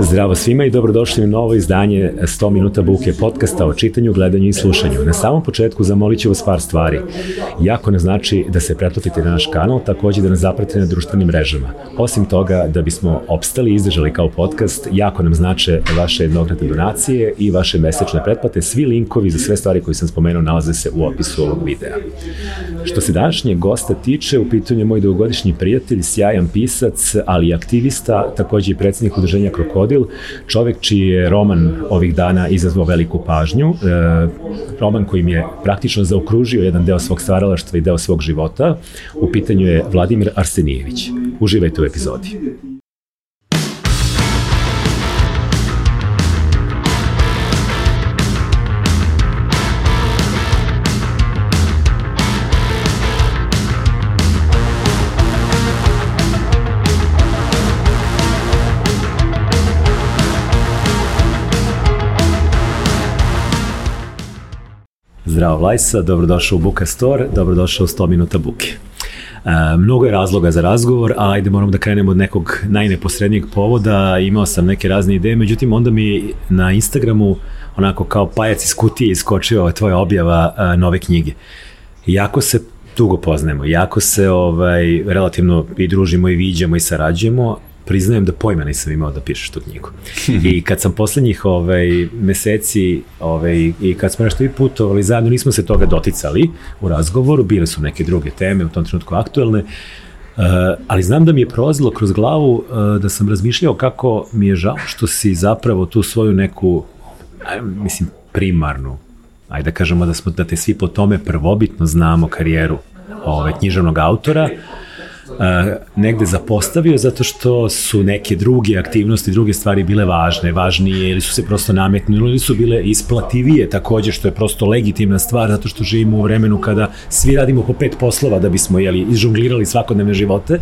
Zdravo svima i dobrodošli u novo izdanje 100 minuta buke podcasta o čitanju, gledanju i slušanju. Na samom početku zamolit ću vas par stvari. Jako ne znači da se pretplatite na naš kanal, takođe da nas zapratite na društvenim mrežama. Osim toga, da bismo opstali i izdržali kao podcast, jako nam znače vaše jednokratne donacije i vaše mesečne pretplate. Svi linkovi za sve stvari koje sam spomenuo nalaze se u opisu ovog videa. Što se današnjeg gosta tiče, u pitanju je moj dugogodišnji prijatelj, sjajan pisac, ali i aktivista, takođe i predsednik udruženja Krokodil, čovek čiji je roman ovih dana izazvao veliku pažnju, e, roman koji mi je praktično zaokružio jedan deo svog stvaralaštva i deo svog života, u pitanju je Vladimir Arsenijević. Uživajte u epizodi. Zdravo Vlajsa, dobrodošao u Buka Store, dobrodošao u 100 minuta buke. E, mnogo je razloga za razgovor, a ajde moram da krenemo od nekog najneposrednijeg povoda, imao sam neke razne ideje, međutim onda mi na Instagramu onako kao pajac iz kutije iskočio tvoja objava a, nove knjige. Jako se dugo poznajemo, jako se ovaj, relativno i družimo i viđamo i sarađujemo, priznajem da pojma nisam imao da pišeš tu knjigu. I kad sam poslednjih ovaj, meseci ovaj, i kad smo nešto i putovali zajedno, nismo se toga doticali u razgovoru, bile su neke druge teme u tom trenutku aktuelne, Uh, ali znam da mi je prolazilo kroz glavu uh, da sam razmišljao kako mi je žao što si zapravo tu svoju neku, mislim, primarnu, ajde da kažemo da, smo, da te svi po tome prvobitno znamo karijeru ove, književnog autora, uh, negde zapostavio zato što su neke druge aktivnosti, druge stvari bile važne, važnije ili su se prosto nametnuli ili su bile isplativije takođe što je prosto legitimna stvar zato što živimo u vremenu kada svi radimo po pet poslova da bismo jeli, izžonglirali svakodnevne živote.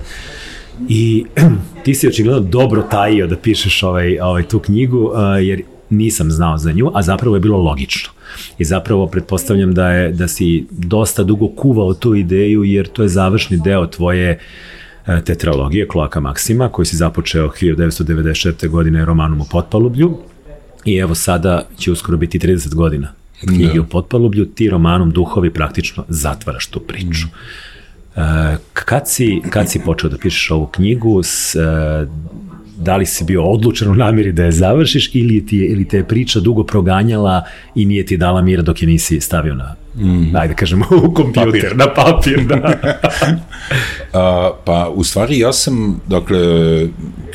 I ti si očigledno dobro tajio da pišeš ovaj, ovaj, tu knjigu, jer nisam znao za nju, a zapravo je bilo logično. I zapravo pretpostavljam da je da si dosta dugo kuvao tu ideju jer to je završni deo tvoje e, tetralogije Kloaka Maksima koji si započeo 1996. godine romanom u Potpalublju i evo sada će uskoro biti 30 godina knjige da. u Potpalublju, ti romanom Duhovi praktično zatvaraš tu priču. Mm. E, kad, si, kad si počeo da pišeš ovu knjigu, s, e, da li si bio odlučen u namiri da je završiš ili, ti je, ili te je priča dugo proganjala i nije ti dala mira dok je nisi stavio na, mm. ajde kažemo, u kompjuter, papir. na papir. Da. A, pa, u stvari, ja sam, dakle,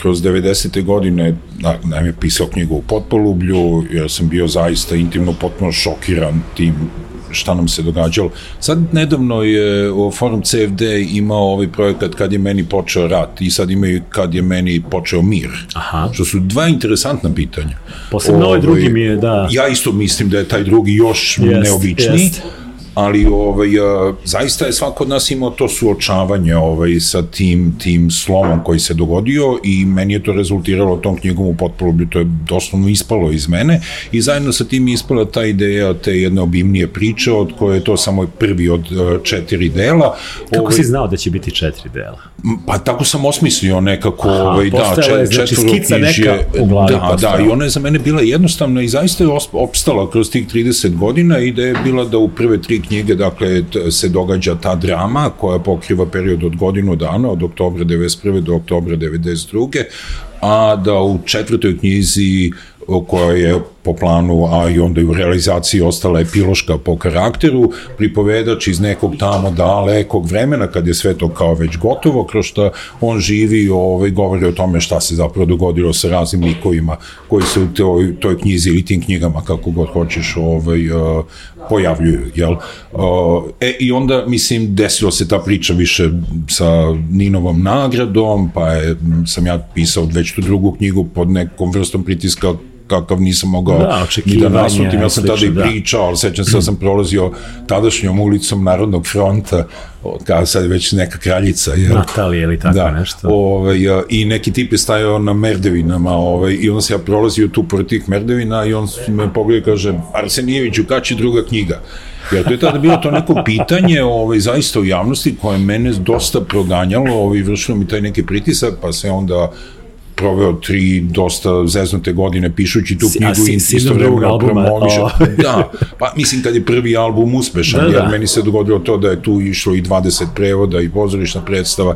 kroz 90. godine, na, naime, pisao knjigu u Potpolublju, jer sam bio zaista intimno potpuno šokiran tim šta nam se događalo. Sad nedavno je u Forum CFD imao ovaj projekat kad je meni počeo rat i sad imaju kad je meni počeo mir. Aha. Što su dva interesantna pitanja. Posebno ovaj drugi mi je, da. Ja isto mislim da je taj drugi još jest, neobičniji. Jest ali ovaj, zaista je svako od nas imao to suočavanje ovaj, sa tim, tim slomom koji se dogodio i meni je to rezultiralo tom knjigom u potpolublju, to je doslovno ispalo iz mene i zajedno sa tim ispala ta ideja te jedne obimnije priče od koje je to samo prvi od četiri dela. Kako ovaj, si znao da će biti četiri dela? Pa tako sam osmislio nekako, Aha, ovaj, da, čet, znači, skica neka u glavi da, postala. da, i ona je za mene bila jednostavna i zaista je opstala kroz tih 30 godina i da je bila da u prve tri knjige, dakle, se događa ta drama koja pokriva period od godinu dana, od oktobra 91. do oktobra 92. A da u četvrtoj knjizi koja je po planu, a i onda i u realizaciji ostala epiloška po karakteru, pripovedač iz nekog tamo dalekog vremena, kad je sve to kao već gotovo, kroz što on živi ovaj, govori o tome šta se zapravo dogodilo sa raznim likovima koji se u toj, toj knjizi ili tim knjigama, kako god hoćeš, ovaj, uh, pojavljuju, jel? Uh, e, i onda, mislim, desilo se ta priča više sa Ninovom nagradom, pa je, sam ja pisao već tu drugu knjigu pod nekom vrstom pritiska kakav nisam mogao da, ni da nasutim. Ja sam tada i da. pričao, ali sećam se da sam prolazio tadašnjom ulicom Narodnog fronta, kao sad već neka kraljica. Jer, Natalija ili tako da, nešto. Ovaj, I neki tip je stajao na merdevinama ovaj, i onda se ja prolazio tu pored tih merdevina i on me pogleda i kaže Arsenijeviću, kad će druga knjiga? Jer to je tada bilo to neko pitanje ovaj, zaista u javnosti koje mene dosta proganjalo, ovaj, vršilo mi taj neki pritisak, pa se onda proveo tri dosta zeznute godine pišući tu knjigu si- i isto vremena albuma, promoviše. Da, pa mislim kad je prvi album uspešan, Da, jer da. meni se dogodilo to da je tu išlo i 20 prevoda i pozorišna predstava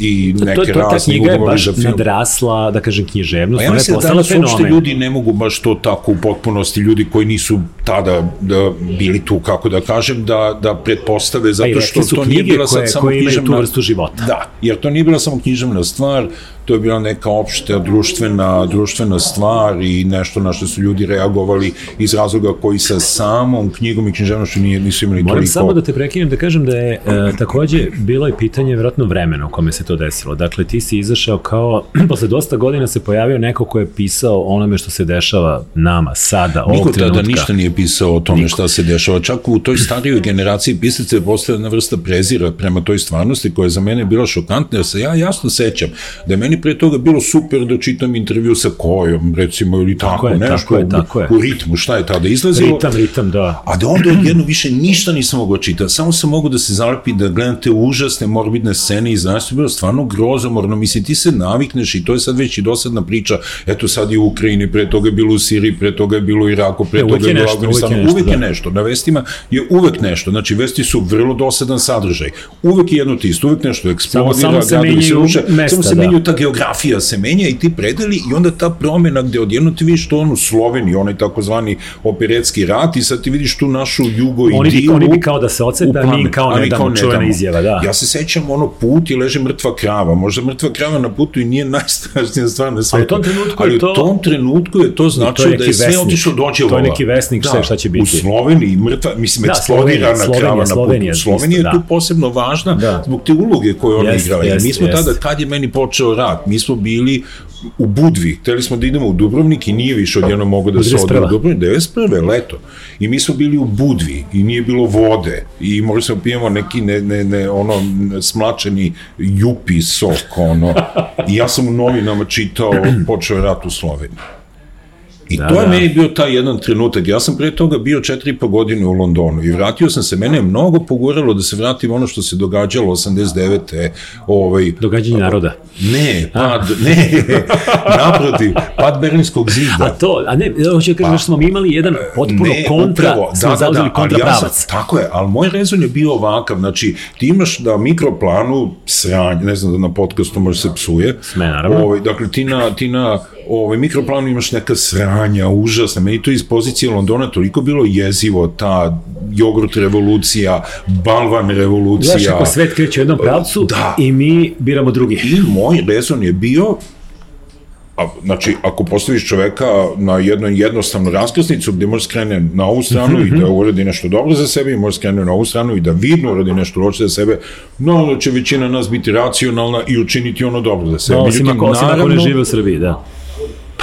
i To, neke to, ta razne knjiga je baš za film. nadrasla, da kažem, književnost, Pa ja mislim da danas uopšte ljudi ne mogu baš to tako u potpunosti, ljudi koji nisu tada da, bili tu, kako da kažem, da, da pretpostave, Pa zato rekli što to nije bila sad koje- samo koje imaju tu književna... vrstu života. Da, jer to nije bila samo književna stvar, to je bila neka opšta društvena, društvena stvar i nešto na što su ljudi reagovali iz razloga koji sa samom knjigom i književnošću nije, nisu imali Moram toliko... samo da te prekinem da kažem da je e, takođe bilo i pitanje vjerojatno vremena u kome se to desilo. Dakle, ti si izašao kao, posle dosta godina se pojavio neko ko je pisao onome što se dešava nama, sada, ovog Niko trenutka. tada ništa nije pisao o tome šta se dešava. Čak u toj starijoj generaciji pisaca je postala jedna vrsta prezira prema toj stvarnosti koja je za mene bila šokantna, jer se ja jasno sećam da je meni pre toga bilo super da čitam intervju sa kojom, recimo, ili tako, Tako je, nešto, tako je, tako je. u ritmu, šta je tada izlazilo. Ritam, ritam, da. A da onda odjedno više ništa nisam mogao čitati, samo sam mogao da se zalepi, da gledam te užasne, morbidne scene i znaš, to je bilo stvarno grozomorno, mislim, ti se navikneš i to je sad već i dosadna priča, eto sad je u Ukrajini, pre toga je bilo u Siriji, pre toga je bilo u Iraku, pre E, toga je bilo u nešto, Afganistanu, uvek je uvek je nešto, nešto, na vestima je uvek nešto, znači vesti su vrlo dosadan sadržaj, uvek je jedno te isto, uvek nešto eksplodira, samo se gradovi se ruše, samo se da. menjaju ta geografija se menja i ti predeli i onda ta promena gde odjedno ti vidiš to ono Sloveniji, onaj takozvani operetski rat i sad ti vidiš tu našu jugo i Oni bi, divu oni bi kao da se ocepe, a mi kao ne damo, čuvena izjava, da. Ja se sećam ono put i leže mrtva krava. Možda mrtva krava na putu i nije najstrašnija stvar na svetu. u tom trenutku je ali to- u tom trenutku je to značilo da je sve otišlo dođe To je neki vesnik, sve šta će biti. U Sloveniji mrtva, mislim, Da, eksplodirana Slovenija, krava na Slovenija, putu. isto, Slovenija je da. tu posebno važna Da. zbog te uloge koje ona igrala. I mi smo tada, kad je meni počeo rat, mi smo bili u Budvi, hteli smo da idemo u Dubrovnik i nije više odjedno mogo da se ode u 91.. Dubrovnik, 91. leto. I mi smo bili u Budvi i nije bilo vode i morali smo pijemo neki ne, ne, ne, ono smlačeni jupi sok, ono. I ja sam u novinama čitao, počeo je rat u Sloveniji. I Da, to je da. meni bio taj jedan trenutak. Ja sam pre toga bio četiri i po godine u Londonu i vratio sam se, mene je mnogo poguralo da se vratim ono što se događalo 89. Ovaj, Događanje naroda. ne, pad, ne, naprotiv, pad Berlinskog A zida. to, a ne, hoću da kažem, što smo mi imali jedan potpuno kontra, upravo, smo zauzeli kontra ali ja sam- tako je, ali moj rezon je bio ovakav, znači, ti imaš na mikroplanu sranje, ne znam da na podcastu može se psuje, Sme, naravno. Ovaj, dakle, ti na, ti na ovaj, mikroplanu imaš neka sranja, užasna, meni to iz pozicije Londona toliko bilo jezivo, ta jogurt revolucija, balvan revolucija. Znaš, ako svet kreće u jednom pravcu Da. i mi biramo drugi. I moj rezon je bio A, znači, ako postaviš čoveka na jednoj jednostavnu raskrsnicu gde može skrene na ovu stranu i da uradi nešto dobro za sebe i može skrene na ovu stranu i da vidno uradi nešto loše za sebe, no da će većina nas biti racionalna i učiniti ono dobro za sebe. No, osim ako, osim ako ne naravno- žive u Srbiji, da.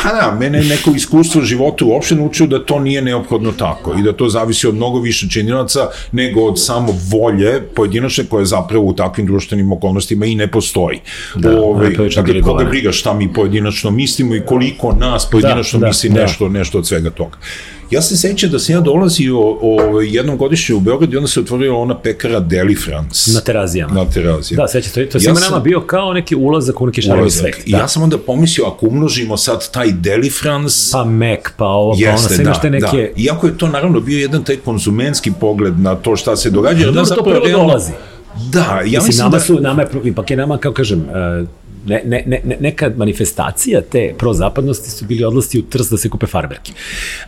Pa da, mene je neko iskustvo života uopšte naučio da to nije neophodno tako i da to zavisi od mnogo više činilaca nego od samo volje pojedinačne koje zapravo u takvim društvenim okolnostima i ne postoji. Da, Ove, da, čak dakle, koga briga šta mi pojedinačno mislimo i koliko nas pojedinačno Da, da, misli da. nešto, nešto od svega toga. Ja se sećam da sam ja dolazio o, jednom godišnje u Beograd i onda se otvorila ona pekara Deli France. Na terazijama. Na terazijama. Da, seća, to je, to Ja sam- nama bio kao neki ulazak u neki šareni svet. Da. ja sam onda pomislio, ako umnožimo sad taj Deli France, Pa Mac, pa ovo, pa ono, Jeste, sve da, imaš te neke... da. Iako je to naravno bio jedan taj konzumenski pogled na to šta se događa. jer Dobro, nas to prvo dolazi. Da, ja Mislim, mislim nama da... su, nama je, ipak je nama, kao kažem, e, ne, ne, ne, ne- neka manifestacija te prozapadnosti su bili odlasti u Trst da se kupe farmerke.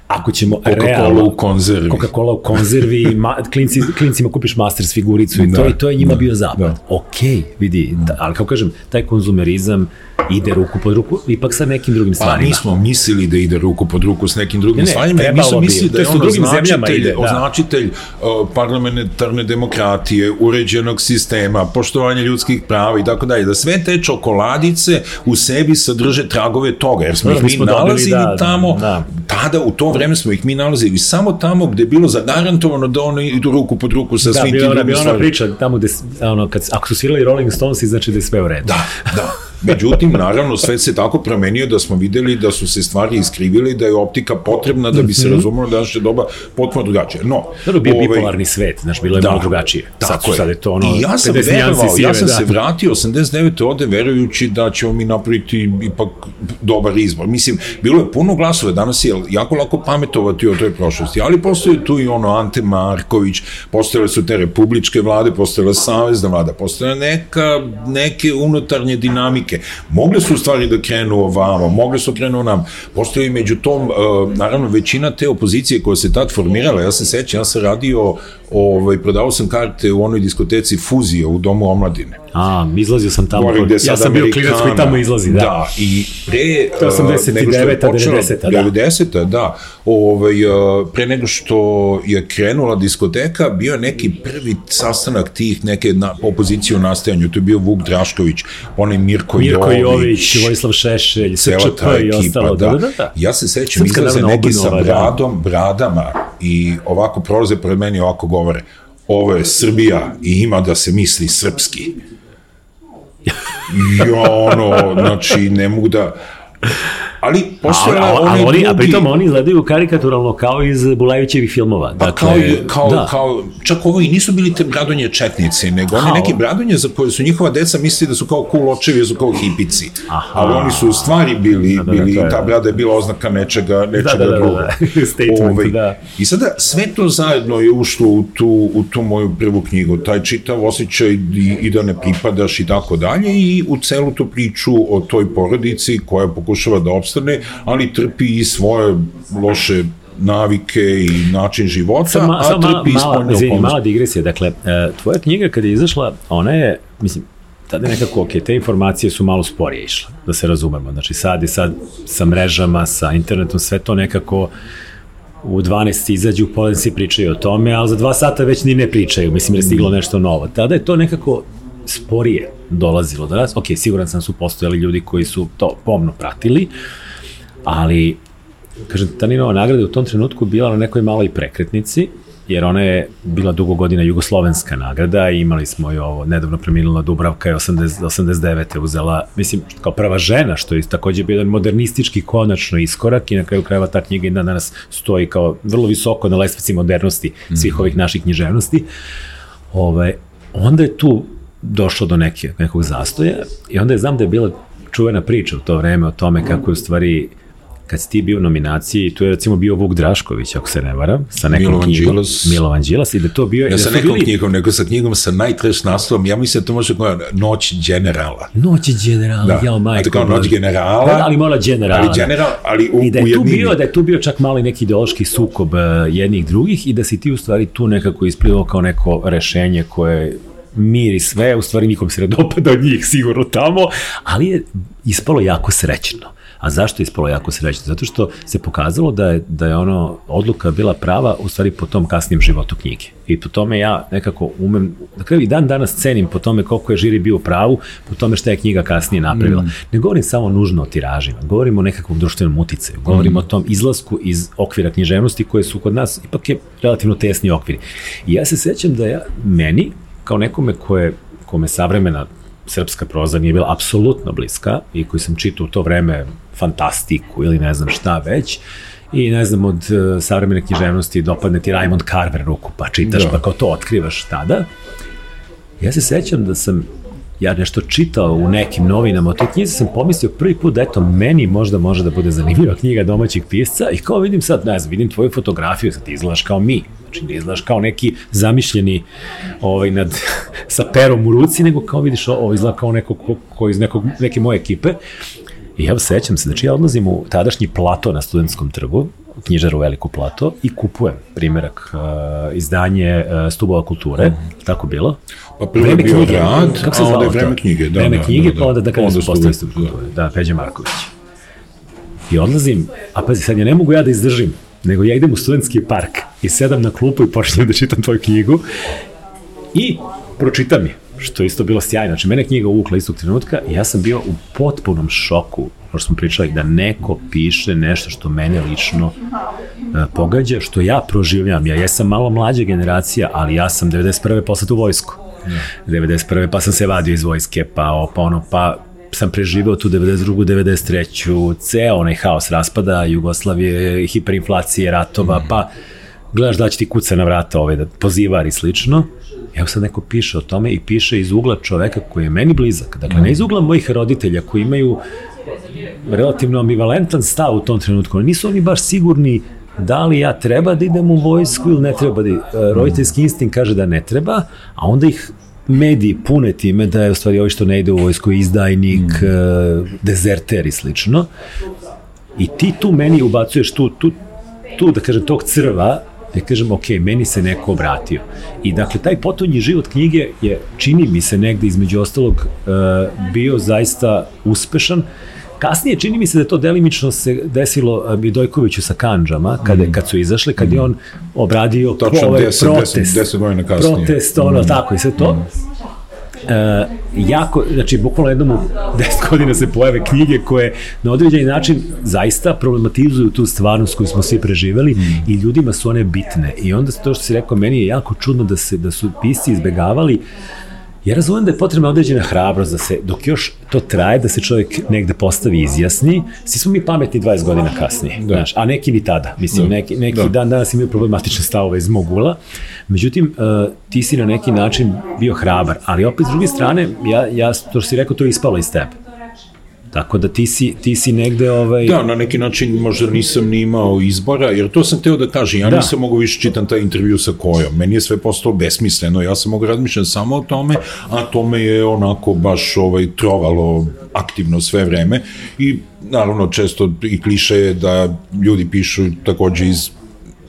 Ako ćemo Coca-Cola realno... u konzervi. Coca-Cola u konzervi, ma, klinci, klincima kupiš Masters figuricu i to, Da, i to je njima da, bio zapad. da. Okej, vidi, da, ali kao kažem, taj konzumerizam ide ruku pod ruku, ipak sa nekim drugim Pa stvarima. mi smo mislili da ide ruku pod ruku s nekim drugim Ne, ne, stvarima mi smo mislili da To je on označitelj, ide, da. označitelj uh, parlamentarne demokratije, uređenog sistema, poštovanja ljudskih prava i tako dalje, da sve te čokoladice u sebi sadrže tragove toga, jer smo ih mi nalazili da, tamo, da. tada u to vreme smo ih mi nalazili samo tamo gde je bilo zagarantovano da oni idu ruku pod ruku sa Da, svim tim bila ona, drugim bila ona stvarima. priča tamo gde, ono, kad, ako su svirali Rolling Stonesi, znači da je sve u redu. Da, da. Međutim, naravno, svet se tako promenio da smo videli da su se stvari iskrivile i da je optika potrebna da bi se mhm. razumelo da je doba potpuno drugačije. No, Dobro, bio ovaj, bipolarni svet, znaš, bilo je da, malo drugačije. Sad, sad je to ono, I ja sam verovao, sive, ja sam da. se vratio 89. ode verujući da ćemo mi napraviti ipak dobar izbor. Mislim, bilo je puno glasove, danas je jako lako pametovati o toj prošlosti, ali postoje tu i ono Ante Marković, postojale su te republičke vlade, postojala savezna vlada, postojala neka, neke unutarnje dinamike. Mogle su stvari da krenu ovamo, mogle su krenu nam. Postoji među tom, uh, naravno, većina te opozicije koja se tad formirala, ja se sećam, ja sam radio ovaj, prodavao sam karte u onoj diskoteci Fuzija u Domu omladine. A, izlazio sam tamo. Govorim, ja sam bio klinac koji tamo izlazi, da. Da, i pre... To 89. 90. da. 90. da. Ovaj, pre nego što je krenula diskoteka, bio je neki prvi sastanak tih neke na, opozicije u nastajanju. To je bio Vuk Drašković, onaj Mirko, Mirko Jović, Vojislav Šešelj, SČP i ostalo. Da. Da, da, da. Ja se sećam, izlaze neki sa da. bradom, bradama i ovako prolaze pred meni ovako govore, ovo je Srbija i ima da se misli srpski. I ono, znači, ne mogu da ali postoje a, a, a, oni, a pritom oni izgledaju karikaturalno kao iz Bulajevićevih filmova. Pa dakle, kao, kao, da. kao, čak ovo i nisu bili te bradonje četnici, nego oni neki bradonje za koje su njihova deca mislili da su kao cool očevi, da su kao hipici. Aha. Ali oni su u stvari bili, da, da, da bili, da, ta brada je bila oznaka nečega, nečega da, da, da, drugog. Da, da. Statement, Ove, da. I sada sve to zajedno je ušlo u tu, u tu moju prvu knjigu, taj čitav osjećaj i, i da ne pripadaš i tako dalje i u celu tu priču o toj porodici koja pokušava da opstane, ali trpi i svoje loše navike i način života, sam, a sam, trpi mala, mala, izvini, mala digresija, dakle, e, tvoja knjiga kada je izašla, ona je, mislim, tada je nekako, ok, te informacije su malo sporije išle, da se razumemo, znači sad je sad sa mrežama, sa internetom, sve to nekako u 12 izađu, pola svi pričaju o tome, ali za dva sata već ni ne pričaju, mislim, je stiglo nešto novo. Tada je to nekako sporije dolazilo do nas. Ok, siguran sam da su postojali ljudi koji su to pomno pratili, ali, kažem, ta Ninova nagrada u tom trenutku bila na nekoj maloj prekretnici, jer ona je bila dugo godina jugoslovenska nagrada i imali smo i ovo, nedavno preminula Dubravka je 80, 89. uzela, mislim, kao prva žena, što je takođe bio jedan modernistički konačno iskorak i na kraju krajeva ta knjiga i danas stoji kao vrlo visoko na lestvici modernosti svih mhm. ovih naših književnosti. Ove, onda je tu došlo do neke, nekog zastoja i onda je znam da je bila čuvena priča u to vreme o tome kako je u stvari kad si ti bio u nominaciji, tu je recimo bio Vuk Drašković, ako se ne varam, sa nekom Milovan knjigom. Đilas. Milovan Đilas. I da to bio... Ja da sa nekom bili... knjigom, nego sa knjigom sa najtreš naslovom, ja mislim da to može koja Noć generala. Noć generala, da. jao majko. A to kao Noć generala. Da, ali mora generala. Ali general, ali u, I da je tu bio, da je tu bio čak mali neki ideološki sukob uh, jednih drugih i da si ti u stvari tu nekako isplivao kao neko rešenje koje mir i sve, u stvari nikom se ne dopada od njih sigurno tamo, ali je ispalo jako srećno. A zašto je ispalo jako srećno? Zato što se pokazalo da je, da je ono, odluka bila prava u stvari po tom kasnijem životu knjige. I po tome ja nekako umem, na kraju i dan danas cenim po tome koliko je žiri bio u pravu, po tome šta je knjiga kasnije napravila. Mm. Ne govorim samo nužno o tiražima, govorim o nekakvom društvenom uticaju, govorim mm. o tom izlasku iz okvira književnosti koje su kod nas ipak je relativno tesni okviri. I ja se sećam da ja, meni, kao nekome koje, kome savremena srpska proza nije bila apsolutno bliska i koji sam čitao u to vreme fantastiku ili ne znam šta već, i ne znam, od uh, savremene književnosti dopadne ti Raymond Carver ruku, pa čitaš, da. pa kao to otkrivaš tada. Ja se sećam da sam ja nešto čitao u nekim novinama o toj knjizi, sam pomislio prvi put da eto, meni možda može da bude zanimljiva knjiga domaćih pisca i kao vidim sad, ne znam, vidim tvoju fotografiju, sad ti izgledaš kao mi, znači ne izgledaš kao neki zamišljeni ovaj, nad, sa perom u ruci, nego kao vidiš ovo izgleda kao neko ko, ko iz nekog, neke moje ekipe. I ja sećam se, znači ja odlazim u tadašnji plato na studentskom trgu, knjižaru Veliku plato i kupujem primjerak uh, izdanje uh, Stubova kulture, mm. tako bilo. Pa prvo je bio knjige, rad, kako se a onda je vreme knjige. Da, vreme da, knjige, da, da, pa onda da kada su postali Stub kulture. Da, Peđa Marković. I odlazim, a pazi, sad ja ne mogu ja da izdržim, nego ja idem u studentski park i sedam na klupu i počnem da čitam tvoju knjigu i pročitam je što je isto bilo sjajno. Znači, mene knjiga uvukla istog trenutka i ja sam bio u potpunom šoku, što smo pričali, da neko piše nešto što mene lično uh, pogađa, što ja proživljam. Ja jesam malo mlađa generacija, ali ja sam 91. poslat u vojsku. Mm. 91. pa sam se vadio iz vojske, pa, pa ono, pa sam preživao tu 92. 93. ceo onaj haos raspada Jugoslavije, hiperinflacije, ratova, mm. pa gledaš da će ti kuca na vrata ove, da pozivar i slično. Evo sad neko piše o tome i piše iz ugla čoveka koji je meni blizak. Dakle, ne iz ugla mojih roditelja koji imaju relativno ambivalentan stav u tom trenutku. Nisu oni baš sigurni da li ja treba da idem u vojsku ili ne treba da e, roditeljski instinkt kaže da ne treba, a onda ih mediji pune time da je u stvari ovo što ne ide u vojsku izdajnik, mm. dezerter i slično. I ti tu meni ubacuješ tu, tu, tu da kažem, tog crva da kažem, ok, meni se neko obratio. I dakle, taj potonji život knjige je, čini mi se negde između ostalog, uh, bio zaista uspešan. Kasnije čini mi se da to delimično se desilo Bidojkoviću sa kanđama, kada, mm. kad su izašli, kad je on obradio Točno, ovaj 10, protest, 10, 10 godina kasnije. Protest, ono, mm. tako i sve to. Mm. E, jako, znači, bukvalno jednom u 10 godina se pojave knjige koje na određeni način zaista problematizuju tu stvarnost koju smo svi preživeli mm. i ljudima su one bitne. I onda to što si rekao, meni je jako čudno da se da su pisci izbegavali uh, Ja razumem da je potrebna određena hrabrost da se, dok još to traje, da se čovjek negde postavi i izjasni, svi smo mi pametni 20 godina kasnije, da. znaš, a neki ni tada, mislim, da. neki, neki da. dan danas imaju problematične stavove iz mog ula, međutim, uh, ti si na neki način bio hrabar, ali opet s druge strane, ja, ja to što si rekao, to je ispalo iz tebe. Tako da ti si, ti si negde... Ovaj... Da, na neki način možda nisam ni imao izbora, jer to sam teo da kažem, ja da. nisam mogu više čitam taj intervju sa kojom. Meni je sve postalo besmisleno, ja sam mogu razmišljati samo o tome, a to me je onako baš ovaj, trovalo aktivno sve vreme i naravno često i kliše je da ljudi pišu takođe iz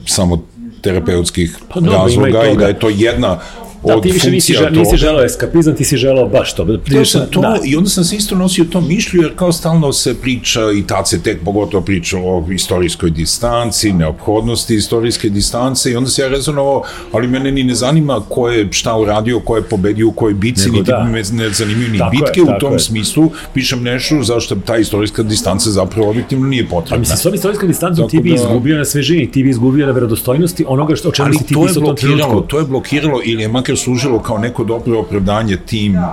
samo terapeutskih pa, razloga i da je to jedna Da, ti više nisi, žel, nisi želeo eskapizam, ti si želeo baš to. To sam to, da. i onda sam se isto nosio to mišlju, jer kao stalno se priča, i tad se tek pogotovo priča o istorijskoj distanci, neophodnosti istorijske distance, i onda se ja rezonovao, ali mene ni ne zanima ko je šta uradio, ko je pobedio u kojoj bitci, Nego, niti da. me ne zanimaju ni tako bitke, je, u tom je. smislu pišem nešto zašto ta istorijska distanca zapravo objektivno nije potrebna. A mislim, s ovom istorijskom distancom ti bi da... izgubio na svežini, ti bi izgubio na verodostojnosti onoga što, o čemu si ti pisao u tom trenutku. To je blokiralo, ili je makar služilo kao neko dobro opravdanje tim uh,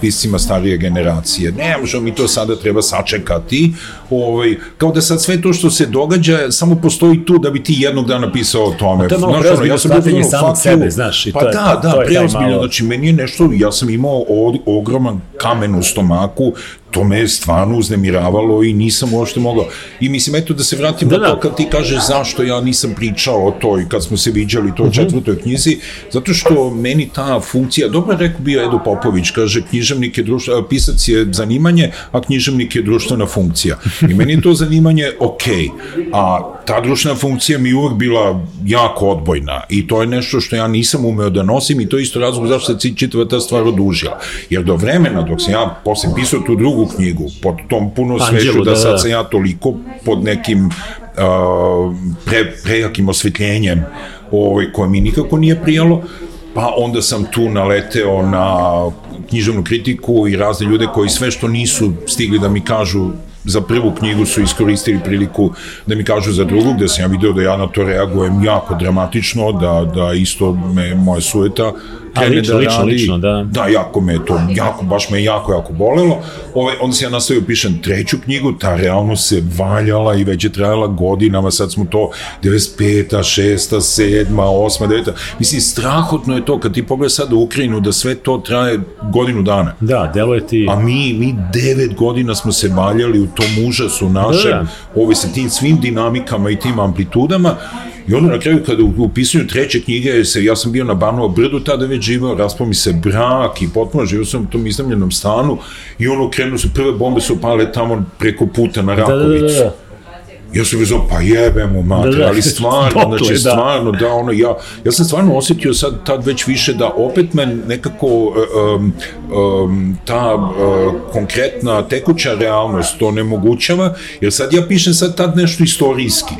piscima starije generacije. Ne možemo mi to sada treba sačekati, ovaj, kao da sad sve to što se događa samo postoji tu da bi ti jednog dana pisao o tome. A to je malo znaš, ja sam pratanje samog sebe, znaš. I pa to je, da, da, preozbiljno, malo... znači meni je nešto, ja sam imao ogroman kamen u stomaku, to me je stvarno uznemiravalo i nisam uopšte mogao. I mislim, eto da se vratim da, na to da. kad ti kažeš zašto ja nisam pričao o toj, kad smo se viđali to u mhm. četvrtoj knjizi, zato što meni ta funkcija, dobro rekao bio Edo Popović, kaže književnik je društvo, pisac je zanimanje, a književnik je društvena funkcija. I meni je to zanimanje ok, a ta društvena funkcija mi je uvek bila jako odbojna i to je nešto što ja nisam umeo da nosim i to je isto razlog zašto se čitava ta stvar odužila. Jer do vremena, dok sam ja posle pisao tu drugu drugu knjigu, pod tom puno sveću da, da sad da. sam ja toliko pod nekim uh, pre, prejakim osvetljenjem ovaj, koje mi nikako nije prijalo, pa onda sam tu naleteo na književnu kritiku i razne ljude koji sve što nisu stigli da mi kažu za prvu knjigu su iskoristili priliku da mi kažu za drugu, gde sam ja video da ja na to reagujem jako dramatično, da, da isto me moja sueta krene lično, da radi. Lično, da. Da, jako me to, jako, baš me jako, jako bolelo. Ove, onda se ja nastavio pišem treću knjigu, ta realno se valjala i već je trajala godinama, sad smo to 95. 6. 7. 8. 9. Mislim, strahotno je to kad ti pogledaš sad u Ukrajinu da sve to traje godinu dana. Da, deluje ti. A mi, mi devet godina smo se valjali u tom užasu našem, da, da. ove sa tim svim dinamikama i tim amplitudama I onda na kraju kada u, pisanju treće knjige se, ja sam bio na Banovo brdu tada već živao, raspao mi se brak i potpuno živao sam u tom iznamljenom stanu i ono krenuo se, prve bombe su pale tamo preko puta na Rakovicu. Da, da, da, da. Ja sam vezao, pa jebemo mater, da, da, ali stvarno, znači da. stvarno, da, ono, ja, ja sam stvarno osetio sad tad već više da opet me nekako um, um, ta uh, konkretna tekuća realnost to nemogućava, jer sad ja pišem sad tad nešto istorijski.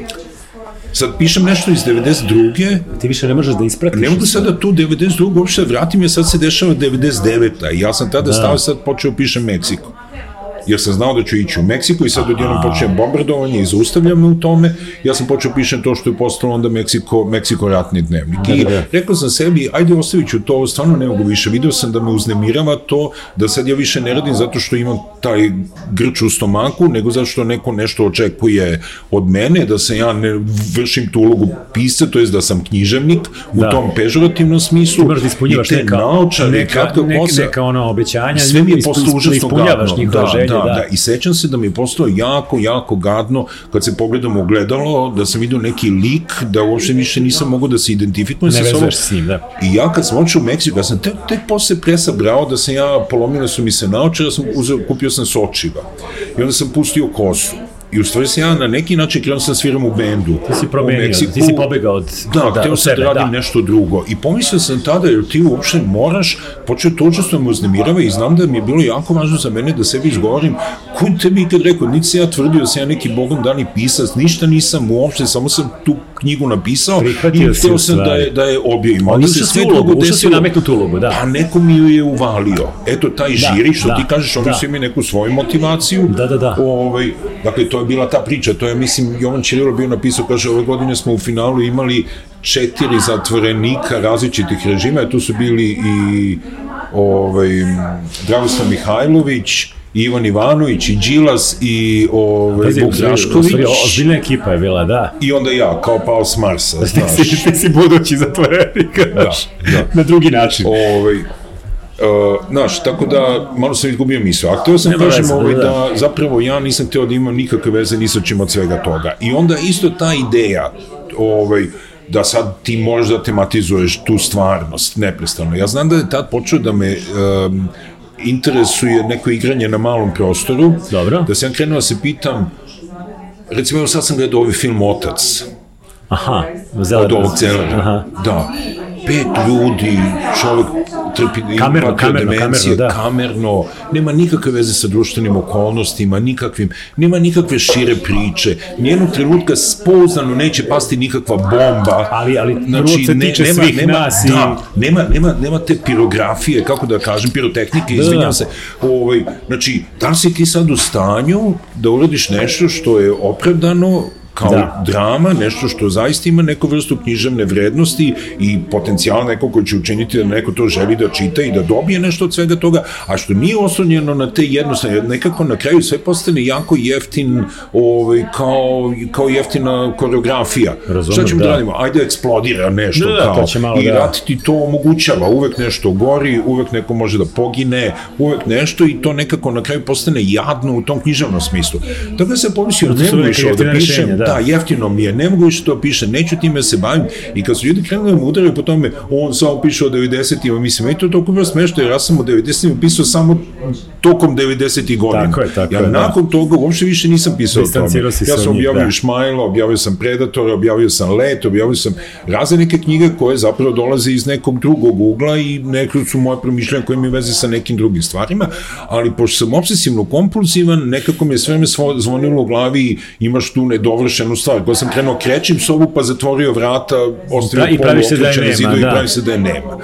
Sad pišem nešto iz 92. Ti više ne možeš da ispratiš. Ne mogu sada tu 92. uopšte da vratim, jer sad se dešava 99. I ja sam tada da. stavio sad počeo da pišem Meksiko. Jer sam znao da ću ići u Meksiko i sad odjednom počnem bombardovanje i zaustavljam me u tome, ja sam počeo pišem to što je postalo onda Meksiko, Meksiko ratni dnevnik. I rekao sam sebi, ajde ostavit ću to, stvarno ne mogu više, video sam da me uznemirava to, da sad ja više ne radim zato što imam taj grč u stomaku, nego zato što neko nešto očekuje od mene, da se ja ne vršim tu ulogu pisa, to jest da sam književnik u Da. tom pežorativnom smislu. Da ispunjavaš neka, naočare, neka, neka, neka ono obećanja, Sve mi je užasno ispunjavaš gadno. njihove Da, želje, da, da. da. I sećam se da mi je postalo jako, jako gadno kad se pogledam u gledalo, da sam vidio neki lik, da uopšte više nisam mogao da se identifikujem sa sobom. s njim, da. I ja kad sam očeo u Meksiku, ja sam tek, tek posle presabrao da sam ja, polomile su mi se naoče, da sam uzeo, kupio sam sočiva. I onda sam pustio kosu. I u stvari sam ja na neki način krenuo sam da sviram u bendu. Ti si promenio, ti si pobegao od, Da, da, hteo sam da radim da. nešto drugo. I pomislio sam tada, jer ti uopšte moraš, počeo to učestvo me uznemirava i znam da mi je bilo jako važno za mene da sebi izgovorim, ko je tebi ikad rekao, niti sam ja tvrdio da sam ja neki bogom dani pisac, ništa nisam uopšte, samo sam tu knjigu napisao Prihvatio i si hteo u sam da je, da je objavim. Ali Onda ušao se si sve u ulogu, ušao si desilo. nametnutu ulogu, da. Pa neko mi ju je uvalio. Eto, taj žiri, što da, ti kažeš, oni da. su imali neku svoju motivaciju. Da, da, da. Ovaj, dakle, to je bila ta priča, to je, mislim, Jovan Ćirilo bio napisao, kaže, ove godine smo u finalu imali četiri zatvorenika različitih režima, tu su bili i ovaj, Dragoslav Mihajlović, Ivan Ivanović i Đilas i ovaj, Vuk Drašković Ozbiljna ekipa je bila, da. i onda ja, kao pao s Marsa, Ti znaš. si, ti si budući zatvorenik, znaš, da. na drugi način. Ovaj, Uh, znaš, tako da malo sam izgubio misao. A hteo sam Nema kažem veze, ovaj, da. da zapravo ja nisam hteo da imam nikakve veze ni sa čim od svega toga. I onda isto ta ideja ovaj, da sad ti možeš da tematizuješ tu stvarnost neprestano. Ja znam da je tad počeo da me um, interesuje neko igranje na malom prostoru. Dobro. Da sam krenuo da se pitam recimo evo sad sam gledao ovaj film Otac Aha, od ovog celera. Aha. Da. Pet ljudi, čovek trpi, ima Kamerno, kamerno, demencije, kamerno, da. kamerno, nema nikakve veze sa društvenim okolnostima, nikakvim, nema nikakve šire priče, nijednog trenutka spouzdano neće pasti nikakva bomba. Ali- ali prvo se tiče svih nas i- Da, nema, nema, nema te pirografije, kako da kažem, pirotehnike, da, izvinjam da. se. Ovaj, znači, da li si ti sad u stanju da uradiš nešto što je opravdano kao Da. da. drama, nešto što zaista ima neku vrstu književne vrednosti i potencijal neko koji će učiniti da neko to želi da čita i da dobije nešto od svega toga, a što nije oslonjeno na te jednostavne, nekako na kraju sve postane jako jeftin, ovaj, kao, kao jeftina koreografija. Razumem, Šta ćemo da. da. radimo? Ajde eksplodira nešto Da, da, kao. to će malo I da- rat ti to omogućava, uvek nešto gori, uvek neko može da pogine, uvek nešto i to nekako na kraju postane jadno u tom književnom smislu. Tako da se pomislio, ne mogu da pišem, rešenja, da. da, jeftino mi je, ne mogu više to pišem, neću time se bavim. I kad su ljudi krenuli da me udaraju po tome, on samo piše o 90-ima, mislim, meni to toliko bilo smešno, jer ja sam o 90-ima pisao samo tokom 90-ih godina. Tako je, tako ja je, da. nakon toga uopšte više nisam pisao o tome. Ja sam objavio da. Šmajla, objavio sam Predatora, objavio sam Let, objavio sam razne neke knjige koje zapravo dolaze iz nekog drugog ugla i neke su moje promišljanja koje imaju veze sa nekim drugim stvarima, ali pošto sam obsesivno kompulsivan, nekako mi je sve me zvonilo u glavi i imaš tu nedovršenu stvar. Koja sam krenuo krećim sobu pa zatvorio vrata, ostavio Da, i polu praviš se da je nema, zidove i da. pravi se da je nema.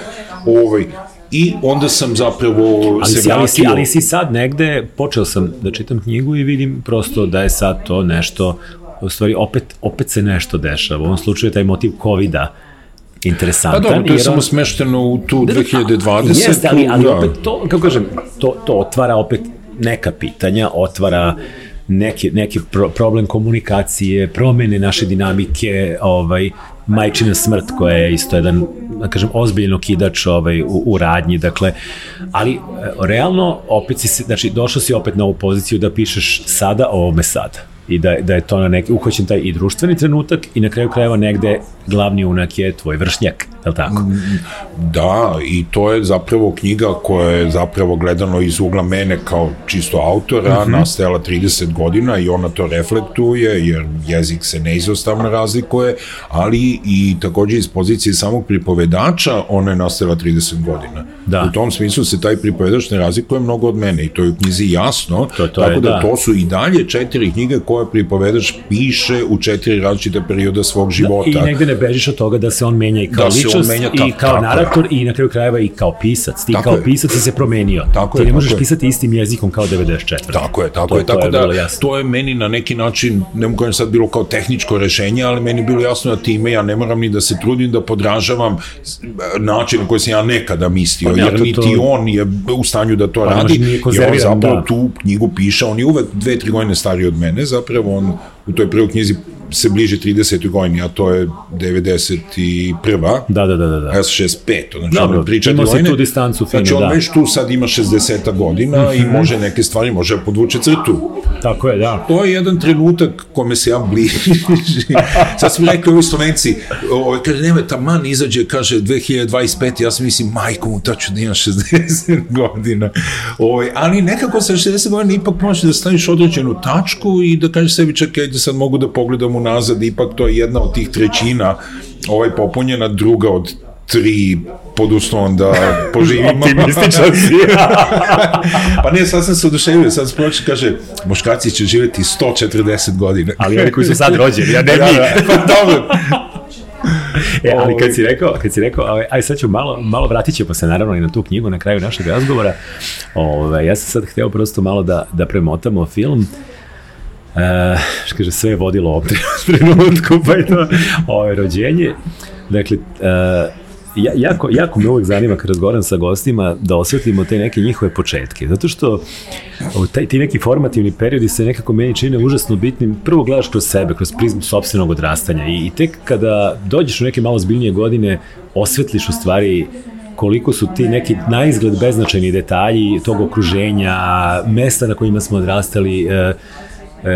Ovaj, I onda sam zapravo Ali se si, ali, si, ali si sad negde, počeo sam da čitam knjigu i vidim prosto da je sad to nešto, u stvari opet, opet se nešto dešava. U ovom slučaju je taj motiv COVID-a Pa interesantan. dobro, to je jer samo on- smešteno u tu Da, da, 2020. Jeste, ali, ali da. opet to, kako kažem, to, to otvara opet neka pitanja, otvara neki, neki pro, problem komunikacije, promene naše dinamike, ovaj, majčina smrt koja je isto jedan, da kažem, ozbiljno kidač ovaj, u, u radnji, dakle, ali e, realno opet si, se- znači, došao si opet na ovu poziciju da pišeš sada o ovome sada i da, da je to na neki, uhvaćen taj i društveni trenutak i na kraju krajeva negde glavni unak je tvoj vršnjak, je li tako? Da, i to je zapravo knjiga koja je zapravo gledano iz ugla mene kao čisto autora, mm -hmm. nastajala 30 godina i ona to reflektuje, jer jezik se neizostavno razlikuje, ali i takođe iz pozicije samog pripovedača ona je nastajala 30 godina. Da. U tom smislu se taj pripovedač ne razlikuje mnogo od mene i to je u knjizi jasno, To- to tako je, da, da. to su i dalje četiri knjige koje pripovedač piše u četiri različite perioda svog života. I negde ne bežiš od toga da se on menja i kao da se ličnost menja, i tako- kao tako narator i na kraju krajeva i kao pisac. Ti Tako kao je. pisac si se promenio. Tako Ti je, ne možeš je. pisati istim jezikom kao 94. Tako je, tako To- je, tako je da to je meni na neki način, ne mogu kažem sad bilo kao tehničko rešenje, ali meni je bilo jasno da time ja ne moram ni da se trudim da podražavam način na koji sam ja nekada mislio, Pa ne, jer to- niti to- on je u stanju da to Pa, radi, nije jer on zapravo da. tu knjigu piše, on je uvek dve, tri godine stariji od mene, zapravo on u toj prvoj knjizi se bliže 30. godini, a to je 91. Da, da, da, da. da. Ja sam 65, znači Dobro, ono priča imao si godine. tu distancu finu, Znači on da. Mhm. već tu sad ima 60 godina i može neke stvari, može da podvuče crtu. Tako je, da. To je jedan trenutak kome se ja bliži. Sad su mi rekli ovi slovenci, ovaj, kaže, nema, taman izađe, kaže, 2025, ja sam mislim, majko mu, tačno da imam 60 godina. Ovaj, ali nekako sa 60 godina ipak možeš da staviš određenu tačku i da kažeš sebi, čekaj, da sad mogu da pogledam unazad, ipak to je jedna od tih trećina ovaj, popunjena, druga od tri pod uslovom da poživimo. Optimističan si. pa ne, sad sam se oduševio, sad spoče kaže, muškarci će živjeti 140 godina. Ali oni koji su sad rođeni, a ne Da, mi. da, pa dobro. E, ali Ovaj. kad si rekao, kad si rekao, ovaj, aj sad ću malo, malo vratit ćemo se naravno i na tu knjigu na kraju našeg razgovora. Ove, ja sam sad hteo prosto malo da, da premotamo film. E, što kaže, sve je vodilo ovom trenutku, pa je to ove, rođenje. Dakle, e, ja, jako, jako me uvek zanima kad razgovaram sa gostima da osvetlimo te neke njihove početke, zato što o, taj, ti neki formativni periodi se nekako meni čine užasno bitnim. Prvo gledaš kroz sebe, kroz prizmu sobstvenog odrastanja i, i tek kada dođeš u neke malo zbiljnije godine, osvetliš u stvari koliko su ti neki na izgled beznačajni detalji tog okruženja, mesta na kojima smo odrastali, e,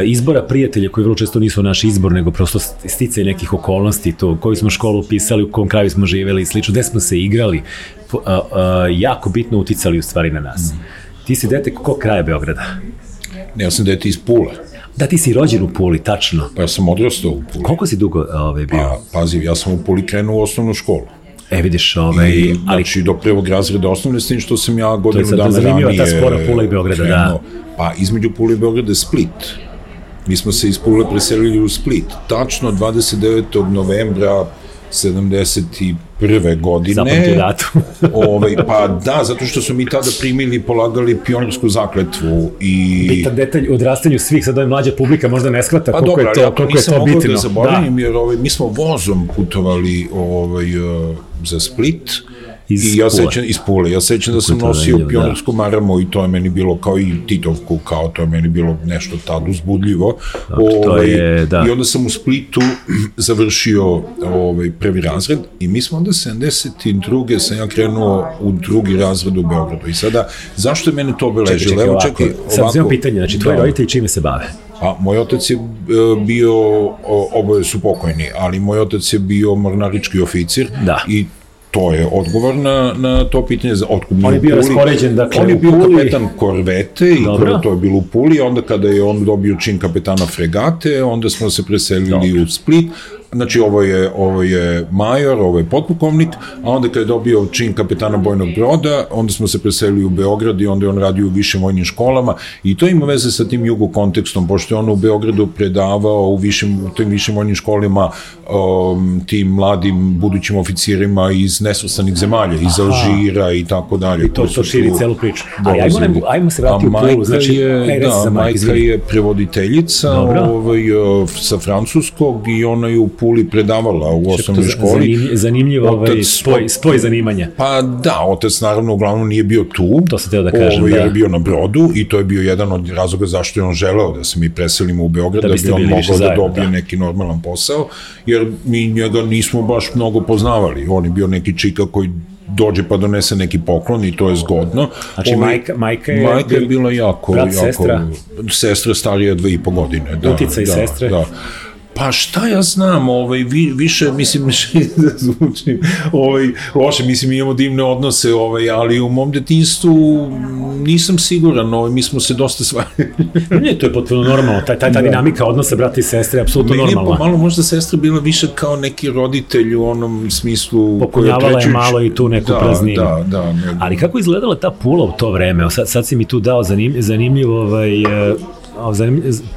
izbora prijatelja koji vrlo često nisu naš izbor, nego prosto sticaj nekih okolnosti, to koju smo školu upisali, u kom kraju smo živeli i slično, gde smo se igrali, po- a, a, jako bitno uticali u stvari na nas. Ti si dete kog kraja Beograda? Ne, ja sam dete iz Pule, Da, ti si rođen u Puli, tačno. pa ja sam odrastao u Puli. Koliko si dugo ove, bio? Pa, pazi, ja sam u Puli krenuo u osnovnu školu. E, vidiš, ovaj, I, ali znači, do prvog razreda osnovne, s tim što sam ja godinu sad dana zanimljiva ta ranije spora Pula i Beograda, da. krenuo. Pa, između Pule i Beograda je Split. Mi smo se iz Pule preselili u Split. Tačno 29. novembra 71. godine. zapamtio datum. ovaj, pa da, zato što su mi tada primili i polagali pionersku zakletvu i... bitan detalj u odrastanju svih, sad ova mlađa publika možda ne shvata Pa koliko dobro, je to, ja to koliko je nisam to mogao bitno. da zaboravim, jer ovaj, mi smo vozom putovali ovaj, uh, za Split, Iz I ja sećam iz Pule, ja sećam da sam nosio zanimljivo, pionersku maramu i to je meni bilo kao i Titovku, kao to je meni bilo nešto tad uzbudljivo. to je, da. I onda sam u Splitu završio ovaj, prvi razred i mi smo onda 72. sam ja krenuo u drugi razred u Beogradu. I sada, zašto je mene to Čekaj, obeležilo? čekaj, Evo, ovako, čekaj, sad uzimam pitanje, znači tvoji Da. roditelji čime se bave? Pa, moj otac je e, bio, oboje su pokojni, ali moj otac je bio mornarički oficir Da. i to je odgovor na, na to pitanje za otkup On je bio raspoređen, dakle, on je bio Puli. kapetan korvete i Dobro. Dobro. to je bilo u Puli, onda kada je on dobio čin kapetana fregate, onda smo se preselili Dobro. u Split, znači ovo je, ovo je major, ovo je potpukovnik, a onda kada je dobio čin kapetana bojnog broda, onda smo se preselili u Beograd i onda je on radio u višim vojnim školama i to ima veze sa tim jugo kontekstom, pošto je on u Beogradu predavao u, višim, u tim višim vojnim školama um, tim mladim budućim oficirima iz nesvrstanih zemalja, iz Alžira i tako dalje. To, su to širi tu celu priču. Ali ajmo, dolazili. ajmo, se vratiti u Pulu. Znači, je, da, majka je prevoditeljica ovaj, eh, sa francuskog i ona je u Puli predavala u osnovnoj školi. zanimljiv, zanimljiv ovaj, Otac- spoj, spoj zanimanja. Pa da, otac naravno uglavnom nije bio tu. To sam teo da kažem, ovaj, jer da. je bio na brodu i to je bio jedan od razloga zašto je on želeo da se mi preselimo u Beograd, Da da, bi on mogao da dobije da. neki normalan posao, jer mi njega nismo baš mnogo poznavali. On je bio neki čika koji dođe pa donese neki poklon i to je zgodno. Znači, majka- majka je majka je bil- bila jako, brat, jako, sestra? sestra starija dve i po godine. Da, Uticaj da, sestre? Da. Pa šta ja znam, ovaj, vi, više, mislim, da zvuči ovaj, loše, mislim, imamo divne odnose, ovaj, ali u mom detinstvu nisam siguran, ovaj, mi smo se dosta stvari... Ne, to je potpuno normalno. Ta, ta, ta dinamika odnosa brata i sestre je apsolutno Meni je normalna. pomalo možda sestra bila više kao neki roditelj u onom smislu... Popunjavala je koji malo i tu neku da, prazninu. Da, da, nego, Ali kako izgledala ta pula u to vreme? Sad, sad si mi tu dao zanim, zanimljiv ovaj, e, zanimljiv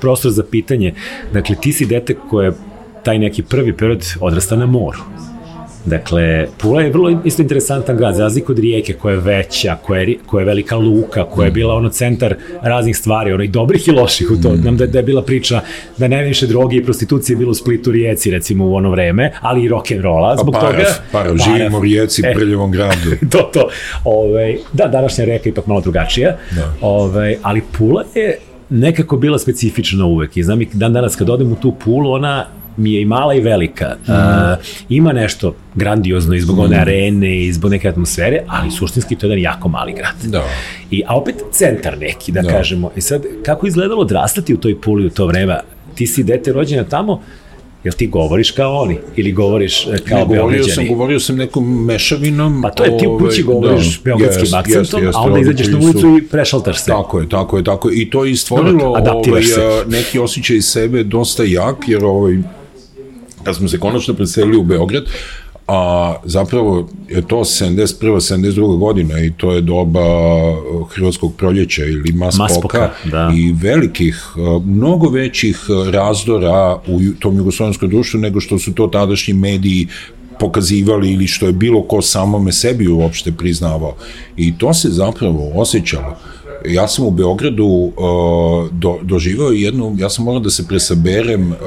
prostor za pitanje. Dakle, ti si dete koje taj neki prvi period odrasta na moru. Dakle, Pula je vrlo isto interesantan grad, za razliku od Rijeke koja je veća, koja je, koja je velika luka, koja je bila ono centar raznih stvari, ono i dobrih i loših u to. Mm. Nam da, da je bila priča da najviše droge i prostitucije bilo u Splitu, Rijeci recimo u ono vreme, ali i rock and rolla zbog pa, toga. Parav, živimo u Rijeci, e, prljavom gradu. to, to. Ove, ovaj, da, današnja reka je ipak malo drugačija, da. Ove, ovaj, ali Pula je nekako bila specifična uvek i znam i dan danas kad odem u tu Pulu, ona mi je i mala i velika. Mm. Uh, ima nešto grandiozno i zbog mm. one arene i zbog neke atmosfere, ali suštinski to je jedan jako mali grad. Da. I, a opet centar neki, da, da. kažemo. I sad, kako izgledalo odrastati u toj Puli u to vreme? Ti si dete rođena tamo, Jel ti govoriš kao oni? Ili govoriš e, kao ne, govorio sam, govorio sam nekom mešavinom. Pa to je ti u kući ovaj, govoriš da, beogradskim jest, akcentom, jest, jest, a onda izađeš na ulicu su... i prešaltaš se. Tako je, tako je, tako je. I to je stvorilo ovaj, neki osjećaj sebe dosta jak, jer ovaj, kad smo se konačno preselili u Beograd, a zapravo je to 71. 72. godina i to je doba Hrvatskog proljeća ili Maspoka, da. i velikih, mnogo većih razdora u tom jugoslovenskom društvu nego što su to tadašnji mediji pokazivali ili što je bilo ko samome sebi uopšte priznavao. I to se zapravo osjećalo. Ja sam u Beogradu uh, do, doživao jednu, ja sam morao da se presaberem uh,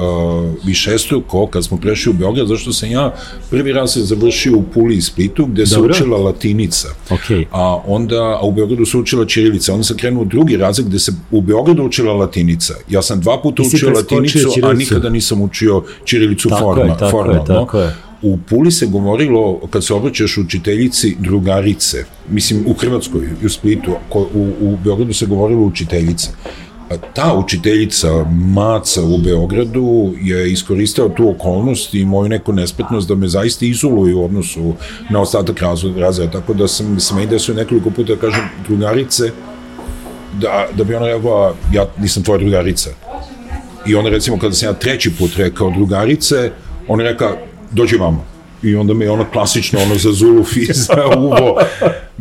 višestruko kad smo prešli u Beograd, zašto sam ja prvi raz se završio u Puli i Splitu, gde se Dobro. učila latinica. Okay. A onda, a u Beogradu se učila čirilica. Onda sam krenuo u drugi razred gde se u Beogradu učila latinica. Ja sam dva puta učio latinicu, čirilicu. a nikada nisam učio čirilicu tako forma, je, tako formalno. Je, tako je. U Puli se govorilo, kad se obraćaš učiteljici, drugarice. Mislim, u Hrvatskoj, u Splitu, u, u Beogradu se govorilo učiteljice. Ta učiteljica Maca u Beogradu je iskoristila tu okolnost i moju neku nespretnost da me zaista izoluju u odnosu na ostatak razreda. Tako da sam se meni desio nekoliko puta da kažem drugarice, da, da bi ona rekla, ja nisam tvoja drugarica. I onda recimo kada sam ja treći put rekao drugarice, ona rekao, dođi vamo. I onda me ono klasično, ono za Zulu Fiza, uvo,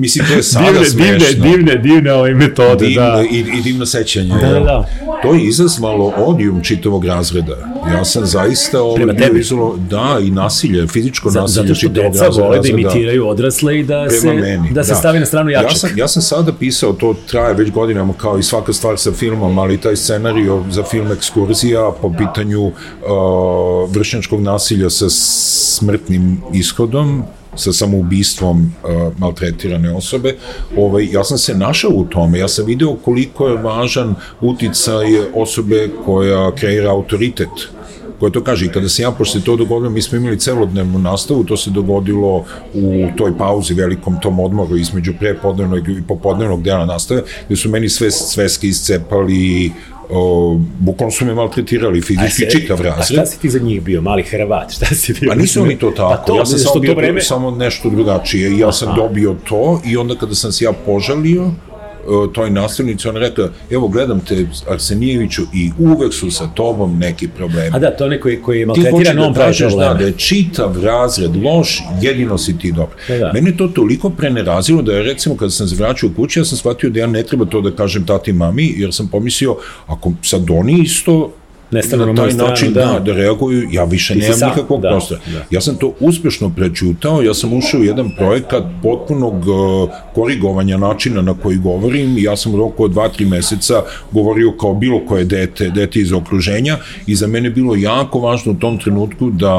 Mislim, to je sada divne, smešno. Divne, divne, divne ove metode, divne, da. I, I divno sećanje. Da, da, da. To je izazvalo odijum čitavog razreda. Ja sam zaista ovo ovaj, bio izalo, da, i nasilje, fizičko Za, nasilje Zato što deca vole da imitiraju odrasle i da se, meni, da se da. stavi na stranu jačak. Ja sam, ja sam sada pisao, to traje već godinama kao i svaka stvar sa filmom, ali taj scenario za film Ekskurzija po pitanju uh, vršnjačkog nasilja sa smrtnim ishodom, sa samoubistvom uh, maltretirane osobe, ovaj, ja sam se našao u tome, ja sam video koliko je važan uticaj osobe koja kreira autoritet koja to kaže i kada se ja posle to dogodilo, mi smo imali celodnevnu nastavu, to se dogodilo u toj pauzi, velikom tom odmoru između prepodnevnog i popodnevnog dela nastave, gde su meni sve sveske iscepali, o, bukvalno su me maltretirali fizički se, čitav razred. A šta si ti za njih bio, mali Hrvat, šta si bio? Pa nisu oni to tako, pa to, ja sam samo bio vreme... samo nešto drugačije, ja sam Aha. dobio to i onda kada sam se ja požalio, toj nastavnici, on rekao, evo gledam te Arsenijeviću i uvek su sa tobom neki problemi. A da, to neko koji je maltretiran, on pravi probleme. Da, da je čitav razred loš, jedino si ti dobro. Da, da. Mene to toliko prenerazilo da je recimo kada sam se vraćao u kući, ja sam shvatio da ja ne treba to da kažem tati mami, jer sam pomislio, ako sad oni isto nestanu na, na taj način da. da, da reaguju, ja više nemam sam, nikakvog da, prostora. Da. Ja sam to uspešno prećutao, ja sam ušao u jedan projekat potpunog uh, korigovanja načina na koji govorim ja sam u roku od 2-3 meseca govorio kao bilo koje dete, dete iz okruženja i za mene bilo jako važno u tom trenutku da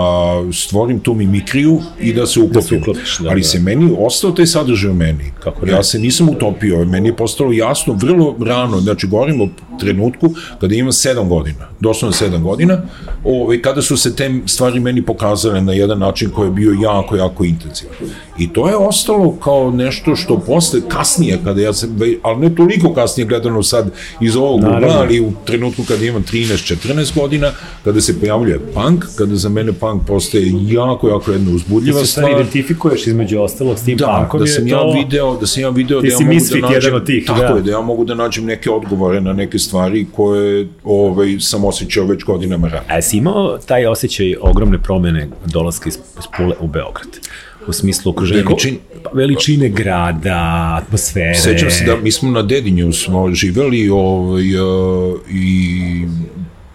stvorim tu mimikriju i da se uklopim. Da se uklopiš, da, Ali da. se meni ostao taj sadržaj u meni. Kako ne? Ja se nisam utopio, meni je postalo jasno vrlo rano, znači govorim o trenutku kada imam 7 godina, doslovno 7 godina, ovaj, kada su se te stvari meni pokazale na jedan način koji je bio jako, jako intenzivan. I to je ostalo kao nešto što posle, kasnije, kada ja sam, ali ne toliko kasnije gledano sad iz ovog ugla, ali u trenutku kada imam 13-14 godina, kada se pojavljuje punk, kada za mene punk postaje jako, jako jedna uzbudljiva stvar. Ti se identifikuješ između ostalog s tim da, punkom da sam ja to... video, da sam ja video da ja mogu da nađem, tih, tako da. je, da ja mogu da nađem neke odgovore na neke stvari koje ovaj, sam osjećao već godinama ranije. A jesi imao taj osjećaj ogromne promene dolaska iz, iz Pule u Beograd? u smislu okruženja, Veličin, veličine grada, atmosfere. Sećam se da mi smo na Dedinju smo živeli ovaj, uh, i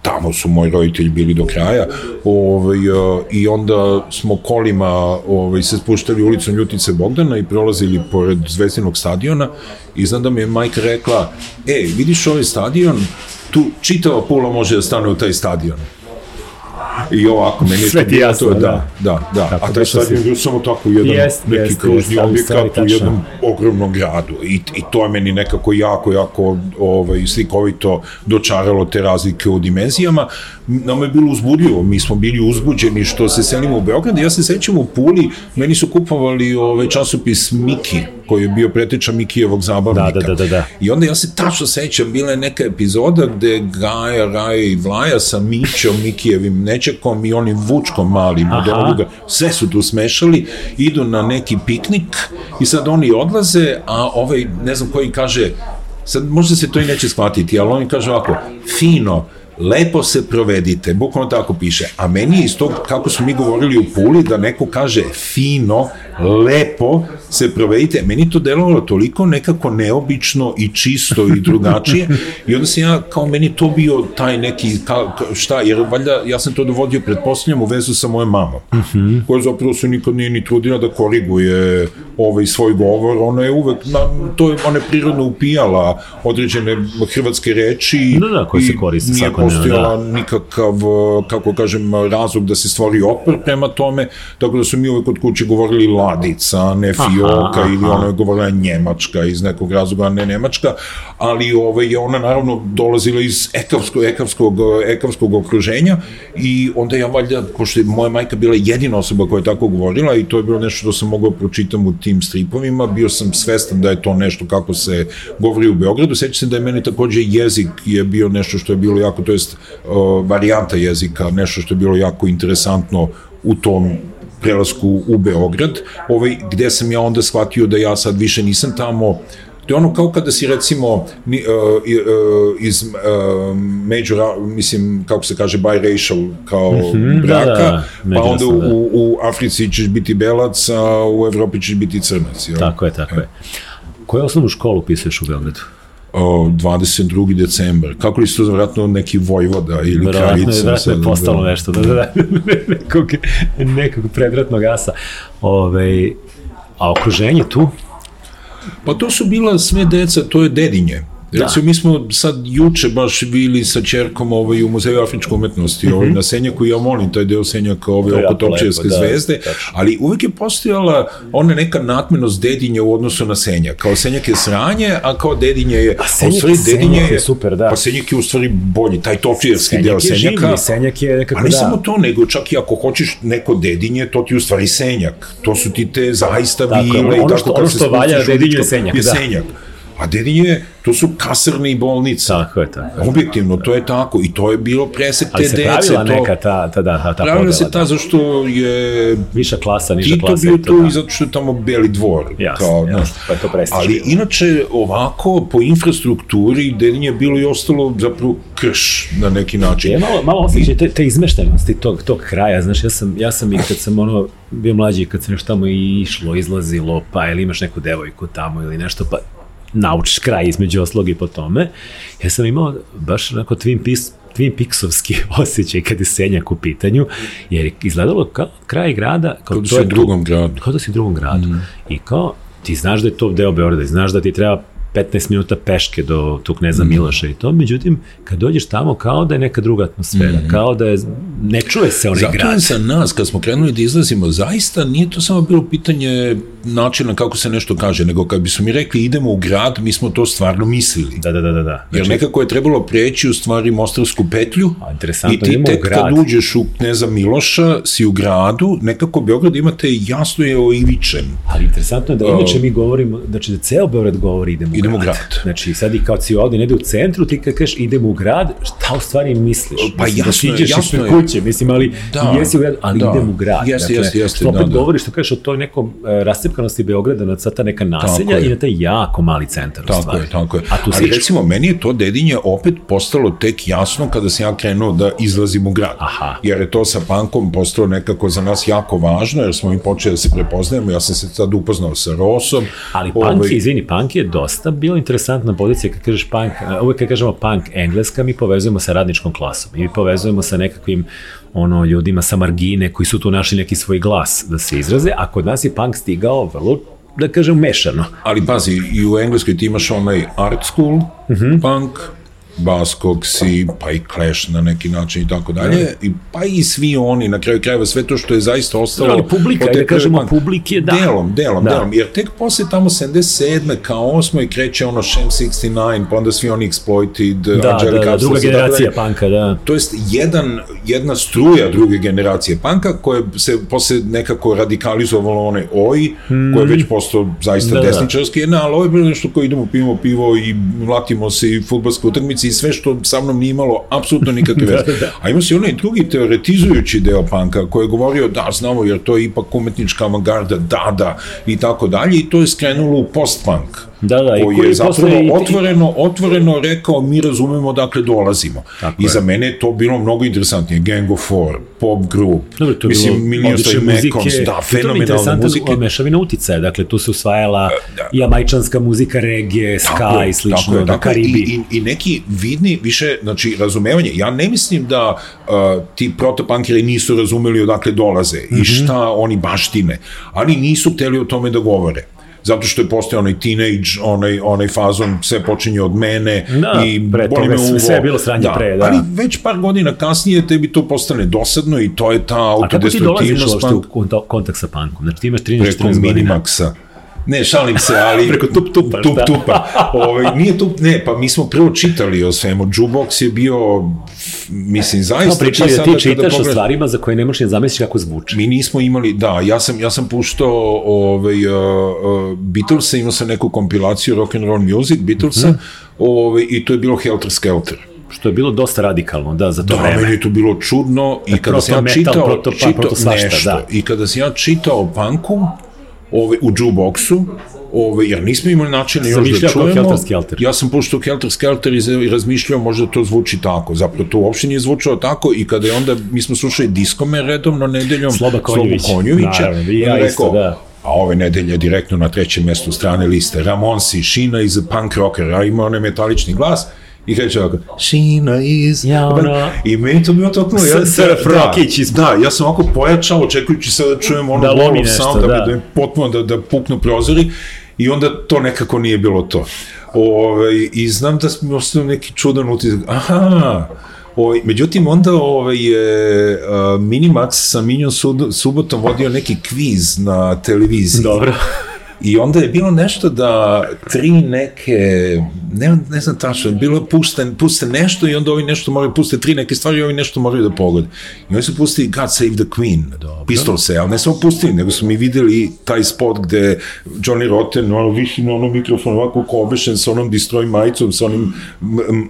tamo su moji roditelji bili do kraja, ovaj, uh, i onda smo kolima ovaj, se spuštali ulicom Ljutice Bogdana i prolazili pored Zvezdinog stadiona i znam da mi je majka rekla, ej, vidiš ovaj stadion, tu čitava pula može da stane u taj stadion. I ovako, meni je Sve to bilo jasno, to, da. da, da, da. A taj došao si- stadion bio samo tako jedan Jest, neki jest, kružni jest, objekat u jednom ogromnom gradu. I, I to je meni nekako jako, jako ovaj, slikovito dočaralo te razlike u dimenzijama. Nam je bilo uzbudljivo, mi smo bili uzbuđeni što se selimo u Beograd. Ja se sećam u Puli, meni su kupovali ovaj časopis Miki, koji je bio preteča Mikijevog zabavnika. Da, da, da, da, da. I onda ja se tačno sećam, bila je neka epizoda gde Gaja, Raja i Vlaja sa Mićom, Mikijevim nečekom i onim Vučkom malim od ovoga, sve su tu smešali, idu na neki piknik i sad oni odlaze, a ovaj, ne znam koji kaže, sad možda se to i neće shvatiti, ali oni kaže ovako, fino, lepo se provedite, bukvalno tako piše, a meni je iz tog, kako smo mi govorili u Puli, da neko kaže fino, lepo se provedite, meni to delovalo toliko nekako neobično i čisto i drugačije i onda sam ja, kao meni to bio taj neki, ka, šta, jer valjda ja sam to dovodio, pretpostavljam, u vezu sa mojom mamom, mm -hmm. koja zapravo se nikad nije ni trudila da koriguje ovaj svoj govor, ona je uvek, na, to je, ona je prirodno upijala određene hrvatske reči Da, da, koje se koriste nije svakodnevno, postojala nikakav, kako kažem, razlog da se stvori otpor prema tome, tako da su mi uvek kod kuće govorili ladica, ne fioka aha. ili ona je govorila njemačka iz nekog razloga, ne nemačka, ali ovaj, je ona naravno dolazila iz ekavskog, ekavskog, ekavskog okruženja i onda ja valjda, pošto je moja majka bila jedina osoba koja je tako govorila i to je bilo nešto što sam mogao pročitam u tim stripovima, bio sam svestan da je to nešto kako se govori u Beogradu, sećam se da je meni takođe jezik je bio nešto što je bilo jako, to jest uh, varijanta jezika, nešto što je bilo jako interesantno u tom prelasku u Beograd, ovaj, gde sam ja onda shvatio da ja sad više nisam tamo, To je ono kao kada si recimo ni, uh, i- uh, iz uh, major, mislim, kako se kaže, biracial kao mm -hmm, braka, da, da, pa onda da. u, u Africi ćeš biti belac, a u Evropi ćeš biti crnac. Jel? Tako je, tako je. Koju osnovnu školu pisuješ u Beogradu? O, 22. decembar. Kako li se to vratno neki vojvoda ili Verovatno je, kraljica? verovatno je postalo da. nešto, da, da, da, nekog, nekog predratnog asa. Ove, a okruženje tu? Pa to su bila sve deca, to je dedinje. Recimo, mi smo sad juče baš bili sa čerkom ovaj, u Muzeju afričke umetnosti, ovaj, na Senjaku ja molim taj deo Senjaka To ovaj, je oko Topčevske da, zvezde, tačno. ali uvek je postojala ona neka natmenost dedinje u odnosu na Senjak. Kao Senjak je sranje, a kao dedinje je... A Senjak- Senjak je super, da. Pa Senjak je u stvari bolji, taj Topčevski deo Senjak je Senjaka. življi, Senjak je nekako A ne da. samo to, nego čak i ako hoćeš neko dedinje, to ti je u stvari senjak. To su ti te zaista je, vile i ono tako što- ono što valja dedinje je senjak, je da. senjak. A dedinje, to su kasarne i bolnice. Tako je, tako je. Objektivno, to je tako. I to je bilo presek Ali te se dece. pravila to, neka ta, ta, da, ta, ta Pravila podela. se ta zašto je Viša klasa, niža Tito klasa. bio i to, tu da. i zato što je tamo Beli dvor. Jasno, kao, jasno, pa je to prestiž Ali inače, ovako, po infrastrukturi, Dedinje je bilo i ostalo zapravo krš na neki način. Je malo, malo osjećaj te, te izmeštenosti tog, tog kraja, znaš, ja sam, ja sam i kad sam ono, bio mlađi, kad sam nešto tamo išlo, izlazilo, pa ili imaš neku devojku tamo ili nešto, pa naučiš kraj između oslog i po tome, ja sam imao baš onako Twin Peaks, Twin Peaksovski osjećaj kad je Senjak u pitanju, jer je izgledalo kao kraj grada, kao Kao da si u drugom gradu. kao da si u drugom gradu. Mm. I kao, ti znaš da je to deo Beograda, znaš da ti treba 15 minuta peške do tu kneza mm. Miloša i to, međutim, kad dođeš tamo, kao da je neka druga atmosfera, mm. kao da je, ne čuje se onaj Zato je grad. za nas, kad smo krenuli da izlazimo, zaista nije to samo bilo pitanje načina kako se nešto kaže, nego kad bismo mi rekli idemo u grad, mi smo to stvarno mislili. Da, da, da, da. da. Jer nekako je trebalo preći u stvari Mostarsku petlju A, i ti tek grad. kad uđeš u Kneza Miloša, si u gradu, nekako Beograd imate jasno je oivičen. Ali interesantno je da inače mi govorimo, znači da ceo Beograd govori idemo u Idemo u grad. grad. Znači sad i kao si ovde, ne ide u centru, ti kad kažeš idemo u grad, šta u stvari misliš? Pa Mislim, da jasno je, siđeš jasno ispred je. kuće, mislim, ali Da, jesi u gradu, ali da. idemo u grad. Jeste, dakle, jeste, jeste, što opet da, da. govoriš, što kažeš o toj nekom e, rascepkanosti Beograda na sva ta neka naselja i na taj jako mali centar u Tako stvari. je, tako je. A tu Ali recimo, meni je to dedinje opet postalo tek jasno kada sam ja krenuo da izlazim u grad. Aha. Jer je to sa pankom postalo nekako za nas jako važno, jer smo mi počeli da se prepoznajemo, ja sam se sad upoznao sa Rosom. Ali ovaj, punk, je, izvini, punk je dosta bila interesantna pozicija kad kažeš punk, uvek kad kažemo punk engleska, mi povezujemo sa radničkom klasom. Mi povezujemo sa nekakvim ono ljudima sa margine koji su tu našli neki svoj glas da se izraze, a kod nas je punk stigao vrlo da kažem, mešano. Ali pazi, i u Engleskoj ti imaš onaj art school, uh Mhm. -huh. punk, Buzzcocksi, pa i Clash na neki način i tako dalje, i pa i svi oni, na kraju krajeva, sve to što je zaista ostalo... Ali publika, da kažemo, punk- publike, da. Delom, delom, Da. delom, jer tek posle tamo 77. kao osmo i kreće ono Shem 69, pa onda svi oni Exploited, Da, da, Angelic da, Upstarts druga i tako generacija panka, da. To jest jedan, jedna struja druge generacije panka koja se posle nekako radikalizovala onaj oj, koji je već postao zaista Da, da, da. desničarski, jedna, ali ovo je bilo nešto koje idemo, pijemo pivo i mlatimo se i futbolske utakmice i sve što sa mnom nije imalo apsolutno nikakve veze. da. A ima se onaj drugi teoretizujući deo panka koji je govorio da, znamo, jer to je ipak umetnička avangarda, da, da, i tako dalje, i to je skrenulo u post-punk Da, da, i koji koji je zapravo i- otvoreno, otvoreno rekao mi razumemo dakle dolazimo. Tako I je. za mene je to bilo mnogo interesantnije. Gang of Four, pop group, Dobro, to je mislim, Story muzike. Mekons, da, I to mi je fenomenalne muzike. mešavina uticaja, dakle tu se usvajala da. jamajčanska muzika, regije, ska i slično, tako je, da, tako. Karibi. I, i, I neki vidni, više, znači, razumevanje. Ja ne mislim da uh, ti protopankeri nisu razumeli odakle dolaze Mhm. i šta oni baštine, ali nisu hteli o tome da govore zato što je postao onaj teenage, onaj, onaj fazon, sve počinje od mene Da, i pre boli me uvo. sve je bilo sranje pre, da. Ali već par godina kasnije tebi to postane dosadno i to je ta A kako ti autodestruktivnost uopšte u kontakt sa punkom? Znači ti imaš preko 13-14 godina. Minimaxa. Ne, šalim se, ali... Preko Tup Tupa, Tup? Tupa. Ovaj, nije tup, ne, pa mi smo prvo čitali o svemu. Jukebox je bio, mislim, No, zaista... pričali da ti čitaš o pogledaš- stvarima za koje ne možeš ni zamisliti kako zvuči. Mi nismo imali, da, ja sam, ja sam puštao ovaj, uh, uh, Beatlesa, imao sam neku kompilaciju rock and roll music Beatlesa, Mhm. ovaj, i to je bilo Helter Skelter. Što je bilo dosta radikalno, da, za to Da, vreme. meni je to bilo čudno i kada sam ja čitao, proto- pa, čitao proto svašta, nešto, da. i kada sam ja čitao o punku, ove, u jukeboxu, ove, jer nismo imali načina još da čujemo. Helter Skelter. Ja sam puštao Helter Skelter i, razmišljao možda to zvuči tako. Zapravo to uopšte nije zvučalo tako i kada je onda, mi smo slušali diskome redovno nedeljom, Sloba Konjović. Slobu Konjovića, Naravno, i ja isto, da. A ove nedelje direktno na trećem mestu strane liste. Ramonsi, Šina iz punk rockera, ima onaj metalični glas i kreće ovako, Šina iz... Ja, ono- I meni to bilo. S- ja, Srf da, iz- Da, ja sam ovako pojačao, očekujući sad da čujem ono Da lomi nešto, sound, da, da. da potpuno da, da puknu prozori i onda to nekako nije bilo to. Ove, I znam da smo ostao neki čudan utisak. Aha, Ovaj, međutim, onda ovaj, je Minimax sa Minjom subotom vodio neki kviz na televiziji. Dobro. I onda je bilo nešto da tri neke, ne, ne znam tačno, bilo puste, puste nešto i onda ovi nešto moraju puste tri neke stvari i ovi nešto moraju da pogode. I oni su pustili God Save the Queen, Dobro. Pistol se, ali ne samo pustili, nego su mi videli taj spot gde Johnny Rotten ono, visi na onom mikrofonu ovako ko obešen sa onom destroy majicom, sa onim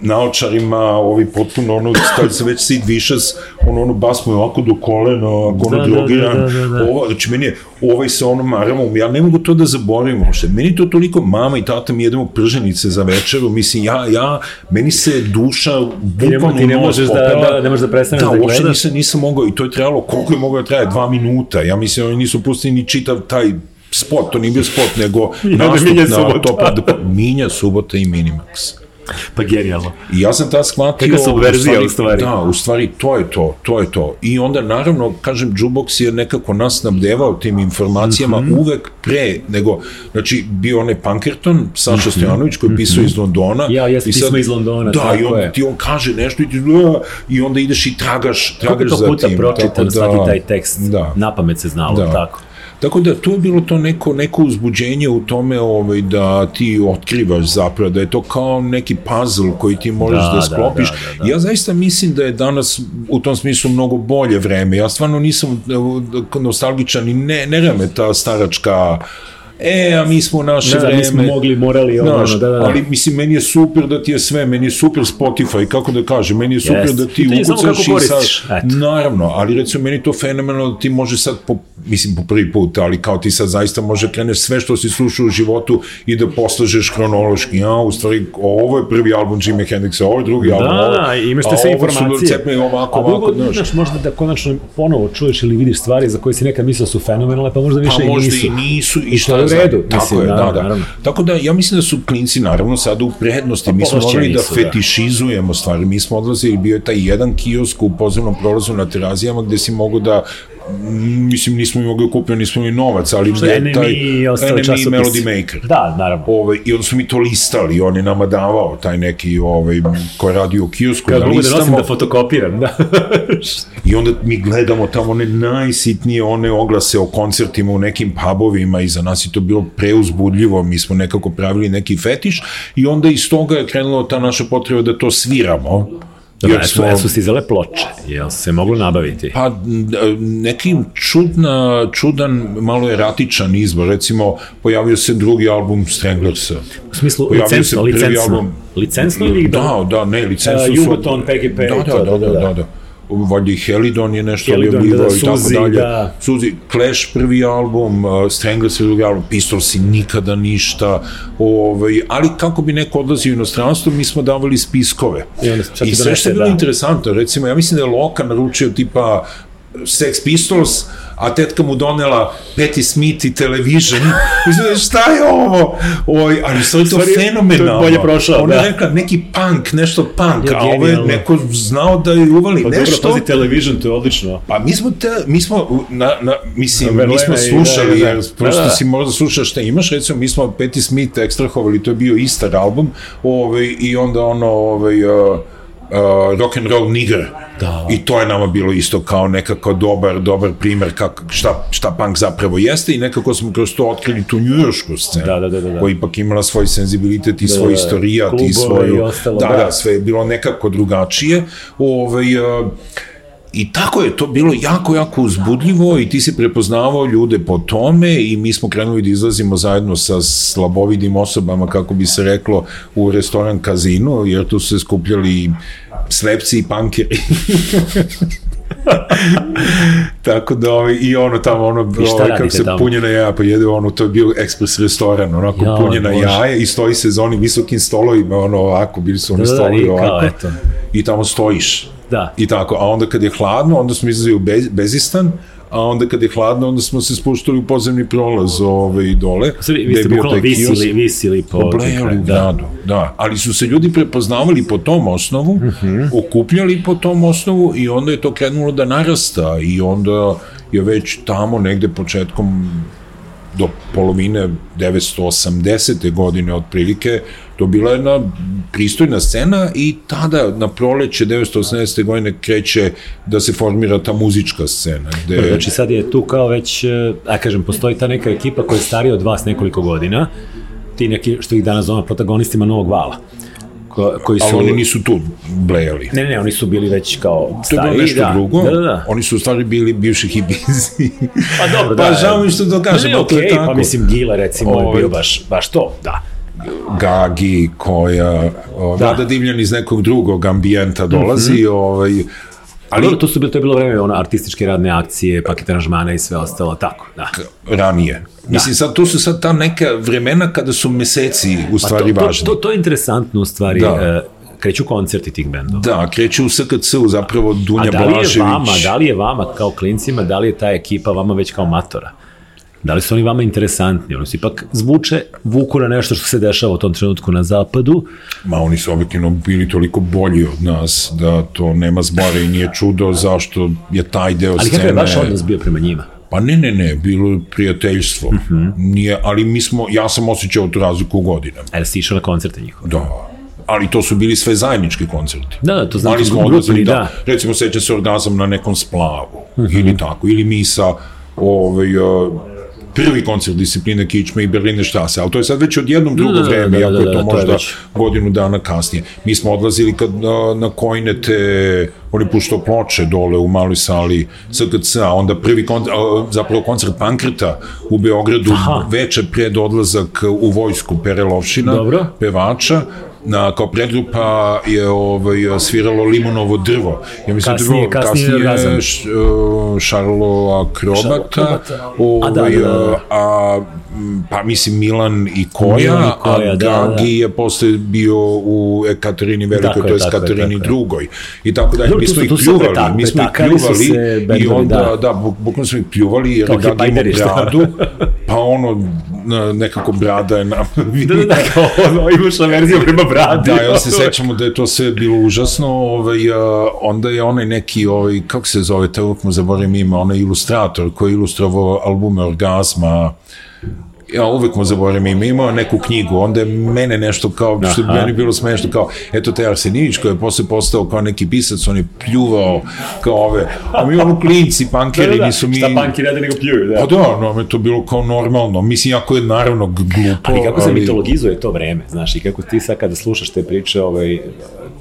naočarima, ovi potpuno ono, stavlja se već Sid Vicious, ono, ono bas mu je ovako do kolena, ako ono Da, da, drogiran, da, da, da. ovo, znači meni je ovaj sa onom maramom, ja ne mogu to da zaboravim uopšte. Meni to toliko mama i tata mi jedemo prženice za večeru, mislim, ja, ja, meni se duša bukvalno ti ne možeš da- popela. da- ne možeš da prestaneš da da gledaš. nisam, nisam mogao i to je trebalo, koliko je moglo da traje, dva minuta, ja mislim, oni nisu pustili ni čitav taj spot, to nije bio spot, nego onda nastup na subota. top of the, Minja, subota i Minimax. Pa genijalno. I ja sam tad shvatio... Kakva subverzija, u stvari. Da, u stvari, to je to, to je to. I onda, naravno, kažem, Jukebox je nekako nas snabdevao tim informacijama Mhm. uvek pre, nego, znači, bio onaj Pankerton, Saša Stojanović, koji je pisao iz Londona. Mhm. Ja, sad- pismo iz Londona, Da, tako i on, je. ti on kaže nešto i ti, "Da", i onda ideš i tragaš, tragaš za to puta tim. pročitan, tako svaki taj tekst, Da. na pamet se znalo, Da. tako. Tako da to je bilo to neko, neko uzbuđenje u tome ovaj, da ti otkrivaš zapravo, da je to kao neki puzzle koji ti možeš Da, da, da, sklopiš. da, da, da. Ja zaista mislim da je danas u tom smislu mnogo bolje vreme. Ja stvarno nisam nostalgičan i ne, ne rame ta staračka e, a mi smo u naše Da, da, vreme. mi smo mogli, morali, ono, ono, da, da, da. ali mislim, meni je super da ti je sve, meni je super Spotify, kako da kažem, meni je super Jeste. da ti ukucaš i sad, naravno, ali recimo meni to fenomenalno da ti može sad po mislim po prvi put, ali kao ti sad zaista može kreneš sve što si slušao u životu i da poslažeš hronološki, ja, u stvari, ovo je prvi album Jimi Hendrixa, ovo je drugi Da, album, ovo, da, imaš te a sve ovo informacije. ovako, A drugo, ovako, znaš. znaš, možda da konačno ponovo čuješ ili vidiš stvari za koje si nekad mislio da su fenomenalne, pa možda više Pa i možda nisu. i nisu i šta je u znam. redu, Tako mislim, je, da, da. naravno. Tako da ja mislim da su klinci naravno sada u prednosti. Mi smo morali da da. fetišizujemo stvari. Mi smo odlazili, bio je taj jedan kiosk u podzemnom prolazu na terazijama gde si mogu da mislim nismo mi mogli kupiti, nismo imali novac, ali Što je NME i ostali NME časopisi. Melody Maker. Da, naravno. Ove, I onda smo mi to listali, on je nama davao taj neki ovaj, ko je radio u kiosku, Kad da mogu da nosim da fotokopiram, da. I onda mi gledamo tamo one najsitnije one oglase o koncertima u nekim pubovima i za nas je to bilo preuzbudljivo, mi smo nekako pravili neki fetiš i onda iz toga je krenula ta naša potreba da to sviramo. Dobro, jer su, jer su stizale ploče, jel se moglo nabaviti? Pa, neki čudna, čudan, malo eratičan izbor. Recimo, pojavio se drugi album Stranglersa. U smislu, Pojavio se licencno, licencno. album. Licencno ili Da, da, ne, licencu Uh. Jugoton, PGP da, to, da, da, da, da, da. Valjda i Helidon je nešto Helidon, objavljivao da, i tako Suzi, dalje. da. Suzi, Clash prvi album, uh, Stranglers drugi album, Pistolsi nikada ništa, ovaj, ali kako bi neko odlazio u inostranstvo, mi smo davali spiskove. I onda I sve što je bilo da. interesantno, recimo, ja mislim da je Loka naručio tipa Sex Pistols, a tetka mu donela Patti Smith i Television. Mislim, šta je ovo? Oj, ali sve to Stvari, fenomenalno. to je bolje prošao, Ona da. je rekla neki punk, nešto punk, a ovo je neko znao da je uvali Pa nešto. dobro, pazi, television, to je odlično. Pa mi smo, te, mi smo, na, na, mislim, Na mi smo Berlina i slušali, da, da, da. prosto Da, da. si možda slušaš šta imaš, recimo mi smo Patti Smith ekstrahovali, to je bio istar album, ovaj, i onda ono, ovaj, uh, uh, rock and roll nigger. Da. I to je nama bilo isto kao nekako dobar, dobar primer kako, šta, šta punk zapravo jeste i nekako smo kroz to otkrili tu njujošku scenu. Da, da, da, da, da. Koja ipak imala svoj senzibilitet i svoj da, da. istorijat i Klubove svoju... i ostalo, da, da. da, sve je bilo nekako drugačije. Ovaj, uh, I tako je to bilo jako, jako uzbudljivo i ti si prepoznavao ljude po tome i mi smo krenuli da izlazimo zajedno sa slabovidim osobama, kako bi se reklo, u restoran kazino, jer tu su se skupljali slepci i pankeri. Tako da, ovaj, i ono tamo, ono, ovaj, kako se tamo? punjena jaja, pa jede ono, to je bio ekspres restoran, onako Jao, punjena Bože. jaja i stoji se za onim visokim stolovima, ono ovako, bili su oni Da, da, stolovi kao, ovako, eto. i tamo stojiš. Da. I tako, a onda kad je hladno, onda smo izlazili u Bez, Bezistan, a onda kad je hladno, onda smo se spuštali u podzemni prolaz ovaj, dole. Sve, vi ste bio bukvalno visili, visili po... Oblejali u da. gradu, da. Ali su se ljudi prepoznavali po tom osnovu, Mhm. okupljali po tom osnovu i onda je to krenulo da narasta i onda je već tamo negde početkom do polovine 980. godine otprilike, to bila jedna pristojna scena i tada na proleće 980. godine kreće da se formira ta muzička scena. Gde, Znači sad je tu kao već, e, a kažem, postoji ta neka ekipa koja je starija od vas nekoliko godina, ti neki, što ih danas zovemo protagonistima Novog vala, ko, koji su... ali oni nisu tu blejali. Ne, ne, oni su bili već kao To je bilo nešto da, drugo. Da, da, da. Oni su u stvari bili bivši hipizi. Pa dobro, Pa da. žao mi što to kažem, Ne, ne, ali to je okej, tako. pa mislim Gila recimo je Ovaj. bio baš, baš to, da. Gagi, koja, o, Da. Vlada Divljan iz nekog drugog ambijenta dolazi, Mhm. ovaj, Ali dobro, to su bile, to je bilo vreme ono, artističke radne akcije, paket aranžmana i sve ostalo, tako, da. ranije. Mislim, sad, tu su sad ta neka vremena kada su meseci u stvari Pa to, važni. To, to, to je interesantno u stvari, Da. e, kreću koncerti tih bendova. Da, kreće u SKC-u zapravo Dunja A da li je Blažević. vama, da li je vama kao klincima, da li je ta ekipa vama već kao matora? Da li su oni vama interesantni? Oni su ipak zvuče, vuku na nešto što se dešava u tom trenutku na zapadu. Ma oni su objektivno bili toliko bolji od nas da to nema zbora i nije čudo zašto je taj deo Ali scene... kakav je vaš odnos bio prema njima? Pa ne, ne, ne, bilo je prijateljstvo. Mhm. Nije, ali mi smo, ja sam osjećao tu razliku u godinama. A jel si išao na koncerte njihove? Da. Ali to su bili sve zajednički koncerti. Da, da, to znam, Ali smo odlazili, da. da. Recimo, sećam se orgazam na nekom splavu. Mhm. Ili tako. Ili misa, ovaj, uh, prvi koncert discipline Kičme i Berliner Strasse, ali to je sad već odjednom drugo da, da, vreme, da, iako da, je da, to to je možda već- godinu dana kasnije. Mi smo odlazili kad na, na Kojnete, on je puštao ploče dole u maloj sali SKC, a onda prvi koncert, zapravo koncert Pankreta u Beogradu, Aha. veče pred odlazak u vojsku Pere Lovšina, Dobro. pevača, na, kao predgrupa je ovaj, sviralo Limonovo drvo. Ja mislim Kasnije- da je bilo kasnije orgazam. š, uh, Šarlo Akrobata, Akrobata. ovaj, A da, da, da, da. a, pa mislim Milan i Koja, Milan i Koja, a da, da. Gagi je posle bio u Ekaterini Velikoj, to je je. drugoj i tako dalje. Dobro, Mi smo ih pljuvali, mi smo ih pljuvali i onda, da. da, bu- bukvalno smo ih pljuvali jer je Gagi imao bradu, pa ono, nekako brada je na... Da, da, da, ono, imaš na verziju prema bradi. Da, ja se sećamo da je to sve bilo užasno, ovaj, onda je onaj neki, ovaj, kako se zove, te uvijek mu zaboravim ime, onaj ilustrator koji je ilustrovao albume Orgazma, ja uvek mu zaboravim imao neku knjigu, onda je mene nešto kao, što bi meni bilo smešno, kao, eto te Arsenivić koji je posle postao kao neki pisac, on je pljuvao kao ove, a mi ono klinci, Da, pankeri, da, da. nisu mi... Šta panki rade nego pljuju, da. Pa da, no, me to bilo kao normalno, mislim, jako je naravno glupo, Ali kako se mitologizuje to vreme, znaš, i kako ti sad kada slušaš te priče, ovaj,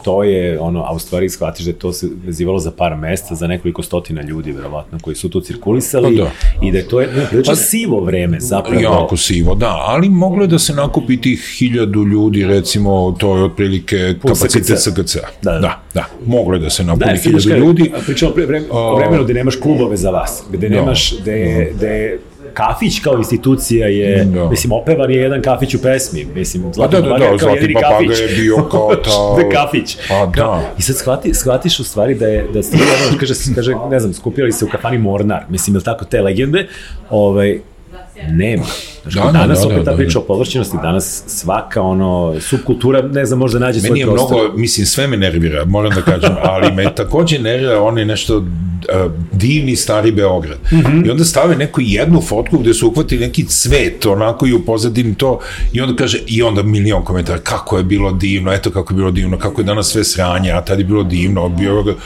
to je ono, a u stvari shvatiš da je to se vezivalo za par mesta, za nekoliko stotina ljudi, verovatno, koji su tu cirkulisali Pa da. i da je to je ne, prilično sivo vreme, zapravo. Jako sivo, da, ali moglo je da se nakupi tih hiljadu ljudi, recimo, to je otprilike kapacitet SKC. SKC. Da, da. da, da, moglo je da se nakupi Da, hiljadu ljudi. Pričamo pre, vreme, o vremenu gde nemaš klubove za vas, gde Da. nemaš, gde, gde kafić kao institucija je, Da. mislim, opevan je jedan kafić u pesmi, mislim, Pa Zlatan da, da, Papagaj da, kao jedini kafić. je bio kao ta... da je kafić. Pa da. I sad shvati, shvatiš u stvari da je, da ste, ono, kaže, kaže, ne znam, skupili se u kafani Mornar, mislim, je li tako te legende, ovaj, nema. Znaš, Da, da, da, danas da, opet da, ta da, priča da. o površinosti, danas svaka ono, subkultura, ne znam, možda nađe Meni svoj je prostor. mnogo, mislim, sve me nervira, moram da kažem, ali me takođe nervira onaj nešto divni stari Beograd. Mm. -hmm. I onda stave neku jednu fotku gde su uhvatili neki cvet, onako i u pozadini to, i onda kaže, i onda milion komentara, kako je bilo divno, eto kako je bilo divno, kako je danas sve sranje, a tad je bilo divno, Beograd,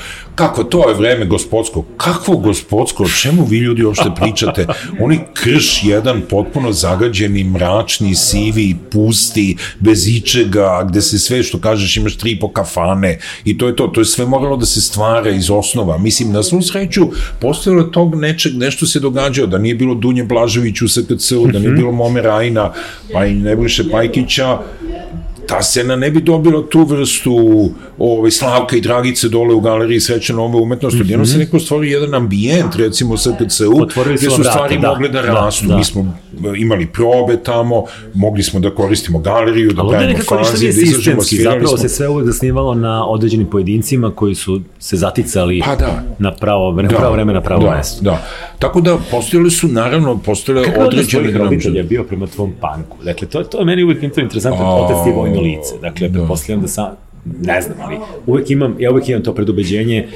kako, to je vreme gospodsko. Kakvo gospodsko, o čemu vi ljudi uopšte pričate? Oni krš jedan potpuno zagađeni, mračni, sivi, pusti, bez ičega, gde se sve što kažeš imaš tri po kafane i to je to. To je sve moralo da se stvara iz osnova. Mislim, na svu sreću, postojalo tog nečeg, nešto se događao, da nije bilo Dunje Blažević u SKC-u, da nije bilo Mome Rajna, pa i Nebojše Pajkića, ta scena ne bi dobila tu vrstu ovaj, Slavka i Dragice dole u galeriji sreće nove umetnosti. Mm -hmm. se neko stvori jedan ambijent, recimo sa KCU, Otvorili su gde su stvari da, mogle da da, rastu. da. Mi smo e, imali probe tamo, mogli smo da koristimo galeriju, da pravimo fazi, da sistemski, svirali zapravo smo. se sve uvek zasnivalo na određenim pojedincima koji su se zaticali Pa da. na pravo, vreme, pravo vreme na pravo da, mesto. Da, tako da postojali su, naravno, postojale Kako je odnos određene tvojih roditelja bio prema tvom panku? Dakle, to, to je meni uvek to interesantno, A, otac je vojno lice. Dakle, da. pretpostavljam da sam, ne znam, ali uvek imam, ja uvek imam to predubeđenje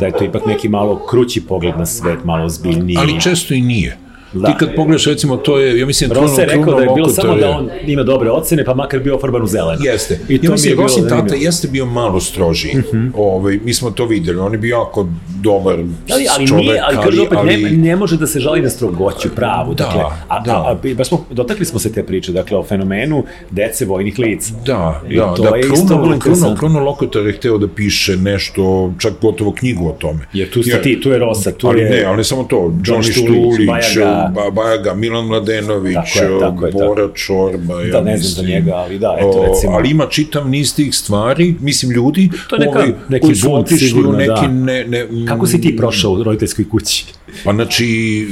da je to ipak neki malo krući pogled na svet, malo ozbiljniji. Ali često i nije. Da. Ti kad pogledaš, recimo, to je, ja mislim, Ross je rekao da je bilo samo to da on ima dobre ocene, pa makar bio ofarban u zeleno. Jeste. I to ja mi mislim, je bilo Rosin tata zanimljivo. jeste bio malo strožiji. Mm -hmm. ovaj, mi smo to videli. On je bio jako dobar Ali, ali čovek, nije, ali kaže opet, ne, ne može da se žali na strogoću pravu. Da, dakle, a, da. a, a, baš smo, dotakli smo se te priče, dakle, o fenomenu dece vojnih lica. Da, I da, to da, je Kruno, Kruno. Kruno Lokotar je hteo da piše nešto, čak gotovo knjigu o tome. Jer tu ste ti, tu je Rosa, tu ali je... ne, ali ne samo to, Johnny Štulić, Bajaga. Bajaga, Bajaga Milan Mladenović, Tako je, tako je, Bora Čorba, ja Da, ne znam za njega, ali da, eto, recimo. ali ima čitav niz tih stvari, mislim, ljudi To je neka- ovaj, neki koji su otišli u neki... da. Ne, ne, Kako si ti prošao u roditeljskoj kući? Pa znači,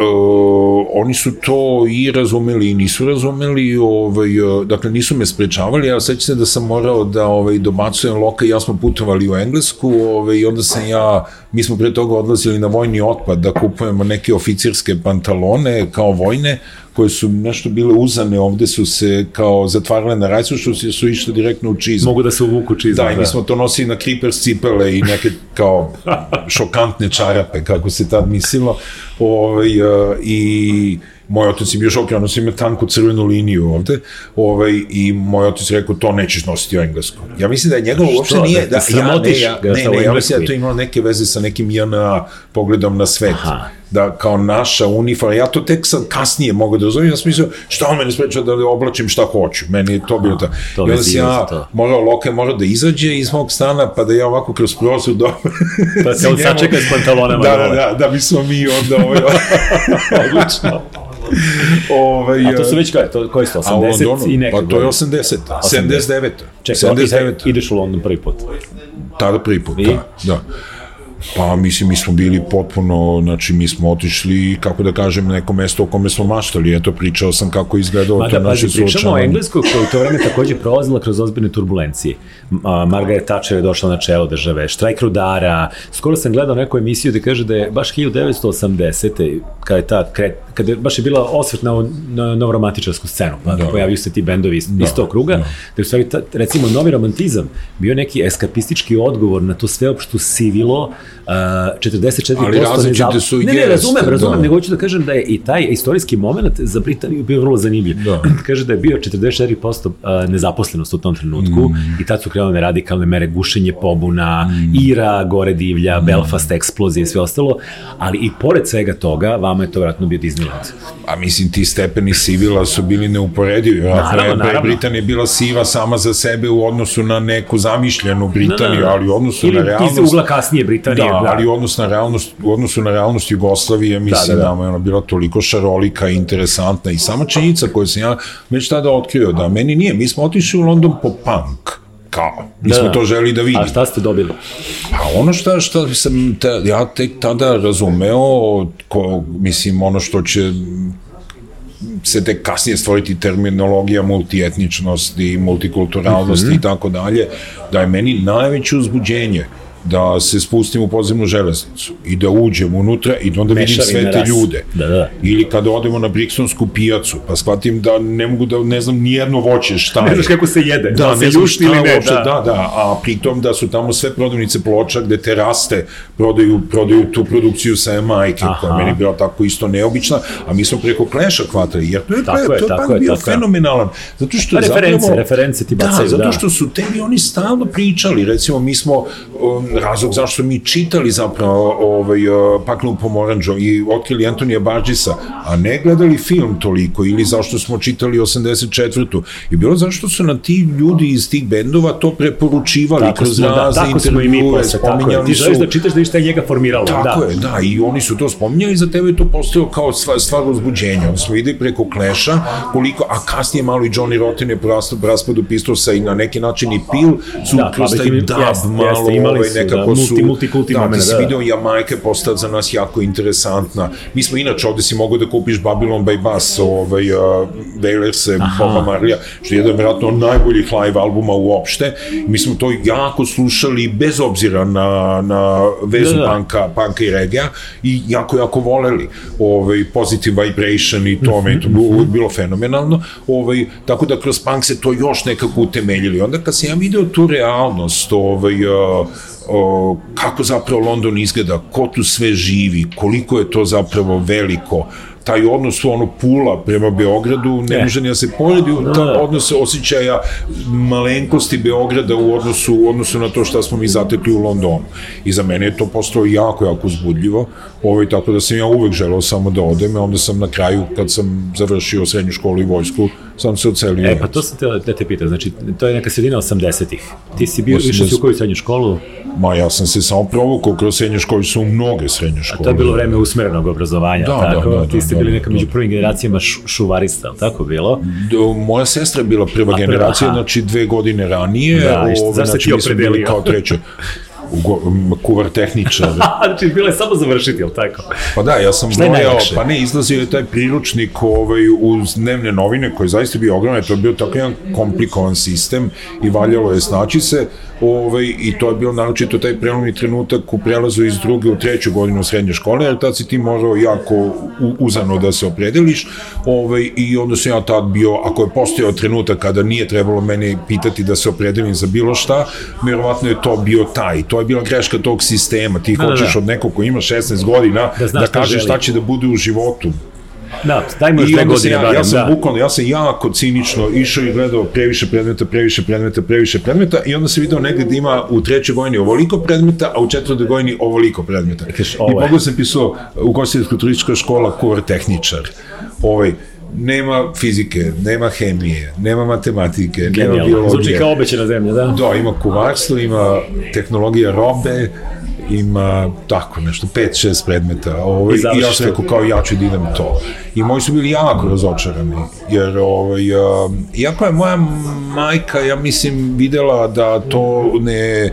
uh, oni su to i razumeli i nisu razumeli, ovaj, dakle nisu me sprečavali, ja sećam se da sam morao da ovaj, dobacujem Loka ja smo putovali u Englesku ovaj, i onda sam ja, mi smo pre toga odlazili na vojni otpad da kupujemo neke oficirske pantalone kao vojne, koje su nešto bile uzane, ovde su se kao zatvarale na rajcu, što su, su išle direktno u čizmu. Mogu da se uvuku čizma. Da, i mi smo to nosili na Creepers cipele i neke kao šokantne čarape, kako se tad mislilo. Ovaj, uh, I moj otac je bio šokiran, ono ima tanku crvenu liniju ovde, ovaj, i moj otac je rekao, to nećeš nositi u engleskom. Ja mislim da je njegov uopšte Što? nije, Da da, ja, ne, ja, ne, ne, ja mislim da to imalo neke veze sa nekim JNA pogledom na svet. Aha. Da kao naša uniforma, ja to tek sad kasnije mogu da razumijem, ja sam mislio, šta on mene spreča da oblačim šta hoću, meni je to bilo ta. to I onda sam ja morao, Loka je morao da izađe iz mog stana, pa da ja ovako kroz prozor do... Pa se on sačeka s pantalonama Da, da, dole. da, da bismo mi onda ovaj... Odlično. ovaj, A to su već koje, to, koje su, 80 a u Londonu, i neke Pa to je godine? 80. 79. Čekaj, 79. ideš u London prvi put. Tada prvi put, I? da. da. Pa, mislim, mi smo bili potpuno, znači, mi smo otišli, kako da kažem, neko mesto o kome smo maštali. Eto, pričao sam kako izgledao Ma to da, naše pazi, pričamo o suočavanje. Engleskoj koja u to vreme takođe prolazila kroz ozbiljne turbulencije. A, Margaret Thatcher je došla na čelo države, štrajk rudara, skoro sam gledao neku emisiju gde kaže da je baš 1980. kada je ta, kret, kada je baš je bila osvrt na, na novoromantičarsku scenu, pa da. pojavio se ti bendovi iz, iz tog kruga, da. da je u stvari, ta, recimo, novi romantizam bio neki eskapistički odgovor na to sveopštu sivilo, uh, 44% Ali različite su, Ne, ne, jeste, razumem, razumem, da. nego hoću da kažem da je i taj istorijski moment za Britaniju bio vrlo zanimljiv. Da. Kaže da je bio 44% a, nezaposlenost u tom trenutku mm. i tad su krenule radikalne mere gušenje pobuna, mm. Ira, gore divlja, mm. Belfast eksplozije i sve ostalo, ali i pored svega toga, vama je to vratno bio Disneyland. A mislim, ti stepeni sivila su bili neuporedivi. Naravno, Naravno. Britanija je bila siva sama za sebe u odnosu na neku zamišljenu Britaniju, Da, da, da. ali u odnosu Ili na iz realnost... ugla kasnije Britanije, Da, da. ali u odnosu na realnost, u odnosu na realnost Jugoslavije, mislim da, da. da, da. je ona bila toliko šarolika i interesantna i sama činjenica koju sam ja već tada otkrio, da meni nije, mi smo otišli u London po punk, kao, mi Da, smo da. to želi da vidimo. A šta ste dobili? A ono šta, šta sam te, ja tek tada razumeo, ko, mislim, ono što će se tek kasnije stvoriti terminologija multietničnosti, multikulturalnosti Mhm. i tako dalje, da je meni najveće uzbuđenje da se spustim u podzemnu železnicu i da uđem unutra i da onda vidim Mešavina sve te rasa. ljude. Da, da. Ili kada odemo na Brixtonsku pijacu, pa shvatim da ne mogu da, ne znam, nijedno voće šta je. Ne znaš kako se jede, Da, da se ljušti ili ne, uopšte, da. da, da, a pritom da su tamo sve prodavnice ploča gde te raste, prodaju, prodaju tu produkciju sa Majke, koja je meni bila tako isto neobična, a mi smo preko Kleša hvatali, jer to je, Tako je, to je tako je, bio tako fenomenalan, zato što Pa reference, zapravo... reference ti bacaju, da. da. zato što su tebi oni stalno pričali, recimo mi smo, um, razlog zašto smo mi čitali zapravo ovaj, uh, Paknu pomoranđo i otkrili Antonija Barđisa, a ne gledali film toliko, ili zašto smo čitali 84. I bilo zašto su na ti ljudi iz tih bendova to preporučivali Tako kroz smo, da, razne tako smo i mi intervjue, posle, tako je. spominjali Ti želiš da čitaš da vidiš šta je njega formiralo. Tako da. je, da, i oni su to spominjali i za tebe je to postao kao stvar, stvar uzbuđenja. Onda smo videli preko Kleša, koliko, a kasnije malo i Johnny Rotten je po raspadu, Pistosa i na neki način i Pil su Da, da, kroz pa taj dub malo jeste, imali ovaj, nekako da, su... multi- multikulti da, ti si da. video Jamajka je postala za nas jako interesantna. Mi smo inače ovde si mogao da kupiš Babylon by Bass, ovaj, uh, Wailerse, Boba Marlija, što je jedan vjerojatno od najboljih live albuma uopšte. Mi smo to jako slušali bez obzira na, na vezu Da, da, panka, panka i regija i jako, jako voleli ovaj, Positive Vibration i to, meni to bilo, uvijek bilo fenomenalno. Ovaj, tako da kroz punk se to još nekako utemeljili. Onda kad sam ja video tu realnost, ovaj, uh, o, kako zapravo London izgleda, ko tu sve živi, koliko je to zapravo veliko, taj odnos ono Pula prema Beogradu ne Ne. može ni da se poredi ta da. odnos osjećaja malenkosti Beograda u odnosu u odnosu na to šta smo mi zatekli u Londonu. I za mene je to postalo jako jako uzbudljivo. Ovaj tako da sam ja uvek želeo samo da odem, a onda sam na kraju kad sam završio srednju školu i vojsku, sam se ocelio. E, pa to sam te, da te pitam, znači, to je neka sredina 80-ih. Ti si bio, 80. išao si u koju srednju školu, Ma ja sam se samo provukao kroz srednje škole, su mnoge srednje škole. to je bilo vreme usmerenog obrazovanja, Da, tako? da, da, Ti ste da, bili da, neka da. među prvim generacijama šuvarista, ali tako bilo? Do, moja sestra je bila prva A, prva, generacija, aha. znači dve godine ranije. Da, i zašto znači, ti opredelio? Kao treće. Kuvar tehničar. znači, bilo je samo završiti, ali tako? Pa da, ja sam brojao, pa ne, izlazio je taj priručnik ovaj, uz dnevne novine, koji je zaista bio ogroman, to je bio tako jedan komplikovan sistem i valjalo je snaći se, ovaj, i to je bilo naročito taj prelomni trenutak u prelazu iz druge u treću godinu srednje škole, jer tad si ti morao jako uzano da se opredeliš, ovaj, i onda sam ja tad bio, ako je postojao trenutak kada nije trebalo mene pitati da se opredelim za bilo šta, vjerovatno je to bio taj, to je bila greška tog sistema, ti da, hoćeš da. od nekog ko ima 16 godina Da da, da šta će da bude u životu. Da, dajmo još dve godine, ja, barem, ja sam da. bukvalno, ja sam jako cinično išao i gledao previše predmeta, previše predmeta, previše predmeta i onda sam video negde da ima u trećoj godini ovoliko predmeta, a u četvrtoj godini ovoliko predmeta. Kažeš, I je. mogu sam pisao u Gostinsko-turistička škola kuvar tehničar. Ovaj, nema fizike, nema hemije, nema matematike, nema Genijalno. biologije. Zvuči kao obećena zemlja, da? Da, ima kuvarstvo, ima tehnologija robe, ima tako nešto, 5-6 predmeta. Ovaj, I, I ja sam rekao kao ja ću da idem to. I moji su bili jako razočarani, jer ovaj, uh, iako je moja majka, ja mislim, videla da to ne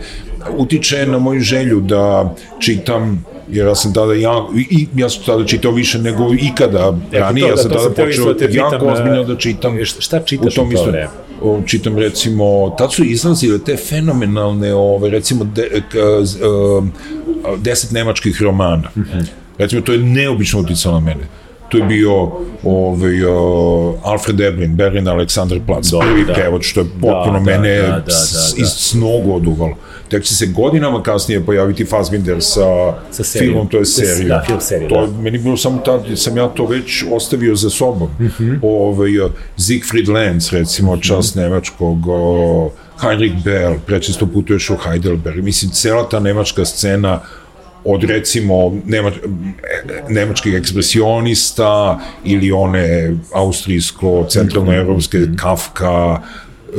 utiče na moju želju da čitam jer ja sam tada ja, i, ja sam tada čitao više nego ikada ranije, ja sam da, tada počeo da jako ozbiljno da čitam. Šta čitaš u to vreme? čitam recimo, tad su izlazile te fenomenalne, ove, recimo, de, k, uh, deset nemačkih romana. Mm -hmm. Recimo, to je neobično uticalo na mene. To je bio ovaj, uh, Alfred Eblin, Berlin Aleksandar Plac, prvi da. prevod, što je potpuno da, mene da, da, da, da, da. iz snogu oduvalo tek će se godinama kasnije pojaviti Fassbinder sa, sa filmom, to je serija. Da, film serija, to, da. Meni bilo samo tad, sam ja to već ostavio za sobom. Mm -hmm. ovaj, Siegfried Lenz, recimo, čas mm -hmm. nemačkog, o, Heinrich Bell, prečesto putuješ u Heidelberg. Mislim, cela ta nemačka scena od recimo nemač, nemačkih ekspresionista ili one austrijsko-centralnoevropske -hmm. Kafka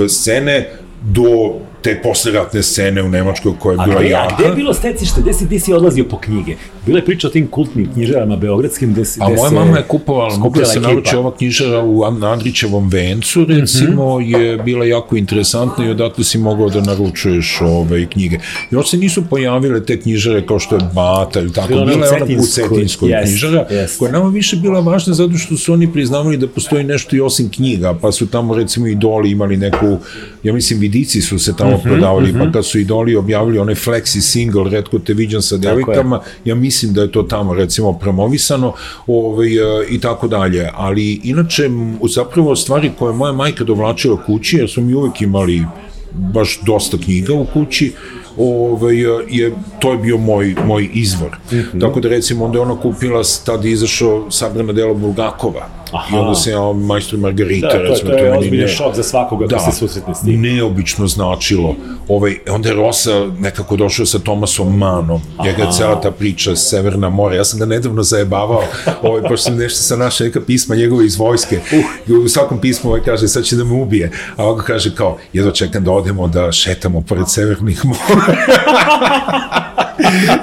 scene do te posleratne scene u Nemačkoj koja je bila gde, jaka. A gde je bilo stecište? Gde si, gde si odlazio po knjige? Bila je priča o tim kultnim knjižarama beogradskim gde, A moja mama je kupovala, mogla se naruči ova knjižara u Andrićevom vencu, recimo, mm -hmm. je bila jako interesantna i odatle si mogao da naručuješ ove knjige. Još se nisu pojavile te knjižare kao što je Bata ili tako. Bila, bila je ona u Cetinskoj yes, knjižara, yes. koja nama više bila važna zato što su oni priznavali da postoji nešto i osim knjiga, pa su tamo recimo idoli imali neku, ja mislim vidici su se tamo mm -hmm, prodavali, mm -hmm. pa kad su idoli objavili onaj flexi single, redko te viđam sa devojkama, ja mislim da je to tamo recimo promovisano ovaj, e, i tako dalje, ali inače zapravo stvari koje moja majka dovlačila kući, jer smo mi uvek imali baš dosta knjiga u kući, ovaj, je, to je bio moj, moj izvor. Mm -hmm. Tako da recimo onda je ona kupila, tada izašao sabrana dela Bulgakova, Aha. I onda se ja majstor Margarita, da, recimo, to, to je ozbiljan šok za svakoga da, ko se susretne s tim. neobično značilo. Ovaj, onda je Rosa nekako došao sa Tomasom Manom, njega je cela ta priča Severna mora, ja sam ga nedavno zajebavao, ovaj, pošto sam nešto sa naša neka pisma njegove iz vojske, uh. u svakom pismu ovaj kaže, sad će da me ubije, a ovako kaže kao, jedva čekam da odemo da šetamo pored Severnih mora.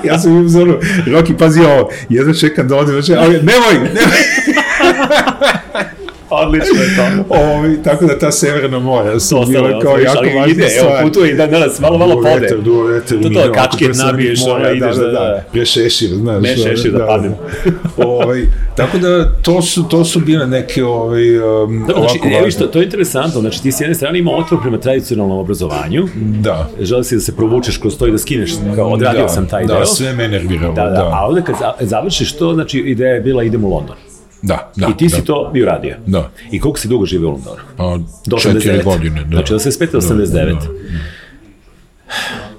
ja sam im zoru, Roki, pazi ovo, jedva čekam da odemo, ali nemoj, nemoj, Odlično je to. Ovi, tako da ta severna mora su bila kao jako važna ide, stvar. Evo putuje i da danas malo, malo pode. Veter, duo veter. To to, kačke nabiješ, ona da, ideš da, da, da. Pre šešir, znaš. Ne šešir, da, da padnem. ovaj, tako da to su, to su bile neke ovaj, um, da, znači, ovako evo što, to je interesantno, znači ti s jedne strane ima otvor prema tradicionalnom obrazovanju. Da. Želi si da se provučeš kroz to i da skineš, kao odradio da, sam taj da, deo. Da, sve me nerviralo. Da, da, da. A ovde kad završiš to, znači ideja je bila idem u London. Da, da. I ti da. si to bio radio. Da. I koliko si dugo živio u Londonu? Pa, Do četiri godine, da. Znači, 85. 89. Da, da, da.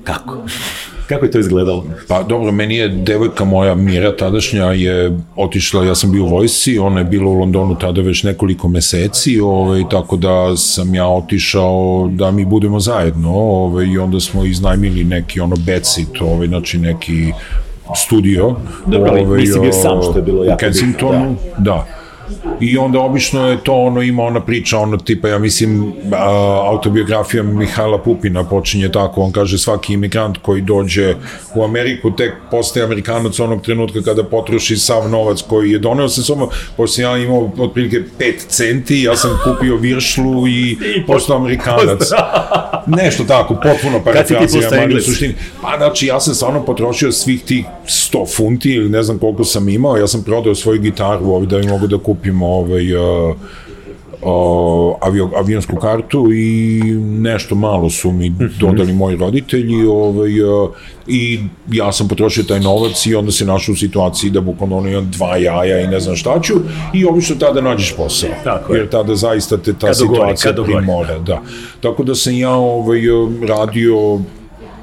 Kako? Kako je to izgledalo? Pa dobro, meni je devojka moja Mira tadašnja je otišla, ja sam bio u vojsci, ona je bila u Londonu tada već nekoliko meseci, ovaj, tako da sam ja otišao da mi budemo zajedno ovaj, i onda smo iznajmili neki ono becit, ovaj, znači neki studio. Dobro, ali ovaj, nisi bio sam, što je bilo jako U Kensingtonu, da. da i onda obično je to ono ima ona priča ono tipa ja mislim autobiografija Mihajla Pupina počinje tako. On kaže svaki imigrant koji dođe u Ameriku tek postaje Amerikanac onog trenutka kada potroši sav novac koji je doneo sa sobom. Pošto ja imao otprilike 5 centi ja sam kupio viršlu i, postao Amerikanac. Nešto tako potpuno parafrazija ali suštini pa znači ja sam stvarno potrošio svih tih 100 funti ili ne znam koliko sam imao ja sam prodao svoju gitaru ovdje da mi mogu da kupim kupim ovaj, uh, uh, avio, avionsku kartu i nešto malo su mi mhm. dodali moji roditelji ovaj, uh, i ja sam potrošio taj novac i onda se našao u situaciji da bukvalno ono imam dva jaja i ne znam šta ću i obično tada nađeš posao. Tako jer tada zaista te ta kad situacija primora. Da. Tako da sam ja ovaj, radio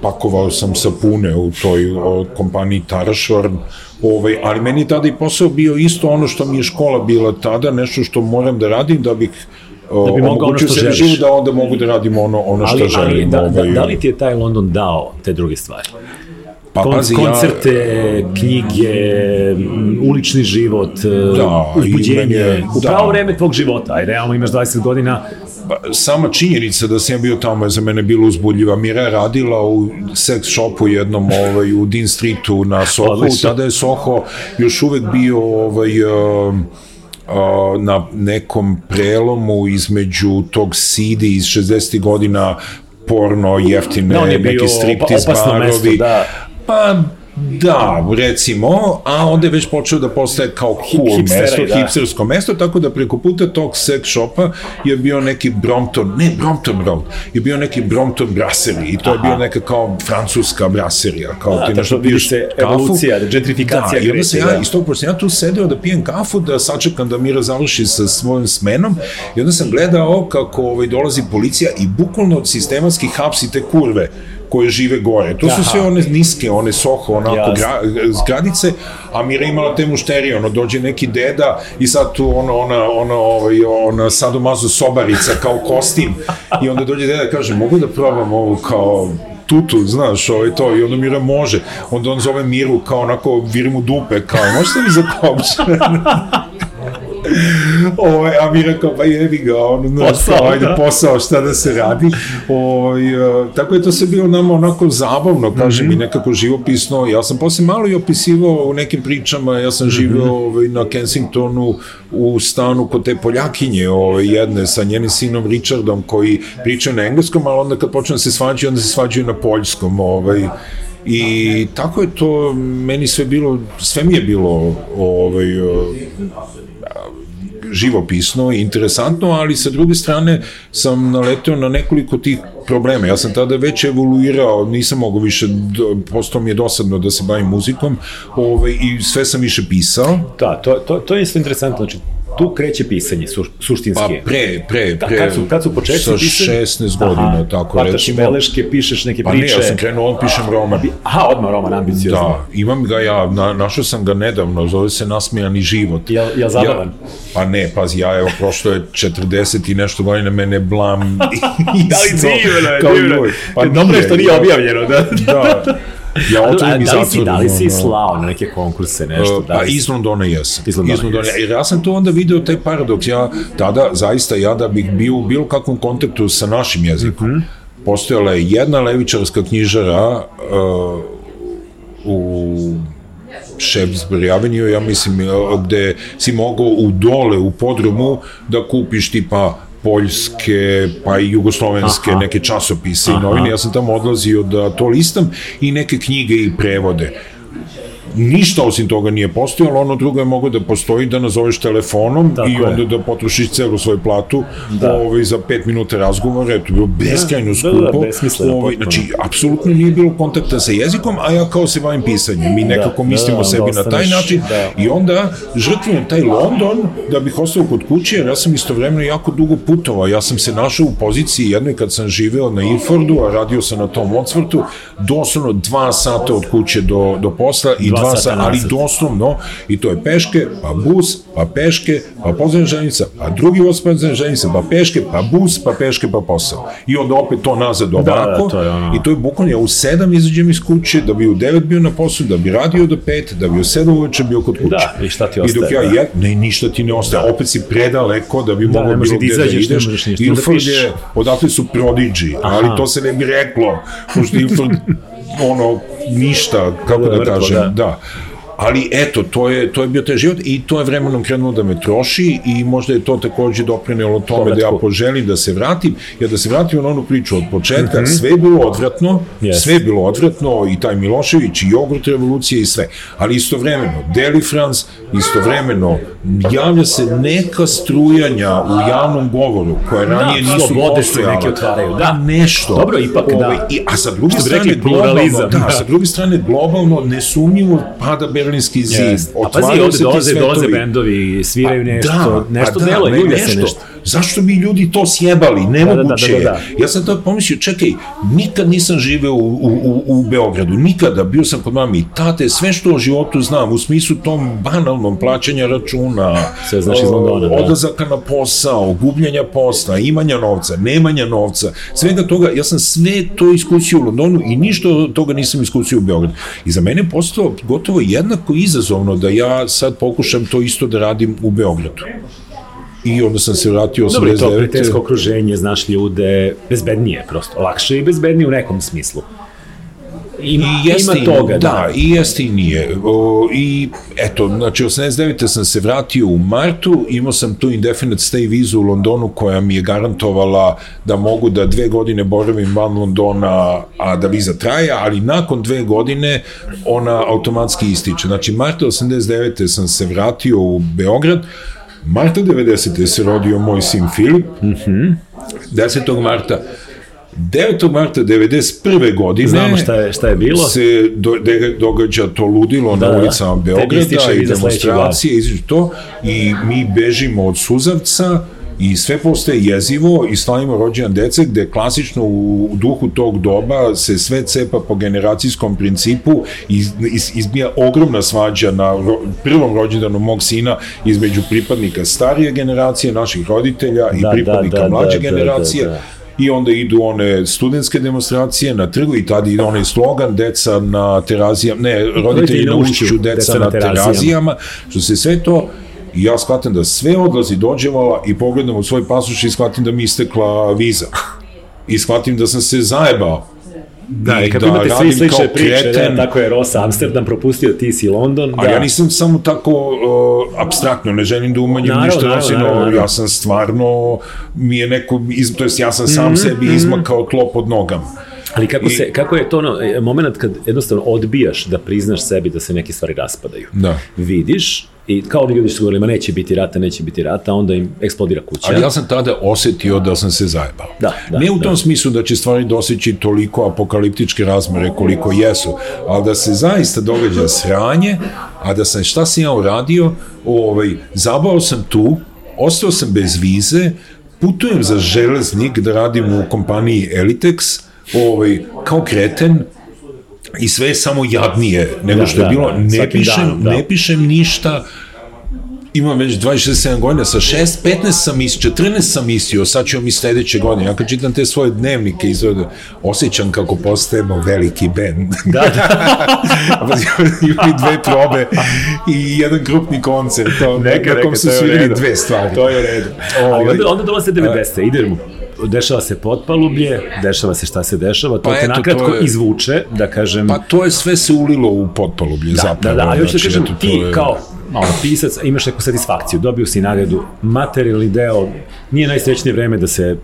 pakovao sam sapune u toj o, kompaniji Tarašvarn, ovaj, ali meni je tada i posao bio isto ono što mi je škola bila tada, nešto što moram da radim da bih da bi mogao ono što želiš. Živu da onda mogu da radim ono, ono što ali, želim. Ali, da, da, ovaj, da, da li ti je taj London dao te druge stvari? Pa, Kon, pazi, koncerte, ja, knjige, ulični život, da, uzbuđenje, u pravo da. vreme tvog života, aj realno imaš 20 godina, sama činjenica da sam ja bio tamo je za mene bilo uzbudljiva. Mira je radila u sex shopu jednom ovaj, u Dean Streetu na Soho. Tada je Soho još uvek bio ovaj, uh, uh, na nekom prelomu između tog CD iz 60. godina porno, jeftine, je neki striptiz barovi. Mesto, da. Pa Da, recimo, a onda je već počeo da postaje kao cool Hipsteri, mesto, da. hipstersko mesto, tako da preko puta tog sex shopa je bio neki Brompton, ne Brompton Road, je bio neki Brompton Brasserie i to Aha. je bio neka kao francuska braserija, kao da, ti nešto piješ se evolucija, kafu. gentrifikacija. Da, i onda se ja, da. iz tog ja tu sedeo da pijem kafu, da sačekam da Mira završi sa svojim smenom i onda sam gledao kako ovaj, dolazi policija i bukvalno od sistematskih hapsi te kurve koje žive gore. To su sve one niske, one soho, onako gra, zgradice, a Mira imala te mušterije, ono, dođe neki deda i sad tu ono, ona, ona, ovaj, ona sadomazo sobarica kao kostim. I onda dođe deda i kaže, mogu da probam ovu kao tutu, znaš, ovaj to, i onda Mira može. Onda on zove Miru kao onako, viri mu dupe, kao, možete mi za ovaj, a mi rekao, pa jebi ga, on, znaš, posao, ajde, da. posao, šta da se radi. Ovaj, uh, tako je to se bilo nama onako zabavno, kažem, mm -hmm. i nekako živopisno. Ja sam posle malo i opisivao u nekim pričama, ja sam živeo mm -hmm. ovaj, na Kensingtonu u stanu kod te Poljakinje, ovaj, jedne sa njenim sinom Richardom, koji pričaju na engleskom, ali onda kad počne da se svađaju, onda se svađaju na poljskom, ovaj, I tako je to meni sve bilo, sve mi je bilo ovaj, živopisno i interesantno, ali sa druge strane sam naleteo na nekoliko tih problema. Ja sam tada već evoluirao, nisam mogao više, postao mi je dosadno da se bavim muzikom ovaj, i sve sam više pisao. Da, to, to, to je isto interesantno. Znači, tu kreće pisanje su, suštinski. Pa pre, pre, da, pre. Da, kad su, kad su početci sa pisanje? Sa 16 godina, Aha, tako Hvataš recimo. beleške, pišeš neke priče. Pa ne, ja sam krenuo, on pišem roman. Aha, odmah roman, ambiciozno. Da, imam ga ja, na, našao sam ga nedavno, zove se Nasmijani život. Ja, ja zabavan? Ja, pa ne, pazi, ja evo, prošlo je 40 i nešto godina, mene blam. da li divno, je, divno. Pa Dobro je što nije objavljeno, da. da. Ja i da li si, da li si slao na neke konkurse, nešto? Da pa iz Londona jesam. Iz Londona, iz Londona Jer ja sam to onda video taj paradoks. Ja tada, zaista, ja da bih bio u bilo kakvom kontaktu sa našim jezikom, mm -hmm. postojala je jedna levičarska knjižara uh, u Shaftesbury Avenue, ja mislim, gde si mogao u dole, u podrumu, da kupiš tipa poljske, pa i jugoslovenske Aha. neke časopise Aha. i novine. Ja sam tamo odlazio da to listam i neke knjige i prevode ništa osim toga nije postojalo, ono drugo je mogo da postoji da nazoveš telefonom Tako i onda je. da potrošiš celu svoju platu da. ovaj, za 5 minuta razgovora, to je bilo beskrajno skupo. Da, da, da, ovaj, znači, apsolutno nije bilo kontakta sa jezikom, a ja kao se bavim pisanjem. Mi da, nekako da, mislimo da, da, sebi na taj način da. i onda žrtvujem taj London da bih ostao kod kuće, jer ja sam istovremeno jako dugo putovao. Ja sam se našao u poziciji jednoj kad sam živeo na Ilfordu, a radio sam na tom Wadsworthu, doslovno dva sata od kuće do, do posla i dva, dva sata, ali doslovno, i to je peške, pa bus, pa peške, pa pozivna ženica, pa drugi voz pozivna ženica, pa peške, pa bus, pa peške, pa posao. I onda opet to nazad ovako, da, da, to je ono. i to je bukvalno, ja u sedam izađem iz kuće, da bi u devet bio na poslu, da bi radio do pet, da bi u sedam uveče bio kod kuće. Da, i šta ti ostaje? I dok ja, da. je, ne, ništa ti ne ostaje, da. opet si predaleko da bi da, mogao bilo da gde da ideš. Ilford je, odatle su prodigy, ali to se ne bi reklo, pošto Ilford ono, ništa, kako da, da kažem, da. da ali eto, to je, to je bio taj život i to je vremenom krenulo da me troši i možda je to takođe doprinelo tome da ja poželim da se vratim, jer da se vratim na onu priču od početka, mm -hmm. sve je bilo odvratno, yes. sve je bilo odvratno i taj Milošević i jogurt revolucije i sve, ali istovremeno Deli Franz, istovremeno javlja se neka strujanja u javnom govoru koje da, ranije da, nisu postojale. neke otvaraju, da. Nešto. Dobro, ipak da. Ovaj, I, a sa druge strane, globalno, da, da, sa druge strane, globalno, nesumnjivo pada Berlinski zid. Yes. A pazi, ovde dolaze, dolaze bendovi, sviraju nešto, da, nešto da, delo, ljulja se nešto. Zašto bi ljudi to sjebali? Nemoguće da, da, da, da, da. Ja sam tad pomislio, čekaj, nikad nisam živeo u, u, u, u Beogradu, nikada, bio sam kod mami i tate, sve što o životu znam, u smislu tom banalnom plaćanja računa, sve znaš iz Londona, da. odlazaka na posao, gubljenja posla, imanja novca, nemanja novca, svega toga, ja sam sve to iskusio u Londonu i ništa od toga nisam iskusio u Beogradu. I za mene je postao gotovo jednako izazovno da ja sad pokušam to isto da radim u Beogradu i onda sam se vratio 89. Dobro, to prijateljsko okruženje, znaš ljude, bezbednije prosto, lakše i bezbednije u nekom smislu. Ima, I jeste ima toga, da. Da, i jeste i nije. O, I eto, znači 89. sam se vratio u martu, imao sam tu indefinite stay vizu u Londonu koja mi je garantovala da mogu da dve godine boravim van Londona, a da viza traje, ali nakon dve godine ona automatski ističe. Znači, marta 89. sam se vratio u Beograd, marta 90. se rodio moj sin Filip, mm -hmm. 10. marta 9. marta 91. godine Znamo šta je, šta je bilo. se do, de, događa to ludilo da, na da. ulicama Beograda i demonstracije, iziđu to i mi bežimo od Suzavca i sve postaje jezivo i slavimo rođendan dece gde klasično u duhu tog doba se sve cepa po generacijskom principu i iz, izbija ogromna svađa na ro, prvom rođendanu mog sina između pripadnika starije generacije, naših roditelja i da, pripadnika da, da, mlađe da, generacije. Da, da, da i onda idu one studentske demonstracije na trgu i tada ide onaj slogan deca na terazijama, ne, roditelji na ušću, deca, deca na terazijama, što se sve to i ja shvatam da sve odlazi dođevala i pogledam u svoj pasuš i shvatim da mi istekla viza. I shvatim da sam se zajebao Da, i kako da imate svi slične priče, da, kreten, da, tako je Ross Amsterdam propustio, ti si London. A da. ja nisam samo tako uh, abstraktno, ne želim da umanjim naravno, ništa, naravno, naravno, naravno. ja sam stvarno, mi je neko, iz, to jest ja sam sam mm -hmm, sebi mm -hmm. izmakao tlo pod nogama. Ali kako, I, se, kako je to ono, e, moment kad jednostavno odbijaš da priznaš sebi da se neke stvari raspadaju. Da. Vidiš, I kao oni ljudi su govorili, ma neće biti rata, neće biti rata, onda im eksplodira kuća. Ali ja sam tada osetio da sam se zajebao. Da, da, ne u tom da. smislu da će stvari doseći toliko apokaliptičke razmere koliko jesu, ali da se zaista događa sranje, a da sam šta sam ja uradio, ovaj, zabao sam tu, ostao sam bez vize, putujem za železnik da radim u kompaniji Elitex, ovaj, kao kreten, i sve je samo jadnije nego da, što je da, bilo. Da, ne, pišem, danom, da. ne pišem ništa, imam već 27 godina, sa 6, 15 sam mislio, 14 sam mislio, sad ću mi sledeće godine. Ja kad čitam te svoje dnevnike, izvode, osjećam kako postajemo veliki bend. Da, da. Imali dve probe i jedan krupni koncert. To, neka, neka, su svirali dve stvari. To je u redu. Ali onda, onda dolaze 90. Idemo dešava se potpalublje, dešava se šta se dešava, to pa te eto, nakratko je, izvuče, da kažem... Pa to je sve se ulilo u potpalublje, da, zapravo. Da, da, ali hoću da znači, kažem, ti je... kao malo pisac, imaš neku satisfakciju, dobio si nagradu, materijalni deo, nije najsrećnije vreme da se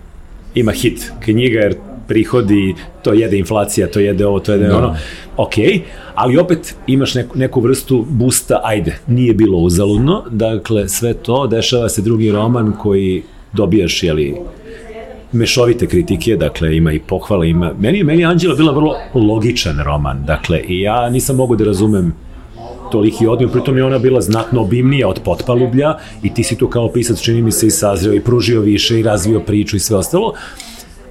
ima hit knjiga, jer prihodi, to jede inflacija, to jede ovo, to jede da. ono, ok, ali opet imaš neku, neku vrstu busta, ajde, nije bilo uzaludno, dakle sve to, dešava se drugi roman koji dobijaš, jeli, mešovite kritike, dakle ima i pohvala, ima... Meni, meni je Anđela bila vrlo logičan roman, dakle, i ja nisam mogu da razumem toliki odmio, pritom je ona bila znatno obimnija od potpalublja i ti si tu kao pisac čini mi se i sazreo i pružio više i razvio priču i sve ostalo,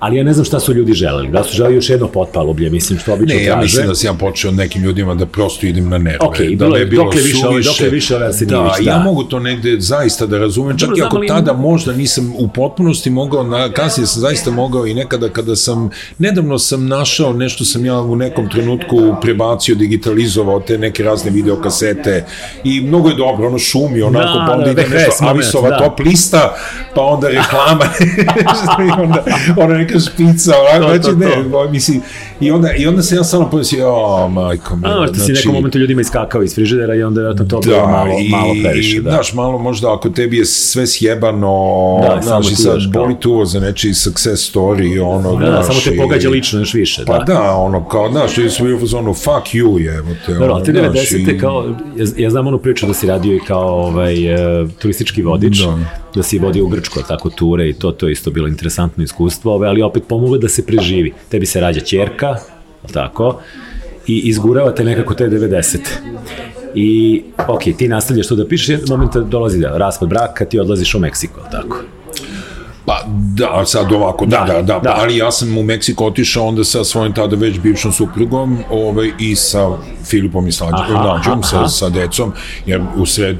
ali ja ne znam šta su ljudi želeli. Da su želeli još jedno potpalublje, mislim što obično ne, traže. Ne, ja mislim da sam ja počeo nekim ljudima da prosto idem na nerve. Ok, da bilo, ne bilo dokle više, ove, dokle više ove Da, da, ja mogu to negde zaista da razumem, čak Dobro, i ako ali... tada možda nisam u potpunosti mogao, na, kasnije sam zaista mogao i nekada kada sam, nedavno sam našao, nešto sam ja u nekom trenutku prebacio, digitalizovao te neke razne videokasete i mnogo je dobro, ono šumi, onako, da, pa onda da, ide nešto Avisova da. top lista, pa onda reklama, i onda, onda neka špica, onako, znači ne, mislim, i onda, i onda se ja samo pomislio, o, majko mi. A, što znači, si nekom momentu ljudima iskakao iz frižidera i onda je to da, bilo malo, i, malo previše. Da, znaš, malo možda ako tebi je sve sjebano, da, znaš, i sad boli tu za nečiji success story, ono, da, da, samo te pogađa lično još više, pa da. Pa da, ono, kao, znaš, ti smo u zonu, fuck you, je, te, ono, ti 90. kao, ja, ja znam onu priču da si radio i kao ovaj, uh, turistički vodič, da. Da si vodio u Grčko, tako ture i to, to je isto bilo interesantno iskustvo, ovaj, ali opet pomoglo da se preživi. Tebi se rađa čerka, tako, i izguravate nekako te 90. I, ok, ti nastavljaš to da pišeš, jedan moment dolazi da raspad braka, ti odlaziš u Meksiko, tako. Pa da, sad ovako, da, da, da, da, da. ali ja sam u Meksiko otišao onda sa svojim tada već bivšom suprugom ovaj, i sa Filipom i Slađom, sa, sa decom, jer u sred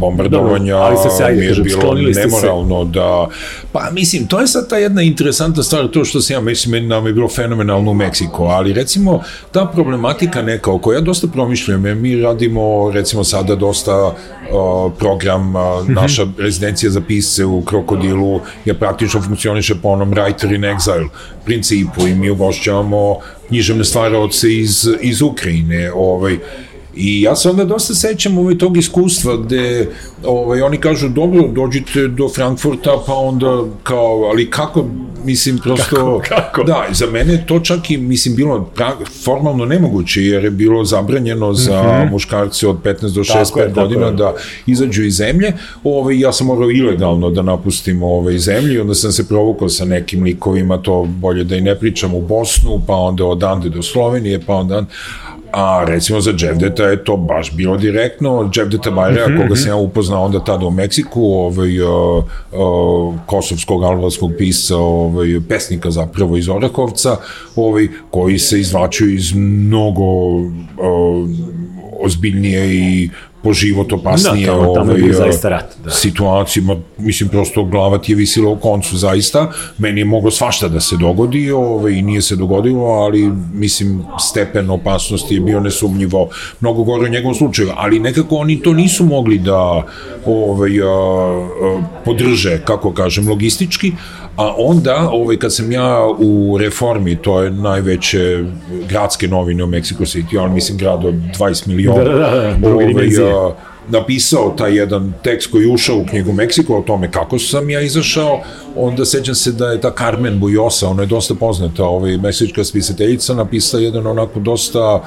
bombardovanja Dobro, ali se se, ajde, mi je bilo ste se. nemoralno da... Pa mislim, to je sad ta jedna interesantna stvar, to što sam ja mislim, meni nam je bilo fenomenalno u Meksiku, ali recimo ta problematika neka o kojoj ja dosta promišljam, jer mi radimo recimo sada dosta uh, program, uh, naša rezidencija za pisce u Krokodilu je praktično funkcioniše po onom Writer in Exile principu i mi ugošćavamo književne stvaraoce iz, iz Ukrajine, ovaj, I ja se onda dosta sećam ovaj, tog iskustva gde ovaj, oni kažu dobro, dođite do Frankfurta pa onda kao, ali kako, mislim prosto... Kako, kako? Da, za mene to čak i, mislim, bilo pra, formalno nemoguće jer je bilo zabranjeno za mm -hmm. muškarce od 15 do 65 godina je. da izađu iz zemlje. Ovaj, ja sam morao ilegalno da napustim ovaj, zemlju i onda sam se provukao sa nekim likovima, to bolje da i ne pričam, u Bosnu, pa onda od Ande do Slovenije, pa onda A recimo za Dževdeta je to baš bilo direktno. Dževdeta Bajrea, mm -hmm. koga sam ja upoznao onda tada u Meksiku, ovaj, uh, uh, kosovskog albanskog pisca, ovaj, pesnika zapravo iz Orahovca, ovaj, koji se izvlačuju iz mnogo uh, ozbiljnije i po život opasnije da, tamo, tamo ovaj, je zaista rat, da. situacijama, mislim prosto glava ti je visila u koncu zaista, meni je moglo svašta da se dogodi ovaj, i nije se dogodilo, ali mislim stepen opasnosti je bio nesumnjivo mnogo gore u njegovom slučaju, ali nekako oni to nisu mogli da ovaj, a, a, podrže, kako kažem, logistički, a onda, ovaj, kad sam ja u Reformi, to je najveće gradske novine u Mexico City, on mislim grad od 20 miliona, Da, da, da, druge ovaj, napisao taj jedan tekst koji je ušao u knjigu Meksiko o tome kako sam ja izašao, onda sećam se da je ta Carmen Bujosa, ona je dosta poznata, ovaj, meksička spisateljica, napisala jedan onako dosta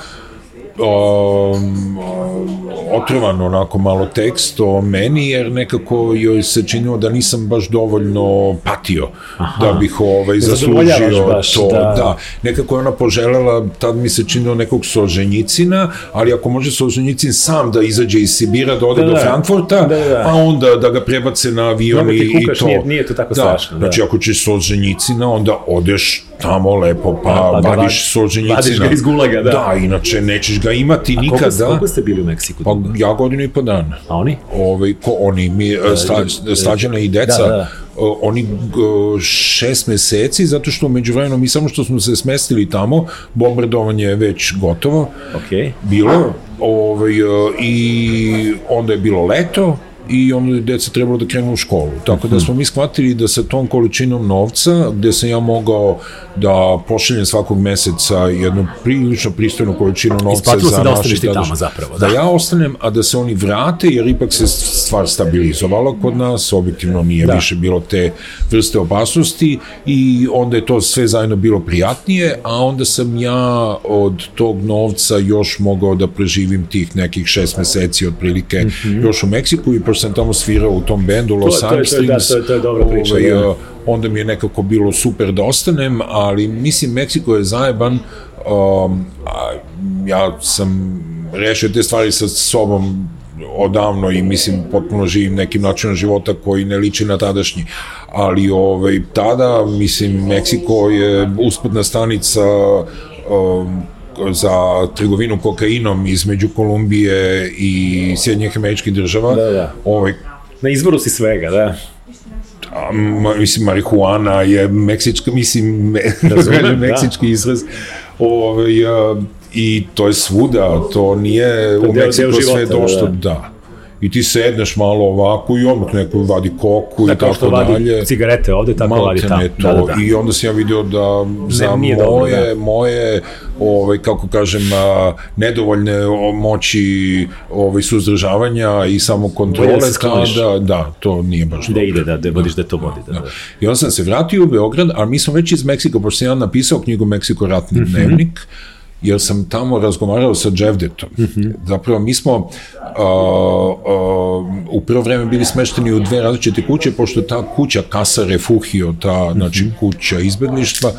um, otrovan onako malo tekst o meni, jer nekako joj se činilo da nisam baš dovoljno patio Aha. da bih ovaj, zaslužio baš, to. da. da. nekako je ona poželela, tad mi se činilo nekog Solženjicina, ali ako može Solženjicin sam da izađe iz Sibira, da ode Da, do da. Frankfurta, Da, da. a onda da ga prebace na avion Onda i, ti i kukaš, to. nije- nije to tako da, strašno, da. Znači, ako ćeš Solženjicina, onda odeš tamo lepo, pa, Pa ga vadiš vadi- Solženjicina. vadiš ga iz gulaga, da. Da, inače nećeš ga imati A koliko, nikada. koliko ste bili u Meksiku? Pa ja godinu i po dana. A oni? Ovaj, ko oni, mi, sta, stađana i deca, Da, da. oni šest meseci, zato što među vremenom mi samo što smo se smestili tamo, bombardovanje je već gotovo, Okej. bilo, ovaj, e, i onda je bilo leto, i onda je deca trebalo da krenu u školu. Tako Mhm. da smo mi shvatili da sa tom količinom novca, gde sam ja mogao da pošaljem svakog meseca jednu prilično pristojnu količinu novca Isplatilo se za da ostaneš ti tamo zapravo, Da da. ja ostanem, a da se oni vrate, jer ipak se stvar stabilizovala kod nas, objektivno nije Da. više bilo te vrste opasnosti i onda je to sve zajedno bilo prijatnije, a onda sam ja od tog novca još mogao da preživim tih nekih šest meseci otprilike mm -hmm. još u Meksiku i pošto sam tamo svirao u tom bendu Los to Armstrings, to je- to je dobra priča, ovaj, da. uh, onda mi je nekako bilo super da ostanem, ali mislim Meksiko je zajeban, um, a, ja sam rešio te stvari sa sobom odavno i mislim potpuno živim nekim načinom života koji ne liči na tadašnji. Ali ovaj, tada, mislim, Meksiko je usputna stanica um, za trgovinu kokainom između Kolumbije i Sjedinjih američkih država. Da, da. Ovaj, Na izvoru si svega, da. a, ma, mislim, marihuana je meksička, mislim, me, Razumem, da. meksički izraz. Ovaj, a, I to je svuda, to nije To u deo- Meksiku deo sve došlo, da. da. I ti sedneš malo ovako i odmah neko vadi koku Da, i tako vadi dalje. cigarete ovde, tako vadi tamo. To. Da, da, da. I onda sam ja video da za dobro, moje, da. moje ovaj, kako kažem, a, nedovoljne moći ovaj, suzdržavanja i samokontrole, Bolje da tada, da, to nije baš Da ide, da, da vodiš da to vodi. Da, da. I onda sam se vratio u Beograd, a mi smo već iz Meksika, pošto sam ja napisao knjigu Meksiko ratni Mhm. dnevnik, jer sam tamo razgovarao sa Dževdetom. Mhm. Zapravo, mi smo uh, uh, u prvo vreme bili smešteni u dve različite kuće, pošto ta kuća Casa Refugio, ta Mhm. znači, kuća izbedništva,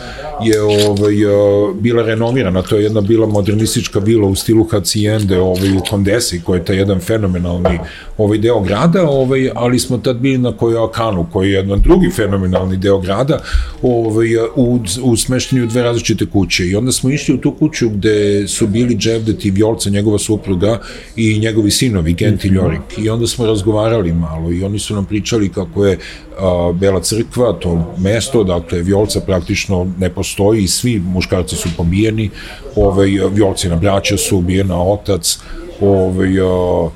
je ovaj, uh, bila renovirana. To je jedna bila modernistička vila u stilu Hacijende ovaj, u Kondesi, koji je taj jedan fenomenalni ovaj deo grada, ovaj, ali smo tad bili na Kojoakanu, koji je jedan drugi fenomenalni deo grada, ovaj, u, u smeštenju u dve različite kuće. I onda smo išli u tu kuću gde su bili Dževdet i Vjolca, njegova supruga i njegovi sinovi, Gent i Ljorik. I onda smo razgovarali malo i oni su nam pričali kako je a, Bela crkva, to mesto, dakle Vjolca praktično ne postoji i svi muškarci su pobijeni, ovaj, Vjolcina braća su ubijena, otac, ovaj, a,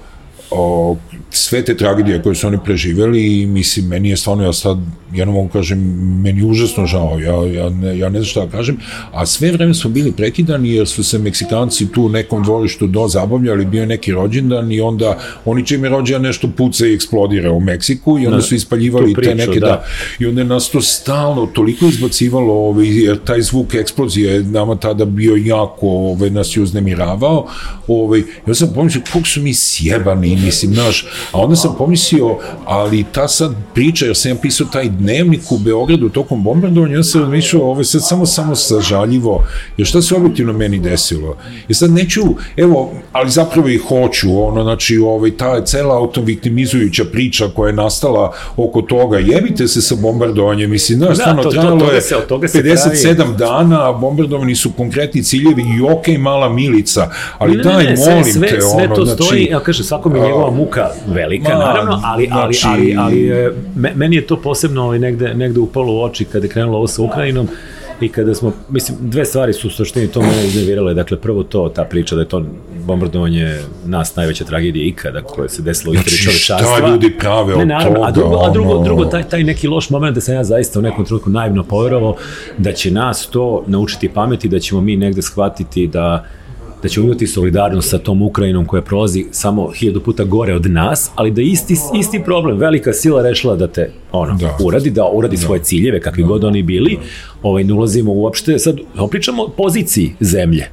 o, sve te tragedije koje su oni preživeli i mislim, meni je stvarno, ja sad, ja ne mogu kažem, meni je užasno žao, ja, ja, ne, ja ne znam šta da kažem, a sve vreme smo bili prekidani jer su se Meksikanci tu u nekom dvorištu do zabavljali, bio je neki rođendan i onda oni čim je rođendan nešto puca i eksplodira u Meksiku i onda su ispaljivali priču, te neke, da. da. i onda je nas to stalno toliko izbacivalo, ovaj, jer taj zvuk eksplozije je nama tada bio jako, ovaj, nas je uznemiravao, ovaj, ja sam pomislio, kog su mi sjebani, mislim, naš, a onda sam pomislio, ali ta sad priča, jer sam ja pisao taj dnevnik u Beogradu tokom bombardovanja, ja sam razmišljao, ovo je sad samo, samo sažaljivo, jer šta se objektivno meni desilo? I sad neću, evo, ali zapravo i hoću, ono, znači, ovaj, ta cela autoviktimizujuća priča koja je nastala oko toga, jebite se sa bombardovanjem, mislim, znaš, da, stvarno, to, trajalo to, je se, 57 pravi. dana, a bombardovani su konkretni ciljevi i okej okay, mala milica, ali ne, daj, ne, ne, molim sve, te, sve ono, to znači... Stoji, ja kaže, svako mi je njegova muka velika, ma, naravno, ali, ali, znači... ali, ali, ali, meni je to posebno ovaj, negde, negde upalo u oči kada je krenulo ovo sa Ukrajinom, i kada smo, mislim, dve stvari su u suštini to mene iznevirale, dakle prvo to, ta priča da je to bombardovanje nas najveća tragedija ikada koja se desila u istoriji znači, čovečanstva. Šta ljudi prave ne, od toga? A drugo, a drugo, drugo taj, taj neki loš moment da sam ja zaista u nekom trenutku naivno poverovao da će nas to naučiti pameti, da ćemo mi negde shvatiti da da ćemo imati solidarnost sa tom Ukrajinom koja prolazi samo hiljadu puta gore od nas, ali da isti, isti problem, velika sila rešila da te ono, da. uradi, da uradi da. svoje ciljeve, kakvi da. god oni bili, da. ovaj, ne ulazimo uopšte, sad pričamo o poziciji zemlje,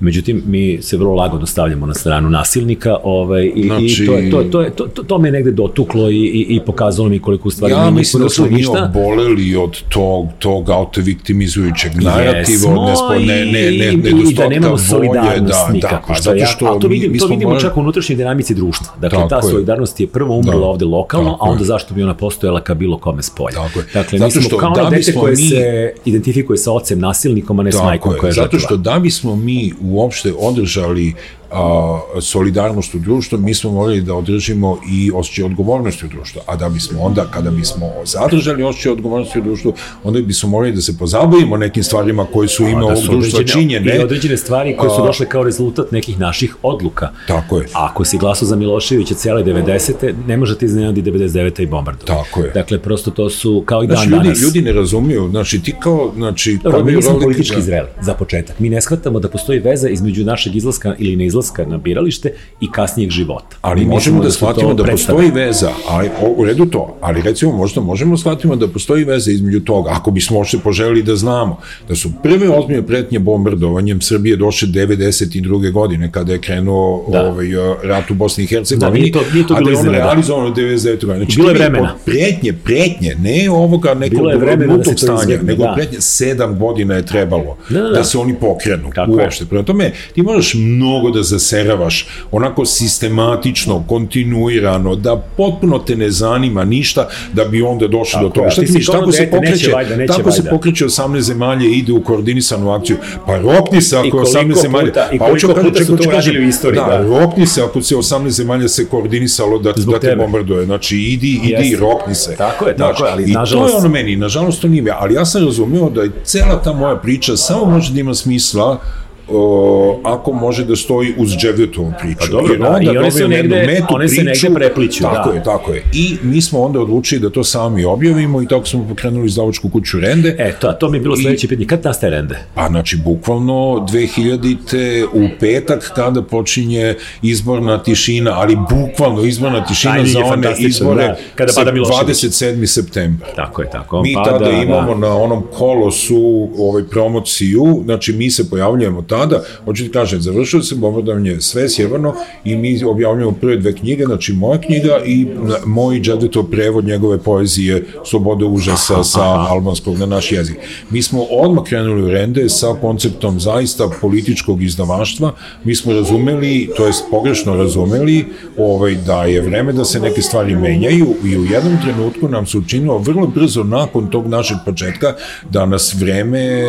Međutim, mi se vrlo lagodno stavljamo na stranu nasilnika ovaj, i, znači, i to, je, to, to, to, to, to me negde dotuklo i, i, i pokazalo mi koliko u stvari ja mislim da smo mi oboleli od tog, tog autoviktimizujućeg narativa, od ne, ne, ne, ne, ne, i, i da nemamo solidarnost da, nikako. Da, zato što ja, to, vidim, mi, mi to vidimo morali... čak u unutrašnjoj dinamici društva. Dakle, Tako ta solidarnost je prvo umrla da, ovde lokalno, a onda zašto bi ona postojala ka bilo kome spolja. Tako je. Dakle, zato mi smo kao da dete koje se identifikuje sa ocem nasilnikom, a ne s majkom koja je Zato što da bismo mi u uopšte održali a, solidarnost u društvu, mi smo morali da održimo i osjećaj odgovornosti u društvu. A da bismo onda, kada bismo zadržali osjećaj odgovornosti u društvu, onda bismo morali da se pozabavimo nekim stvarima koje su ime da ovog društva činjene. I određene stvari koje su došle kao rezultat nekih naših odluka. Tako je. A ako si glasao za Miloševića cijele 90. ne možete iznenadi 99. i bombardu. Tako je. Dakle, prosto to su kao i dan znači, ljudi, danas. Ljudi ne razumiju, znači ti kao, znači... Dobro, mi nismo politički zreli, za početak. Mi ne shvatamo da postoji veza između našeg izlaska ili neizlaska izlaska na biralište i kasnijeg života. Ali Mi možemo da, da shvatimo da postoji veza, ali u redu to, ali recimo možda možemo da shvatimo da postoji veza između toga, ako bismo ošte poželili da znamo, da su prve ozbiljne pretnje bombardovanjem Srbije došle 92. godine, kada je krenuo da. ovaj, rat u Bosni i Hercegovini, da, nije to, nije to bilo a da je ono realizovano 99. godine. Znači, bilo je vremena. Pretnje, pretnje, ne ovoga nekog lutog da stanja, nego da. pretnje, sedam godina je trebalo da, da, da. da se oni pokrenu Kako uopšte. Prema tome, ti možeš mnogo da zaseravaš onako sistematično, kontinuirano, da potpuno te ne zanima ništa da bi onda došlo do toga. Šta ti misliš, tako se pokreće, neće vajda, neće tako vajda. se pokreće 18 zemalja i ide u koordinisanu akciju. Pa rokni se ako 18 zemalja, I pa koliko puta čekaj, su to radili u istoriji. Da, da, rokni se ako se 18 zemalja se koordinisalo da, Zbog da te tebe. bombarduje. Znači, idi, idi i rokni se. Tako je, tako znači, je, ali I nažalost... to je ono meni, nažalost to nije, ali ja sam razumio da je cela ta moja priča samo može da ima smisla o, ako može da stoji uz Dževdetovu priču. Pa dobro, da, i one se negde, metu one se negde prepliću. Tako da. je, tako je. I mi smo onda odlučili da to sami objavimo i tako smo pokrenuli izdavačku kuću Rende. E, to, to mi je bilo sledeće pitanje. Kad nastaje Rende? Pa, znači, bukvalno 2000-te u petak kada počinje izborna tišina, ali bukvalno izborna tišina Taj, za one izbore da, kada pada 27. september. Tako je, tako. On mi pada, tada imamo da. na onom kolosu ovaj, promociju, znači mi se pojavljujemo tada, hoću ti kažem, završilo se bombardovanje sve sjeverno i mi objavljujemo prve dve knjige, znači moja knjiga i moj džadetov prevod njegove poezije Slobode užasa sa albanskog na naš jezik. Mi smo odmah krenuli u rende sa konceptom zaista političkog izdavaštva, mi smo razumeli, to jest pogrešno razumeli, ovaj, da je vreme da se neke stvari menjaju i u jednom trenutku nam se učinilo vrlo brzo nakon tog našeg početka da nas vreme,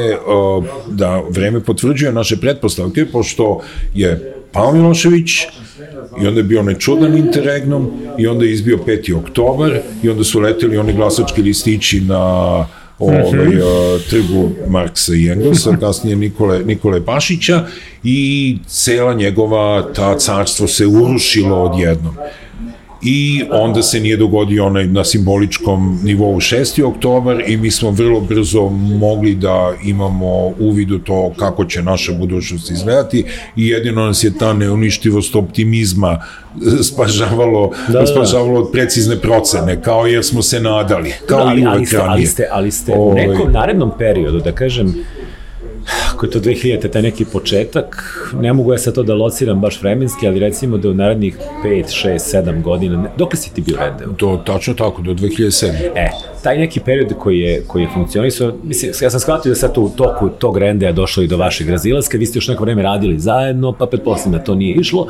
da vreme potvrđuje naše naše pretpostavke, pošto je pao Milošević, i onda je bio onaj čudan interregnum, i onda je izbio 5. oktobar, i onda su leteli oni glasački listići na ovaj, uh, trgu Marksa i Engelsa, kasnije Nikole, Nikole Pašića, i cela njegova, ta carstvo se urušilo odjednom i onda se nije dogodio onaj na simboličkom nivou 6. oktobar i mi smo vrlo brzo mogli da imamo uvid u to kako će naša budućnost izgledati i jedino nas je ta neuništivost optimizma spažavalo, da, da. spažavalo od precizne procene, kao jer smo se nadali, kao da, ali, i uvek ali ste, ali ste, ali ste u ovaj- nekom narednom periodu, da kažem, ako je to 2000. taj neki početak, ne mogu ja sad to da lociram baš vremenski, ali recimo da u narednih 5, 6, 7 godina, dok si ti bio Rendeo? Do, tačno tako, do 2007. E, taj neki period koji je, koji je funkcionisao, mislim, ja sam shvatio da sad u toku tog Rendea došlo i do vašeg razilaska, vi ste još neko vreme radili zajedno, pa pretpostavljam da to nije išlo,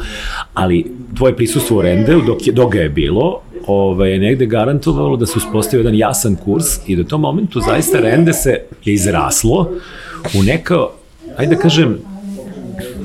ali tvoje prisustvo u Rendeu, dok, je, dok ga je bilo, ovaj, je negde garantovalo da se uspostavio jedan jasan kurs i do tom momentu zaista Rende se je izraslo u neka, ajde da kažem,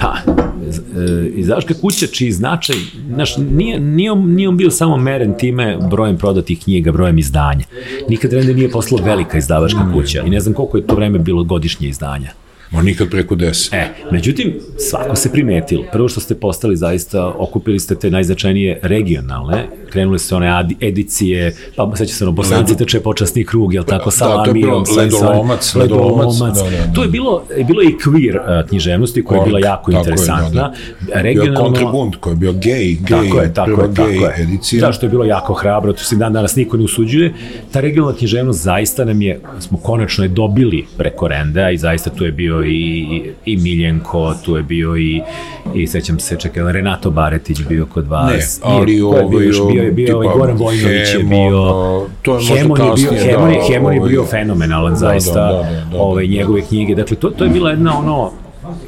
pa, e, izdavačka kuća čiji značaj, znaš, nije, nije, on, nije on bio samo meren time brojem prodatih knjiga, brojem izdanja. Nikad Rende nije poslao velika izdavačka kuća i ne znam koliko je to vreme bilo godišnje izdanja. Ma nikad preko 10. E, međutim, svako se primetilo. Prvo što ste postali zaista, okupili ste te najznačajnije regionalne, krenule su one edicije, pa seća se ono, Bosanci Ledo... teče počasni krug, jel tako, sa da, to je bilo ledolomac, ledolomac, ledolomac. Da, da, da. To je bilo, bilo i queer uh, književnosti koja je bila jako interesantna. Je, da, da. Regionalno... Bio kontrabund koji je bio gay, gay tako je, tako je, tako je. edicija. Da, što je bilo jako hrabro, to se dan danas niko ne usuđuje. Ta regionalna književnost zaista nam je, smo konačno je dobili preko Renda i zaista tu je bio i, i Miljenko, tu je bio i, i sećam se, čekaj, Renato Baretić bio kod vas. Ne, ali ovo je bio, bio je bio i Goran Vojnović je bio. To je Hemon je bio, Hemon, je, Hemon je bio fenomenalan da, zaista. Da, da, da, da, ove njegove knjige. Dakle to to je bila jedna ono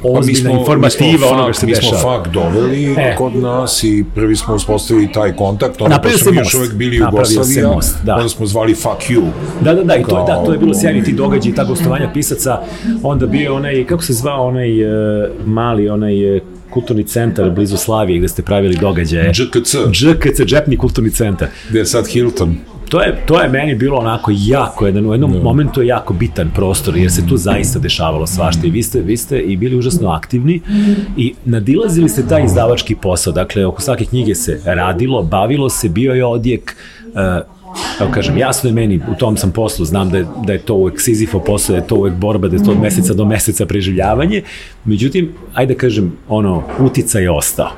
ozbiljna pa informativa onoga što dešava. Mi smo fakt doveli e. kod nas i prvi smo uspostavili taj kontakt, onda pa smo još uvek bili Jugoslavija, most, da. onda smo zvali fuck you. Da, da, da, i to, je, da, to je bilo sjajni ti događaj i ta gostovanja pisaca, onda bio onaj, kako se zvao onaj uh, mali, onaj uh, kulturni centar blizu Slavije gde ste pravili događaje. ŽKC. ŽKC, Džepni kulturni centar. Gde je sad Hilton. To je, to je meni bilo onako jako, jedan, u jednom no. Da. momentu je jako bitan prostor, jer se tu zaista dešavalo svašta i vi ste, vi ste i bili užasno aktivni i nadilazili ste taj izdavački posao, dakle, oko svake knjige se radilo, bavilo se, bio je odjek, uh, Evo kažem, jasno je meni, u tom sam poslu, znam da je, da je to uvek Sizifo posao, da je to uvek borba, da je to od meseca do meseca preživljavanje, međutim, ajde da kažem, ono, utica je ostao.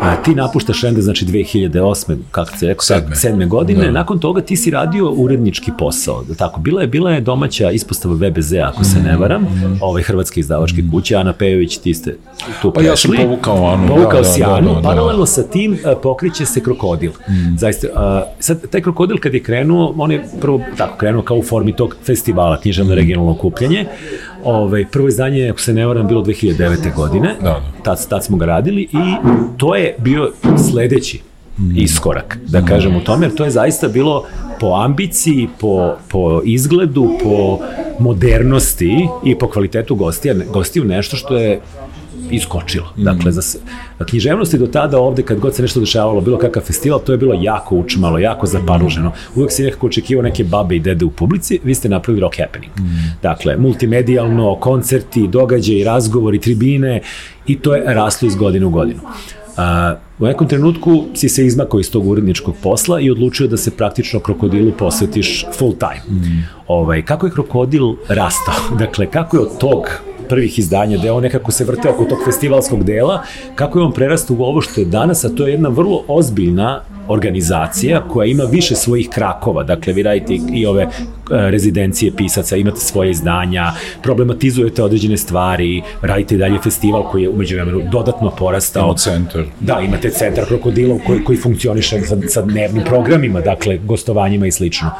A, ti napuštaš Ende, znači 2008. kako se rekao, sedme, sedme godine, da. nakon toga ti si radio urednički posao, da tako, bila je, bila je domaća ispostava VBZ, ako se ne varam, mm. ovaj hrvatske izdavačke mm. kuće, Ana Pejović, ti ste tu pa prešli. Pa ja sam povukao Anu. Povukao da, si da, Anu, da, da, paralelno sa tim a, pokriće se krokodil. Mm. Zaista, a, sad, taj krokodil kad je krenuo, on je prvo tako krenuo kao u formi tog festivala, književno regionalno okupljanje, Ovaj, prvo izdanje, ako se ne varam, bilo 2009. godine. Da, da. Tad, tad smo ga radili i to je bio sledeći mm. iskorak, da kažem u tome, jer to je zaista bilo po ambiciji, po, po izgledu, po modernosti i po kvalitetu gostija, gostiju nešto što je iskočilo. Mm. Dakle, za književnosti do tada ovde, kad god se nešto dešavalo, bilo kakav festival, to je bilo jako učmalo, jako zaparuženo. Uvek si nekako očekivao neke babe i dede u publici, vi ste napravili rock happening. Mm. Dakle, multimedijalno, koncerti, događaji, razgovori, tribine i to je raslo iz godine u godinu. A, u nekom trenutku si se izmakao iz tog uredničkog posla i odlučio da se praktično krokodilu posvetiš full time. Mm. Ovaj, kako je krokodil rastao? Dakle, kako je od tog prvih izdanja, da je on nekako se vrteo oko tog festivalskog dela, kako je on prerastao u ovo što je danas, a to je jedna vrlo ozbiljna organizacija koja ima više svojih krakova, dakle vi radite i ove e, rezidencije pisaca, imate svoje izdanja, problematizujete određene stvari, radite dalje festival koji je umeđu vremenu dodatno porastao. Ima centar. Da, imate centar krokodilov koji, koji funkcioniše sa, sa dnevnim programima, dakle gostovanjima i slično.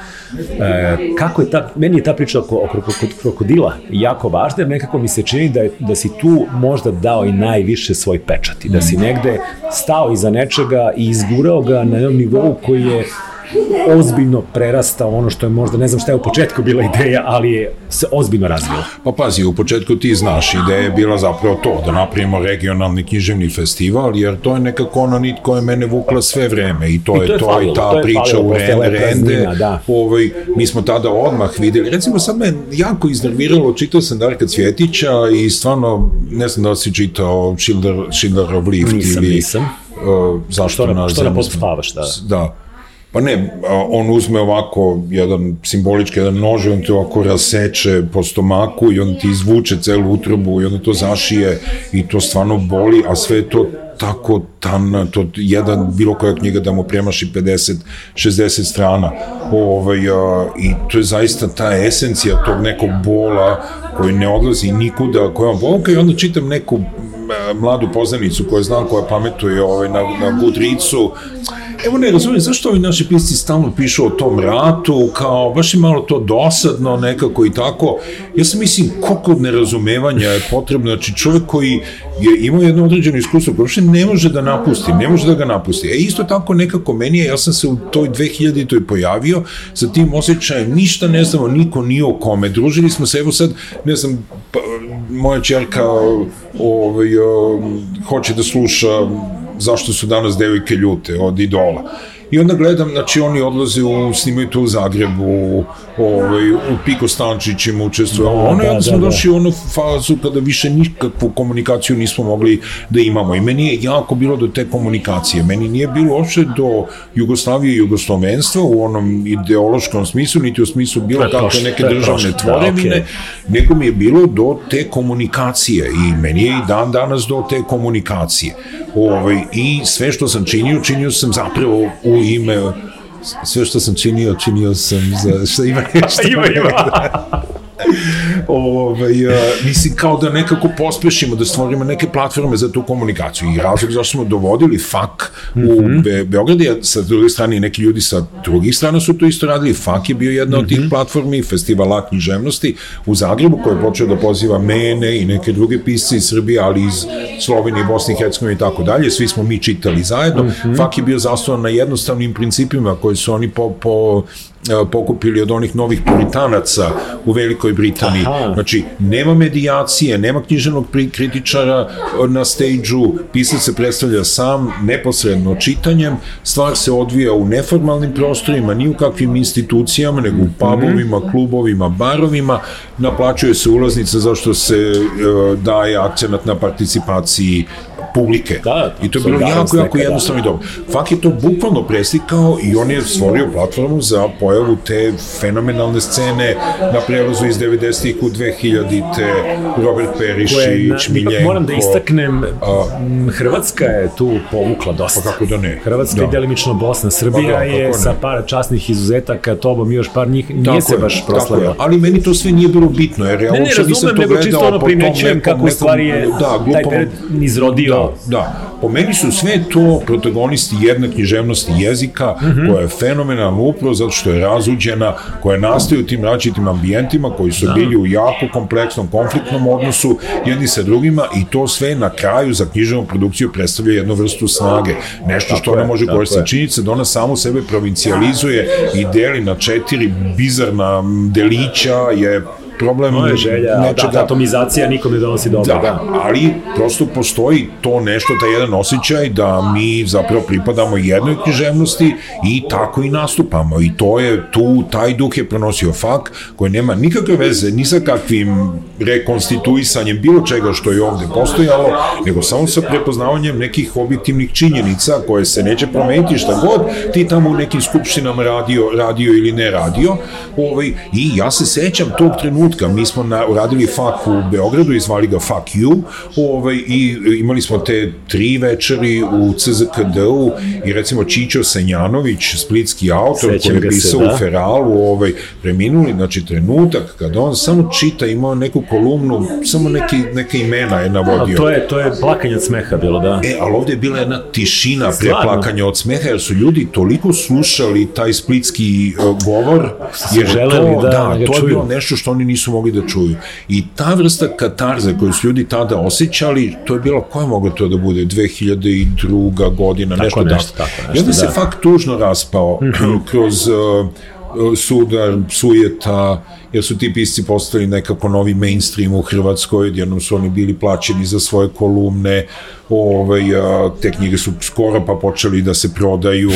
E, kako je ta, meni je ta priča oko, oko krokodila jako važna, jer nekako mi se čini da, je, da si tu možda dao i najviše svoj pečati, da si negde stao iza nečega i izgurao ga na jednom nivou koji je ozbiljno prerasta ono što je možda, ne znam šta je u početku bila ideja, ali je se ozbiljno razvilo. Pa pazi, u početku ti znaš, ideja je bila zapravo to, da napravimo regionalni književni festival, jer to je nekako ona nit koja je mene vukla sve vreme i to I je to, je to falilo, i ta to priča falilo, u Rende, Rende, da. ovaj, mi smo tada odmah videli, recimo sad me jako iznerviralo, čitao sam Darka Cvjetića i stvarno, ne znam da si čitao Schindler, Schindlerov lift nisam, ili... Nisam, Uh, zašto što na, što na da. Da, Pa ne, on uzme ovako jedan simbolički jedan nož i on te ovako raseče po stomaku i on ti izvuče celu utrobu i onda to zašije i to stvarno boli, a sve to tako tamna, to jedan, bilo koja knjiga da mu premaši 50, 60 strana. Ovaj, a, I to je zaista ta esencija tog nekog bola koji ne odlazi nikuda, koja vam boka i onda čitam neku mladu poznanicu koju znam koja pametuje ovaj, na, na Goodreadsu Evo ne razumijem, zašto ovi naši pisci stalno pišu o tom ratu, kao baš je malo to dosadno nekako i tako. Ja sam mislim koliko nerazumevanja je potrebno, znači čovjek koji je imao jedno određeno iskustvo koje ne može da napusti, ne može da ga napusti. E isto tako nekako meni je, ja sam se u toj 2000 toj pojavio sa tim osjećajem, ništa ne znamo, niko nije o kome. Družili smo se, evo sad, ne znam, pa, moja čerka ovaj, hoće da sluša zašto su danas devojke ljute od idola. I onda gledam, znači oni odlaze u, snimaju to u Zagrebu, ovaj, u Piko Stančić im učestvuje, da, ono, da, onda smo da, došli u onu fazu kada više nikakvu komunikaciju nismo mogli da imamo. I meni je jako bilo do te komunikacije. Meni nije bilo uopšte do Jugoslavije i Jugoslovenstva u onom ideološkom smislu, niti u smislu bilo kakve neke državne da, tvorevine, da, okay. nego mi je bilo do te komunikacije i meni je i dan danas do te komunikacije. Ovaj, I sve što sam činio, činio sam zapravo u ime sve što sam činio, činio sam za šta ima nešto. ima, ima. Ovaj, mislim, kao da nekako pospešimo, da stvorimo neke platforme za tu komunikaciju. I razlog zašto smo dovodili FAK u mm -hmm. Be Beograd je sa druge strane i neki ljudi sa drugih strana su to isto radili. FAK je bio jedna mm -hmm. od tih mhm. platformi, festivala književnosti u Zagrebu, koji je počeo da poziva mene i neke druge pisce iz Srbije, ali iz Slovenije, Bosne i Hercegovine i tako dalje. Svi smo mi čitali zajedno. Mm -hmm. FAK je bio zasnovan na jednostavnim principima koji su oni po, po pokupili od onih novih puritanaca u Velikoj Britaniji. Aha. Znači, nema medijacije, nema književnog kritičara na stage-u, pisac se predstavlja sam, neposredno čitanjem, stvar se odvija u neformalnim prostorima, ni u kakvim institucijama, nego u pubovima, klubovima, barovima, naplaćuje se ulaznica zašto se uh, daje akcenat na participaciji publike. Da, I to je bilo jako, jako jednostavno i dobro. Fak je to bukvalno preslikao i on je stvorio platformu za pojavu te fenomenalne scene na prelazu iz 90-ih u 2000-te, Robert Perišić, Miljenko. Moram da istaknem, a, Hrvatska je tu povukla dosta. Pa kako da ne. Hrvatska da. i delimično Bosna. Srbija pa da, je sa par časnih izuzetaka, tobom još par njih, nije tako se baš proslavila. Ali meni to sve nije bilo bitno, jer ja ne, ne, uopće nisam to gledao čisto ono primećujem kako stvari je da, glupom, taj period izrodio. Da, da. Po meni su sve to protagonisti jedne književnosti jezika, mm -hmm. koja je fenomenalna upravo zato što je razuđena, koja nastaje u tim različitim ambijentima koji su da. bili u jako kompleksnom, konfliktnom odnosu jedni sa drugima i to sve na kraju za književnu produkciju predstavlja jednu vrstu snage. Nešto što ona može koristiti. Činjenica da ona samo sebe provincijalizuje i deli na četiri bizarna delića je problem je želja, nečega. Da, atomizacija nikom ne donosi dobro. Da, da, ali prosto postoji to nešto, taj jedan osjećaj da mi zapravo pripadamo jednoj književnosti i tako i nastupamo. I to je tu, taj duh je pronosio fak koji nema nikakve veze ni sa kakvim rekonstituisanjem bilo čega što je ovde postojalo, nego samo sa prepoznavanjem nekih objektivnih činjenica koje se neće promeniti šta god ti tamo u nekim skupštinama radio, radio ili ne radio. Ovaj, I ja se sećam tog trenutka trenutka. Mi smo na, uradili fak u Beogradu i zvali ga Fuck You ovaj, i imali smo te tri večeri u CZKD-u i recimo Čićo Senjanović, splitski autor Sećam koji je pisao se, da. u Feralu, ovaj, preminuli, znači trenutak kada on samo čita, imao neku kolumnu, samo neki, neke imena je navodio. A to je, to je plakanje od smeha bilo, da. E, ali ovde je bila jedna tišina pre plakanja od smeha, jer su ljudi toliko slušali taj splitski uh, govor, jer želeli to, da, da to je bilo nešto što oni nisu mogli da čuju. I ta vrsta katarze koju su ljudi tada osjećali, to je bilo, koje moglo to da bude, 2002. godina, Tako nešto, nešto, tako. tako I nešto, onda se da. fakt tužno raspao kroz uh, sudar, sujeta, jer su ti pisci postali nekako novi mainstream u Hrvatskoj, jednom su oni bili plaćeni za svoje kolumne, ovaj, a, te knjige su skoro pa počeli da se prodaju,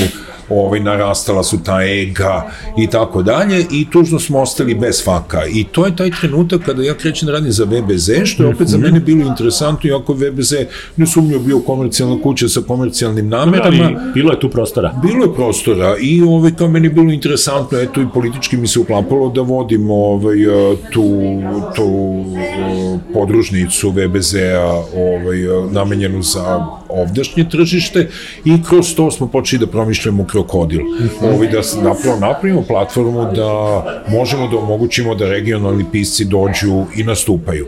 ovaj, narastala su ta ega i tako dalje i tužno smo ostali bez faka. I to je taj trenutak kada ja krećem da radim za VBZ, što je opet za mene bilo interesantno, iako VBZ nesumnjivo bio komercijalna kuća sa komercijalnim namerama, Ali bilo je tu prostora. Bilo je prostora i ovaj, kao meni je bilo interesantno, eto i politički mi se uklapalo da vodim ovaj, eh, tu, tu eh, podružnicu VBZ-a ovaj, eh, namenjenu za ovdašnje tržište i kroz to smo počeli da promišljamo krokodil. Ovaj, da napravo napravimo platformu da možemo da omogućimo da regionalni pisci dođu i nastupaju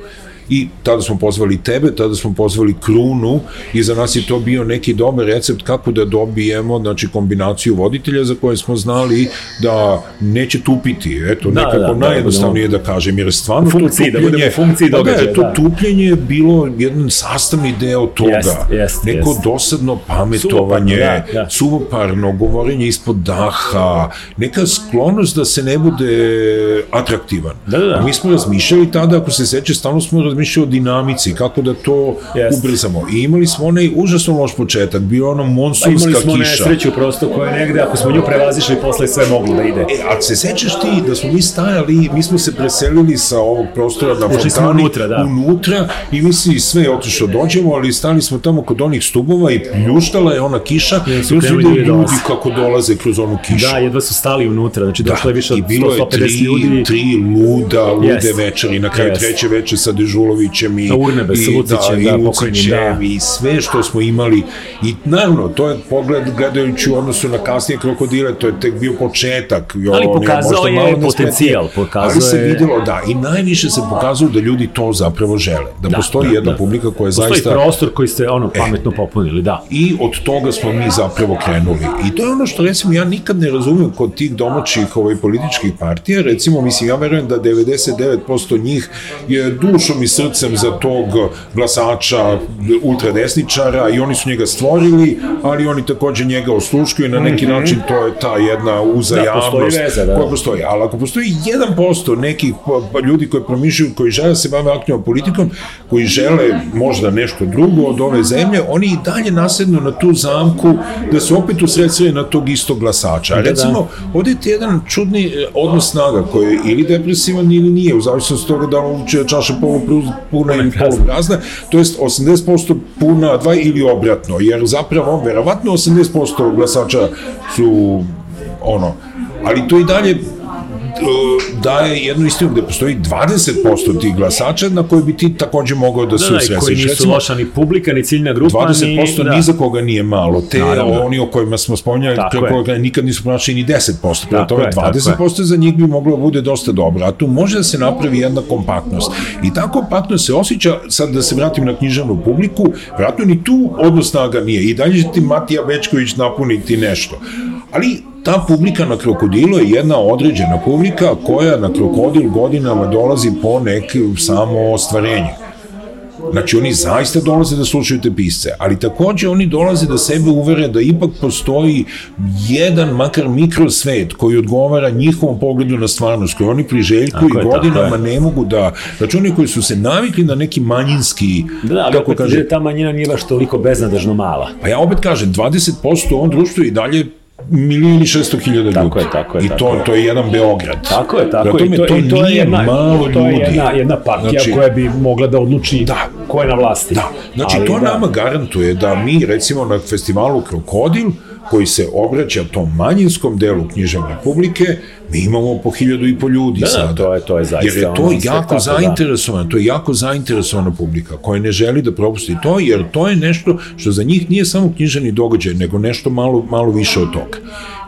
i tada smo pozvali tebe, tada smo pozvali Krunu i za nas je to bio neki dobar recept kako da dobijemo znači kombinaciju voditelja za koje smo znali da neće tupiti, eto Da, nekako da, da, najjednostavnije da, kažem, jer je stvarno funkciji, to da budemo u funkciji Pa događaja, Da, to da. tupljenje je bilo jedan sastavni deo toga, Jest, jest, neko jest. dosadno pametovanje, Suvoparno, da, da. suvoparno, govorenje ispod daha, neka sklonost da se ne bude atraktivan. Da, da, da. A mi smo razmišljali tada, ako se seća, stalno smo razmišljali o dinamici, kako da to Jest. ubrzamo. I imali smo onaj užasno loš početak, bio ono monsunska imali smo kiša. nesreću prosto koja je negde, ako smo nju prevazišli, posle sve moglo da ide. E, a se sećaš ti da smo mi stajali, mi smo se preselili sa ovog prostora na Ušli fontani, unutra, da. unutra i misli sve je otišlo dođemo, ali stali smo tamo kod onih stubova i pljuštala je ona kiša i I onda su ljudi ljudi dolaze. kako dolaze kroz onu kišu. Da, jedva su stali unutra, znači došlo je više od i bilo je 100-150 tri, ljudi. tri luda, lude Jest. večeri, na kraju Jest. treće veče sa Dežulovićem i, Urnebe i, Lucićem, i da, pokojnim, Lucićem da. i sve što smo imali i naravno, to je pogled gledajući u odnosu na kasnije krokodile, to je tek bio početak. Jo, Ali pokazao je nespretnije, potencijal, pokazao Ali se je- videlo, da, i najviše se pokazalo da ljudi to zapravo žele. Da, postoji da, jedna da. publika koja je Postoji zaista... prostor koji ste ono pametno popunili, da. I od toga smo mi zapravo krenuli. I to je ono što recimo ja nikad ne razumem kod tih domaćih ovaj, političkih partija. Recimo, mislim, ja verujem da 99% njih je dušom i srcem za tog glasača ultradesničara i oni su njega stvorili, ali oni takođe njega osluškuju i na neki način to je ta jedna uzajamnost Da, postoji veza, da. koja postoji. Ali ako postoji 1% nekih pa, ljudi koji promišljaju, koji žele da se bave aktivnom politikom, koji žele možda nešto drugo od ove zemlje, oni i dalje nasednu na tu zamku da se opet usredstvaju na tog istog glasača. Da, da. recimo, ovde je jedan čudni e, odnos snaga koji je ili depresivan ili nije, u zavisnosti od toga da li čaša puna ili prazna. poluprazna, to jest 80% puna dva ili obratno, jer zapravo, verovatno 80% glasača su ono, ali to i dalje daje jednu istinu gde postoji 20% tih glasača na koje bi ti takođe mogao da se Da, da, koji nisu Recimo, loša ni publika, ni ciljna grupa, 20% ni... Da. ni za koga nije malo. Te Naravno. oni o kojima smo spominjali, je. koga nikad nisu pronašli ni 10%. Prema tome, je, tako 20% za njih bi moglo da bude dosta dobro. A tu može da se napravi jedna kompaktnost. I ta kompaktnost se osjeća, sad da se vratim na književnu publiku, vratno ni tu odnos snaga nije. I dalje će ti Matija Bečković napuniti nešto. Ali ta publika na krokodilu je jedna određena publika koja na krokodil godinama dolazi po neki samo ostvarenje. Znači, oni zaista dolaze da slušaju te pisce, ali takođe oni dolaze da sebe uvere da ipak postoji jedan, makar mikrosvet koji odgovara njihovom pogledu na stvarnost, koji oni priželjkuju i godinama ne mogu da... Znači, oni koji su se navikli na neki manjinski, Da, da, ali kako opet kaže, ta manjina nije baš toliko beznadežno mala. Pa ja opet kažem, 20% u ovom društvu i dalje milijun i šesto hiljada ljudi. Tako je, tako je, I tako to, je. to je jedan Beograd. Tako je, tako je. I to, i to je nije jedna, malo to je jedna, jedna partija Znači- koja bi mogla da odluči Da. ko je na vlasti. Da, znači Ali to da. nama garantuje da mi recimo na festivalu Krokodil koji se obraća tom manjinskom delu književne publike, mi imamo po hiljadu i po ljudi Da, da, sada. to je- to je zaista Jer je to ono jako da. zainteresovano, to je jako zainteresovana publika koja ne želi da propusti to, jer to je nešto što za njih nije samo književni događaj, nego nešto malo, malo više od toga.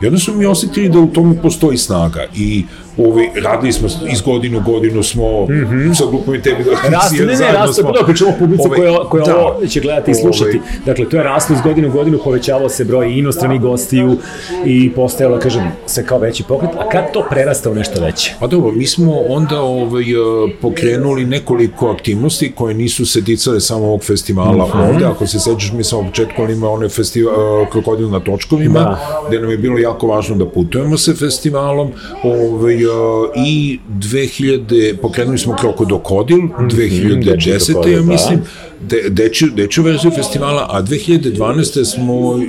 I onda smo mi osetili da u tome postoji snaga i ovi, radili smo iz godinu u godinu smo mm -hmm. sa grupom i tebi da Raste, ne, ne, smo- pa da pričamo o publici Ovaj, koja, koja da. ovo će gledati i slušati. Ovaj, Dakle, to je raslo iz godine u godinu, povećavao se broj inostranih gostiju i postajalo, kažem, se kao veći pokret. A kad to prerasta u nešto veće? Pa dobro, mi smo onda ovaj, e, pokrenuli nekoliko aktivnosti koje nisu se ticale samo ovog festivala mm -hmm. ovde. Ako se sećaš, mi smo u početku imali one festival, uh, krokodil na točkovima, da. gde nam je bilo jako važno da putujemo sa festivalom. Ovaj, uh, I 2000, pokrenuli smo krokodokodil, mm -hmm, 2010. ja da. mislim, de, dečju, dečju verziju festivala, a 2012. smo uh,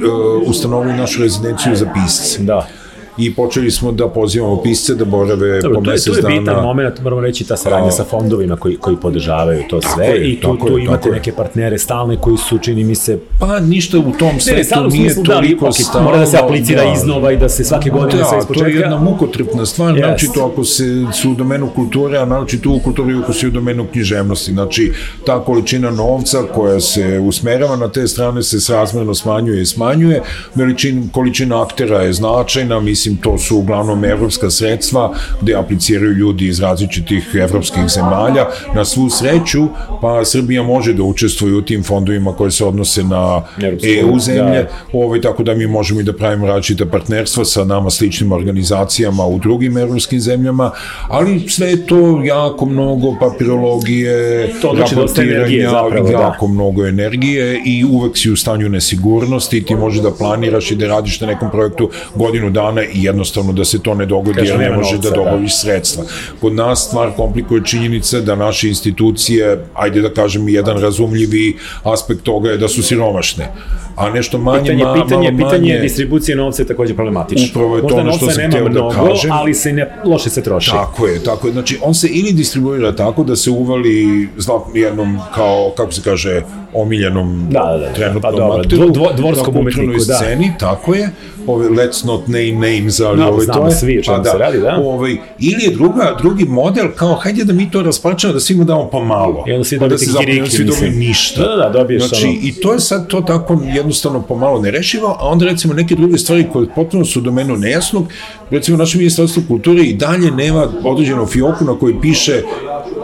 ustanovili našu rezidenciju za pisce. Da i počeli smo da pozivamo pisce da borave Dobro, po mesec dana. To je bitan moment, moramo reći, ta saradnja a, sa fondovima koji, koji podržavaju to sve je, i tu, tu je, imate neke partnere stalne koji su, čini mi se... Pa ništa u tom svetu ne, nije da, toliko da, stalno. Mora da se aplicira da, iznova i da se svake godine da, sve ispočetka. to je jedna mukotrpna stvar, yes. to ako se su u domenu kulture, a to u kulturi ako se u domenu književnosti. Znači, ta količina novca koja se usmerava na te strane se srazmerno smanjuje i smanjuje, veličin, količina aktera je značajna, mislim mislim, to su uglavnom evropska sredstva gde apliciraju ljudi iz različitih evropskih zemalja. Na svu sreću, pa Srbija može da učestvuje u tim fondovima koje se odnose na EU zemlje, da. ovaj, tako da mi možemo i da pravimo različite partnerstva sa nama sličnim organizacijama u drugim evropskim zemljama, ali sve je to jako mnogo papirologije, to znači raportiranja, zapravo, da. jako da. mnogo energije i uvek si u stanju nesigurnosti, ti možeš da planiraš i da radiš na nekom projektu godinu dana jednostavno da se to ne dogodi jer ne može da dogoviš da. sredstva. Kod nas stvar komplikuje činjenica da naše institucije, ajde da kažem jedan razumljivi aspekt toga je da su siromašne a nešto manje, pitanje, ma, pitanje, malo manje... Pitanje distribucije novca je takođe problematično. Upravo je to ono što sam htio da kažem. ali se ne, loše se troši. Tako je, tako je. Znači, on se ili distribuira tako da se uvali jednom kao, kako se kaže, omiljenom da, da, da, trenutnom pa dobro, akteru, dvo, dvorskom umetniku, da. sceni, tako je, ove, let's not name names, ali no, ove, to je, svi pa, da, se radi, da. Ove, ili je druga, drugi model, kao, hajde da mi to raspačamo, da svima damo pa malo. I onda svi dobiti da kiriki, svi dobiju ništa. Da, da, da, dobiješ znači, ono. I to je sad to tako jednostavno pomalo nerešivo, a onda recimo neke druge stvari koje potpuno su u domenu nejasnog, recimo naše ministarstvo kulture i dalje nema određenu fioku na kojoj piše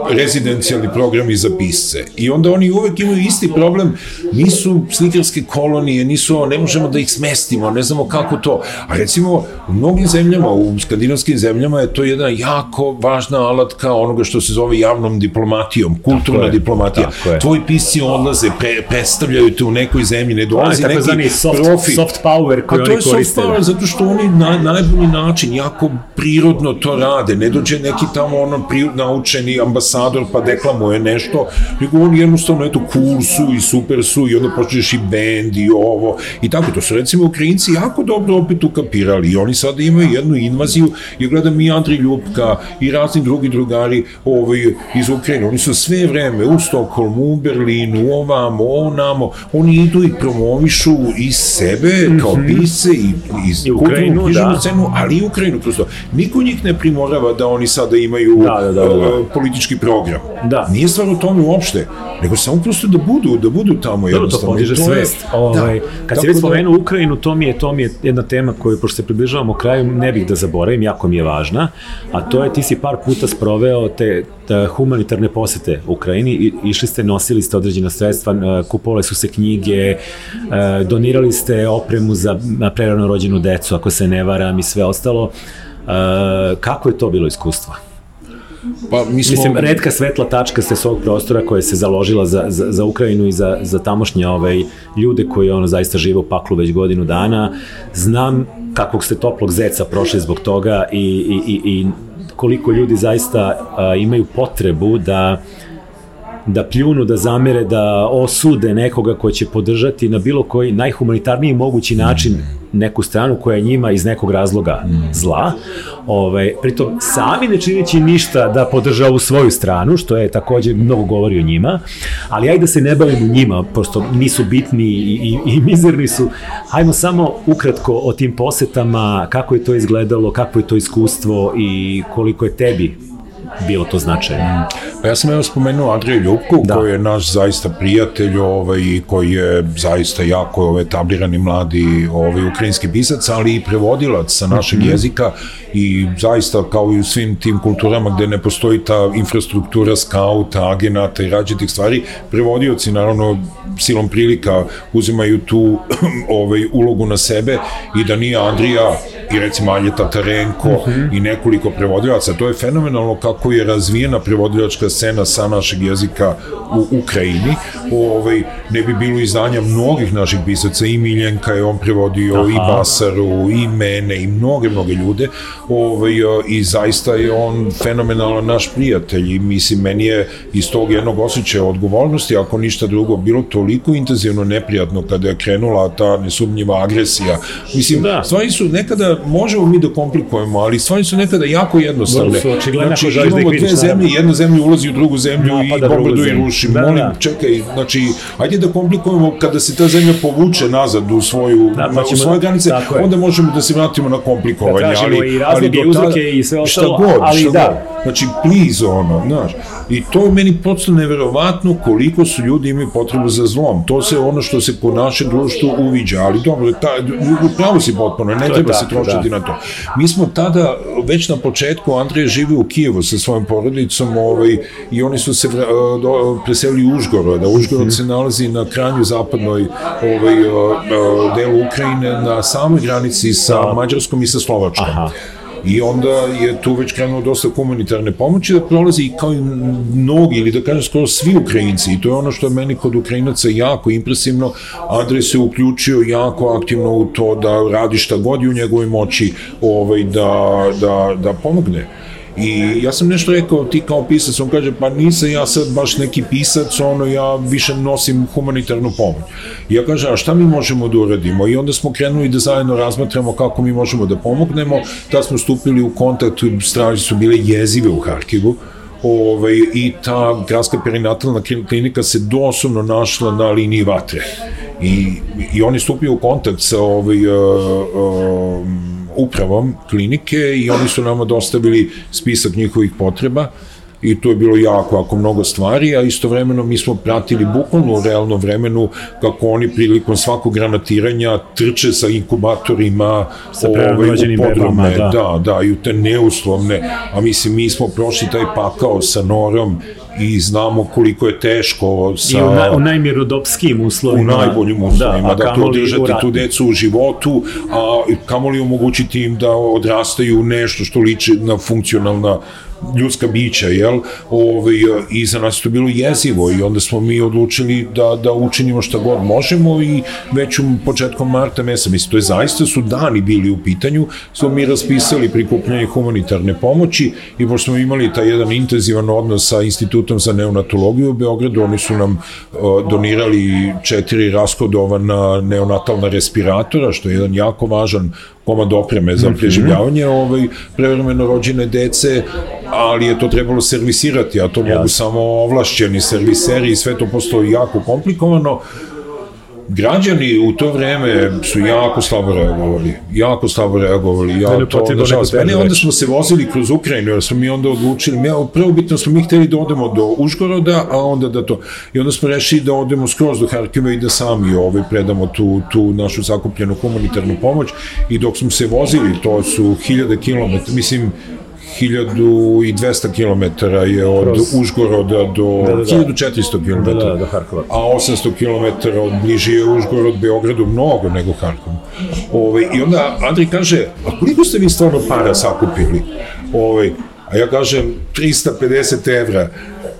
rezidencijalni programi za pisce. I onda oni uvek imaju isti problem, nisu slikarske kolonije, nisu, ne možemo da ih smestimo, ne znamo kako to. A recimo, u mnogim zemljama, u skandinavskim zemljama je to jedna jako važna alatka onoga što se zove javnom diplomatijom, kulturna je, diplomatija. Tvoji pisci odlaze, pre, predstavljaju te u nekoj zemlji, ne dolazi neki soft, profit. soft power koji oni koriste. A to je soft power, zato što oni na najbolji način, jako prirodno to rade, ne dođe neki tamo ono pri, naučeni ambasador pa deklamuje nešto, nego oni jednostavno eto cool su i super su i onda počneš i bend i ovo i tako, to su recimo Ukrajinci jako dobro opet ukapirali i oni sada imaju jednu invaziju, ja gledam i Andri Ljubka i razni drugi drugari ovaj, iz Ukrajine, oni su sve vreme u Stokholmu, u Berlinu, ovamo, onamo, oni idu i promovišu i sebe kao mhm. pisce i, i, i Ukrajinu, da. scenu, ali i Ukrajinu kroz to. Niko njih ne primorava da oni sada imaju da, da, da, da. Uh, politički program. Da. Nije stvar u tome uopšte, nego samo prosto da budu, da budu tamo jednostavno. To podiže svest. Ovaj, da. Kad si već da- spomenuo Ukrajinu, to mi je, to mi je jedna tema koju, pošto se približavamo kraju, ne bih da zaboravim, jako mi je važna, a to je, ti si par puta sproveo te, te humanitarne posete Ukrajini, i, išli ste, nosili ste određena sredstva, kupovali su se knjige, e, donirali ste opremu za prerano rođenu decu, ako se ne varam i sve ostalo. E, kako je to bilo iskustvo? Pa, mi smo... Mislim, redka svetla tačka ste s ovog prostora koja se založila za, za, za Ukrajinu i za, za tamošnje ovaj, ljude koji ono zaista žive u paklu već godinu dana. Znam kakvog ste toplog zeca prošli zbog toga i, i, i, i koliko ljudi zaista a, imaju potrebu da da pljunu, da zamere, da osude nekoga ko će podržati na bilo koji najhumanitarniji mogući način neku stranu koja je njima iz nekog razloga zla. Ovaj, pritom sami ne činići ništa da podrža ovu svoju stranu, što je takođe mnogo govori o njima, ali ajde da se ne bavimo njima, pošto nisu bitni i, i, i mizerni su. Hajmo samo ukratko o tim posetama, kako je to izgledalo, kako je to iskustvo i koliko je tebi bilo to značajno. Pa ja sam evo spomenuo Andriju Ljubku, da. koji je naš zaista prijatelj ovaj, koji je zaista jako ovaj, tablirani mladi ovaj, ukrajinski pisac, ali i prevodilac sa našeg mm -hmm. jezika i zaista kao i u svim tim kulturama gde ne postoji ta infrastruktura skauta, agenata i rađetih stvari, prevodioci naravno silom prilika uzimaju tu ovaj, ulogu na sebe i da nije Andrija i recimo Alje Tatarenko uh Mhm. -huh. i nekoliko prevodilaca. To je fenomenalno kako je razvijena prevodilačka scena sa našeg jezika u Ukrajini. Ovaj, ne bi bilo izdanja mnogih naših pisaca, i Miljenka je on prevodio, Aha. i Basaru, i mene, i mnoge, mnoge ljude. Ovaj, I zaista je on fenomenalan naš prijatelj i mislim, meni je iz tog jednog osjećaja odgovornosti, ako ništa drugo, bilo toliko intenzivno neprijatno kada je krenula ta nesumnjiva agresija. Mislim, da. stvari su nekada, možemo mi da komplikujemo, ali stvari su nekada jako jednostavne. Su očigledno znači, ako da imamo vidiš, dve zemlje, jedna zemlja ulazi u drugu zemlju Napada i drugu bombarduje i zemlju. ruši. Da, Molim, da. čekaj, znači, ajde da komplikujemo kada se ta zemlja povuče nazad u svoju, Da, pa u svoje granice, onda možemo da se vratimo na komplikovanje. Da ali, i razloge ali i uzroke i sve šta ostalo, god, ali šta da. god. Znači, please, ono, znaš. I to je meni prosto neverovatno koliko su ljudi imaju potrebu za zlom. To se ono što se po našem društvu uviđa, ali dobro, ta, pravo si potpuno, ne treba se tako, trošiti da. na to. Mi smo tada, već na početku, Andrej živi u Kijevu sa svojom porodicom ovaj, i oni su se vra- do, preselili u Užgorod, a Užgorod Mhm. se nalazi na krajnju zapadnoj ovaj, delu Ukrajine, na samoj granici sa Mađarskom i sa Slovačkom. Aha. I onda je tu već krenulo dosta humanitarne pomoći da prolazi i kao i mnogi, ili da kažem skoro svi Ukrajinci. I to je ono što je meni kod Ukrajinaca jako impresivno. Andrej se uključio jako aktivno u to da radi šta god je u njegovoj moći ovaj, da, da, da pomogne. I ja sam nešto rekao, ti kao pisac, on kaže, pa nisam ja sad baš neki pisac, ono, ja više nosim humanitarnu pomoć. I ja kažem, a šta mi možemo da uradimo? I onda smo krenuli da zajedno razmatramo kako mi možemo da pomognemo, da smo stupili u kontakt, straži su bile jezive u Harkivu, ovaj, i ta gradska perinatalna klinika se doslovno našla na liniji vatre. I, i oni stupio u kontakt sa ovaj, uh, uh, upravom klinike i oni su nama dostavili spisak njihovih potreba i to je bilo jako, jako mnogo stvari, a istovremeno mi smo pratili bukvalno u realnom vremenu kako oni prilikom svakog granatiranja trče sa inkubatorima Sa preranođenim u podrume, da. da, da, i u te neuslovne, a mislim, mi smo prošli taj pakao sa norom i znamo koliko je teško sa... I u, na, u najmirodopskijim u uslovima. najboljim uslovima, a da, dakle kamoli u održate tu decu u životu, a kamoli omogućiti im da odrastaju u nešto što liči na funkcionalna ljudska bića, jel? Ove, I za nas to bilo jezivo i onda smo mi odlučili da, da učinimo šta god možemo i već u početkom marta mesa, mislim, to je zaista su dani bili u pitanju, smo mi raspisali prikupljanje humanitarne pomoći i pošto smo imali taj jedan intenzivan odnos sa Institutom za neonatologiju u Beogradu, oni su nam uh, donirali četiri raskodovana neonatalna respiratora, što je jedan jako važan komad opreme za preživljavanje ovaj, prevremeno rođene dece, ali je to trebalo servisirati, a to mogu samo ovlašćeni serviseri i sve to postoji jako komplikovano. Građani u to vreme su jako slabo reagovali, jako slabo reagovali. Ja Ne, ne, to, nažalost, tebe onda smo se vozili kroz Ukrajinu, jer smo mi onda odlučili, mi, prvo bitno smo mi hteli da odemo do Užgoroda, a onda da to, i onda smo rešili da odemo skroz do Harkiva i da sami ovaj, predamo tu, tu našu zakupljenu humanitarnu pomoć i dok smo se vozili, to su hiljade kilometra, mislim, 1200 km je od Kroz- Užgoroda do Da, da, da. 1400 km. Da, da, do Harkova. A 800 km od bliži je Užgorod Beogradu mnogo nego Harkov. Ove, I onda Andrej kaže, a koliko ste vi stvarno para sakupili? Ove, a ja kažem 350 evra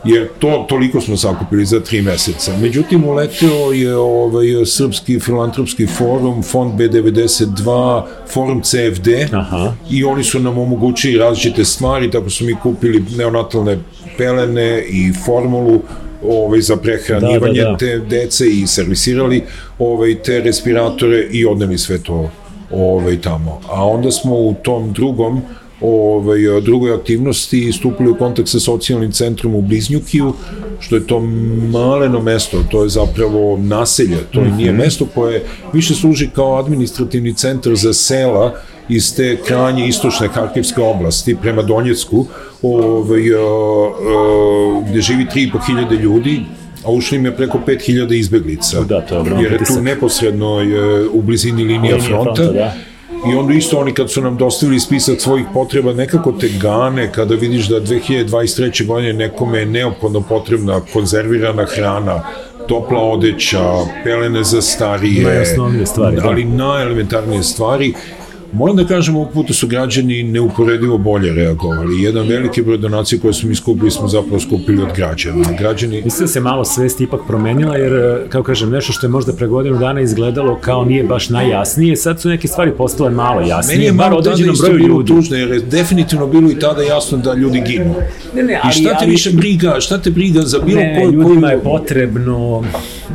jer to toliko smo sakupili za tri meseca. Međutim, uleteo je ovaj, Srpski filantropski forum, Fond B92, Forum CFD Aha. i oni su nam omogućili različite stvari, tako su mi kupili neonatalne pelene i formulu ovaj, za prehranjivanje Da, da, da. te dece i servisirali ovaj, te respiratore i odneli sve to ovaj, tamo. A onda smo u tom drugom ovaj, drugoj aktivnosti stupili u kontakt sa socijalnim centrom u Bliznjukiju, što je to maleno mesto, to je zapravo naselje, to mm nije mesto koje više služi kao administrativni centar za sela iz te krajnje istočne Harkivske oblasti prema Donjecku, ovaj, o, o, gde živi 3.500 ljudi, a ušli im je preko 5000 izbeglica. Da, to je Jer je tu neposredno je, u blizini linija Linija fronta. fronta, da. I onda isto oni kad su nam dostavili spisak svojih potreba, nekako te gane kada vidiš da 2023. godine nekome je neophodno potrebna konzervirana hrana, topla odeća, pelene za starije, Najosnovnije stvari, da. ali najelementarnije stvari, Moram da kažem, ovog puta su građani neuporedivo bolje reagovali. Jedan veliki broj donacija koje smo iskupili smo zapravo skupili od građana. Građani... Mislim da se malo svest ipak promenila, jer, e, kao kažem, nešto što je možda pre godinu dana izgledalo kao nije baš najjasnije, sad su neke stvari postale malo jasnije, Meni je malo određenom tada isto broju bilo ljudi. tužno, jer je definitivno bilo i tada jasno da ljudi ginu. Ne, ne, I šta te ali- više briga, šta te briga za bilo ne, koju... ljudima koju- je potrebno,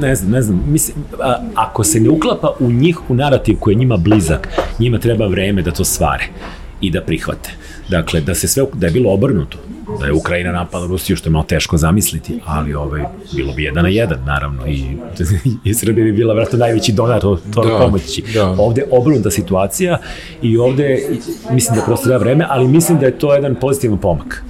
ne znam, ne znam, mislim, a, ako se ne uklapa u njih, u narativ koji je njima blizak, njima treba vreme da to stvare i da prihvate. Dakle, da se sve, da je bilo obrnuto, da je Ukrajina napala Rusiju, što je malo teško zamisliti, ali ovaj, bilo bi jedan na jedan, naravno, i, i Srbija bi bila vratno najveći donator to Da, pomoći. da. Ovde je obrnuta situacija i ovde, mislim da prosto treba vreme, ali mislim da je to jedan pozitivan pomak.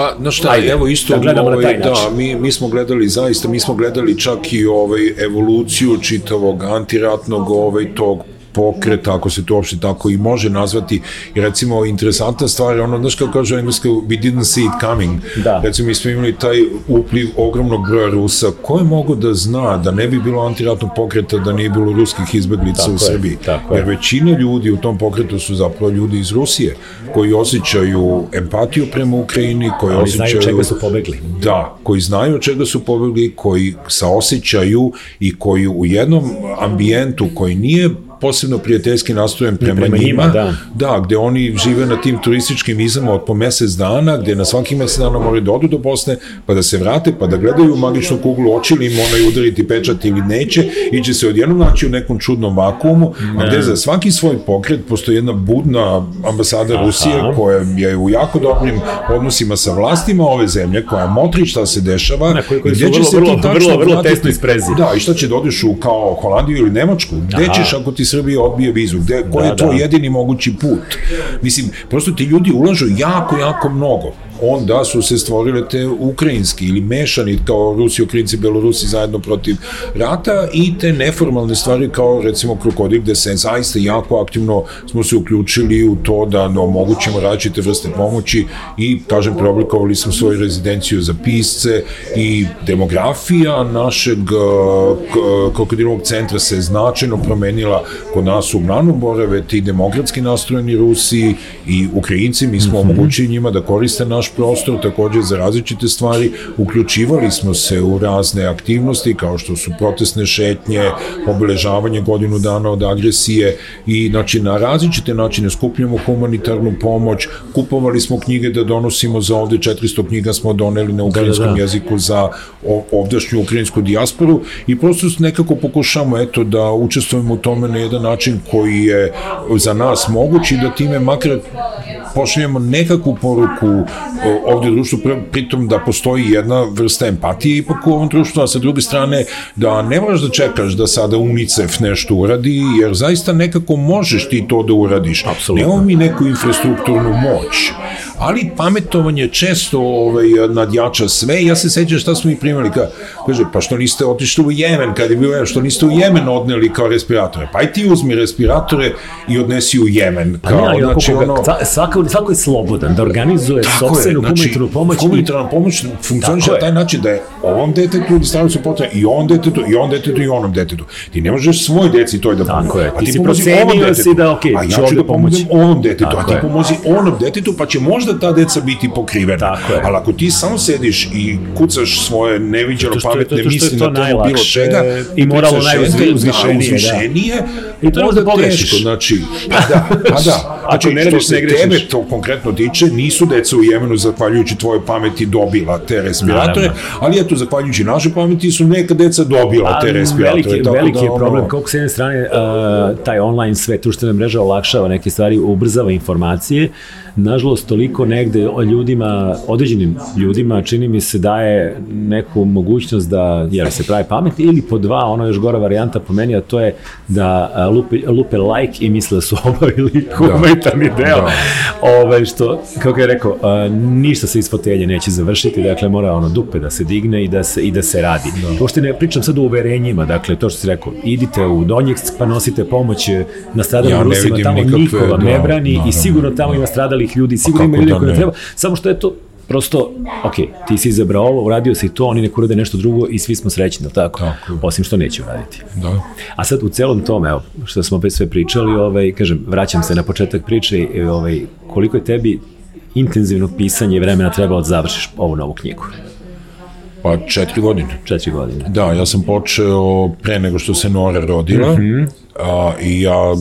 Pa, znaš šta, Ajde, evo isto, da gledamo na ovaj, taj način. da, mi, mi smo gledali zaista, mi smo gledali čak i ovaj, evoluciju čitavog antiratnog ovaj, tog pokreta, ako se to uopšte tako i može nazvati. I recimo, interesantna stvar je ono, znaš kako kaže engleska, we didn't see it coming. Da. Recimo, mi smo imali taj upliv ogromnog broja Rusa. Ko je mogo da zna da ne bi bilo antiratnog pokreta da nije bilo ruskih izbeglica Tako u je, Srbiji? tako je. Jer većina ljudi u tom pokretu su zapravo ljudi iz Rusije, koji osjećaju empatiju prema Ukrajini, koji Oni osjećaju... znaju čega su pobegli. Da, koji znaju čega su pobegli, koji saosećaju i koji u jednom ambijentu koji nije posebno prijateljski nastrojen prema, prema njima, njima, da. da, gde oni žive na tim turističkim vizama od po mesec dana, gde na svaki mesec dana moraju da odu do Bosne, pa da se vrate, pa da gledaju magičnu kuglu, oči li im onaj udariti pečat ili neće, i će se odjednom naći u nekom čudnom vakuumu, a gde za svaki svoj pokret postoji jedna budna ambasada Aha. Rusije koja je u jako dobrim odnosima sa vlastima ove zemlje, koja motri šta se dešava, Na koji- koji gde će vrlo, se vrlo, ti tačno vrlo, vrlo vratiti- tesno isprezi. Da, i šta će da odeš u kao Holandiju ili Nemačku? Gde Aha. ćeš ako ti Srbija odbije vizu? Gde, koji Da, je to da. jedini mogući put? Mislim, prosto ti ljudi ulažu jako, jako mnogo onda su se stvorile te ukrajinski ili mešani kao Rusi, Ukrajinci, Belorusi zajedno protiv rata i te neformalne stvari kao recimo Krokodik gde se zaista jako aktivno smo se uključili u to da omogućimo različite vrste pomoći i kažem preoblikovali smo svoju rezidenciju za pisce i demografija našeg uh, k- krokodilovog centra se značajno promenila. Kod nas uglavnom borave ti demokratski nastrojeni Rusi i Ukrajinci, mi smo omogućili njima da koriste naš prostor takođe za različite stvari, uključivali smo se u razne aktivnosti kao što su protestne šetnje, obeležavanje godinu dana od agresije i znači na različite načine skupljamo humanitarnu pomoć, kupovali smo knjige da donosimo za ovde, 400 knjiga smo doneli na ukrajinskom da. jeziku za ovdašnju ukrajinsku dijasporu i prosto nekako pokušamo eto da učestvujemo u tome na jedan način koji je za nas moguć i da time makar pošaljemo nekakvu poruku ovde u društvu, pri- pritom da postoji jedna vrsta empatije ipak u ovom društvu, a sa druge strane da ne moraš da čekaš da sada UNICEF nešto uradi, jer zaista nekako možeš ti to da uradiš. Apsolutno. Nemamo mi neku infrastrukturnu moć, ali pametovanje često ovaj, nadjača sve. Ja se sećam šta smo mi primali, ka, kaže, pa što niste otišli u Jemen, kad je bilo, što niste u Jemen odneli kao respiratore? Pa aj ti uzmi respiratore i odnesi u Jemen. Pa ne, Kao, ali znači, ono, svako, svako, je slobodan da organizuje Tako je, sopstvenu znači, humanitarnu pomoć. i- Humanitarna pomoć funkcioniše Tako na taj način da je ovom detetu ili starom su potrebne i ovom detetu, i ovom detetu, i onom detetu. Ti ne možeš svoj deci to da Tako pomoći. je, A ti si pomozi procenio detetu. si da, okej, a ja ću da pomoći. ovom detetu, a Tako ti pomozi onom detetu, pa će možda ta deca biti pokrivena. Tako je. Ali ako ti samo sediš i kucaš svoje neviđeno pametne misli na temu bilo čega, i uzvišenije, da, da. uzvišenije, I to možda pogrešiš. teško, znači, pa da, pa da. Znači, ne što se tebe to konkretno tiče, nisu deca u Jemenu, zahvaljujući tvojoj pameti, dobila te respiratore, Naravno. ali eto, zahvaljujući našoj pameti su neka deca dobila te respiratore. veliki, tako veliki da, je problem koliko s jedne strane uh, taj online svet, društvene mreže olakšava neke stvari, ubrzava informacije. Nažalost, toliko negde o ljudima, određenim ljudima, čini mi se daje neku mogućnost da jer se pravi pametni ili po dva, ono još gora varijanta po meni, a to je da lupe, lupe like i misle da su obavili humanitarni deo. Da. Ove, što, kako je rekao, a, ništa se iz fotelje neće završiti, dakle mora ono dupe da se digne i da se, i da se radi. Da. Uopšte ne pričam sad o uverenjima, dakle to što si rekao, idite u Donjeks pa nosite pomoć eh, nastradalim Ja ne Rusima, tamo nikakve, niko vam da, ne brani i naravno, sigurno tamo da. ima stradalih ljudi, sigurno ima ljudi da koji ne treba, samo što je to prosto, ok, ti si izabrao ovo, uradio si to, oni neko urade nešto drugo i svi smo srećni, ali tako? Tako. Osim što neće uraditi. Da. A sad u celom tome, evo, što smo opet sve pričali, ovaj, kažem, vraćam se na početak priče, i, ovaj, koliko je tebi intenzivno pisanje vremena trebalo da završiš ovu novu knjigu? Pa četiri godine. Četiri godine. Da, ja sam počeo pre nego što se Nora rodila mm -hmm. a, i ja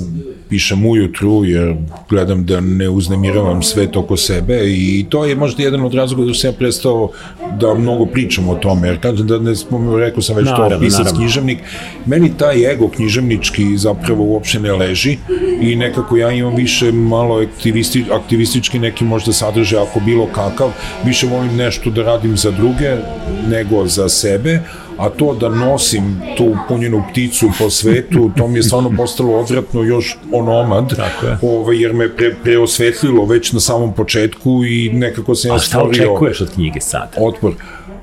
pišem ujutru jer gledam da ne uznemiravam svet oko sebe i to je možda jedan od razloga da sam ja prestao da mnogo pričam o tome, jer kažem da ne spomenu, rekao sam već naravno, to, pisac naravno. književnik, meni taj ego književnički zapravo uopšte ne leži i nekako ja imam više malo aktivisti, aktivistički neki možda sadržaj ako bilo kakav, više volim nešto da radim za druge nego za sebe, a to da nosim tu punjenu pticu po svetu, to mi je stvarno postalo odvratno još onomad, Tako je. ovaj, jer me pre, preosvetlilo već na samom početku i nekako sam ja stvorio... A šta očekuješ od knjige sad? Otpor.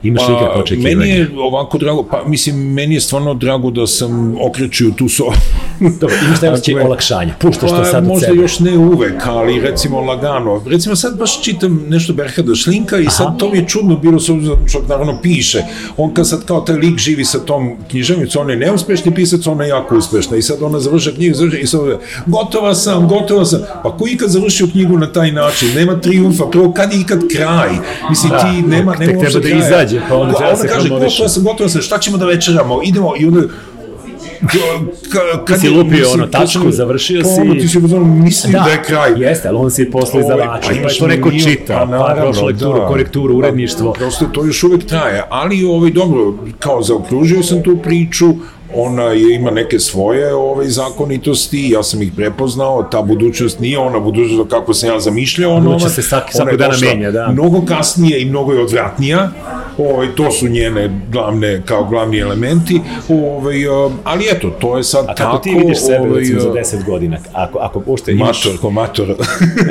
Imaš pa, ikakve očekivanja? Meni je ovako drago, pa mislim, meni je stvarno drago da sam okrećio tu so... Dobro, imaš osjećaj olakšanja, puštaš pa, to sad možda od sebe. još ne uvek, ali recimo lagano. Recimo sad baš čitam nešto Berhada Šlinka i sad Aha. to mi je čudno bilo, s što naravno piše. On kad sad kao taj lik živi sa tom književnicom, on je neuspešni pisac, ona je jako uspešna. I sad ona završa knjigu, završa i sad gotova sam, gotova sam. Pa ko ikad završio knjigu na taj način? Nema triumfa, prvo kad je ikad kraj? Mislim, da, ti nema, nema treba da izađe, pa onda treba se kaže, gotova sam, gotova sam, šta ćemo da večeramo? Idemo, i onda ka, kad si lupio mislim, ono tačku, završio pa, si... Ono, ti si uzmano, mislim da, da je kraj. Jeste, ali on si posle izdavača, pa, pa to neko čita, pa, pa prošlo lekturu, da, korekturu, pa, uredništvo. Pa, prosto to još uvek traje, ali ovaj, dobro, kao zaokružio sam tu priču, ona je, ima neke svoje ove zakonitosti, ja sam ih prepoznao, ta budućnost nije ona budućnost kako sam ja zamišljao. Ona, Budućnost se svaki, svako dana menja, da. Mnogo kasnije i mnogo je odvratnija, ovaj, to su njene glavne, kao glavni elementi, ovaj, ali eto, to je sad tako. A kako ti vidiš sebe, ovaj, recimo, za 10 godina? Ako, ako ušte imaš... Mator, ko mator.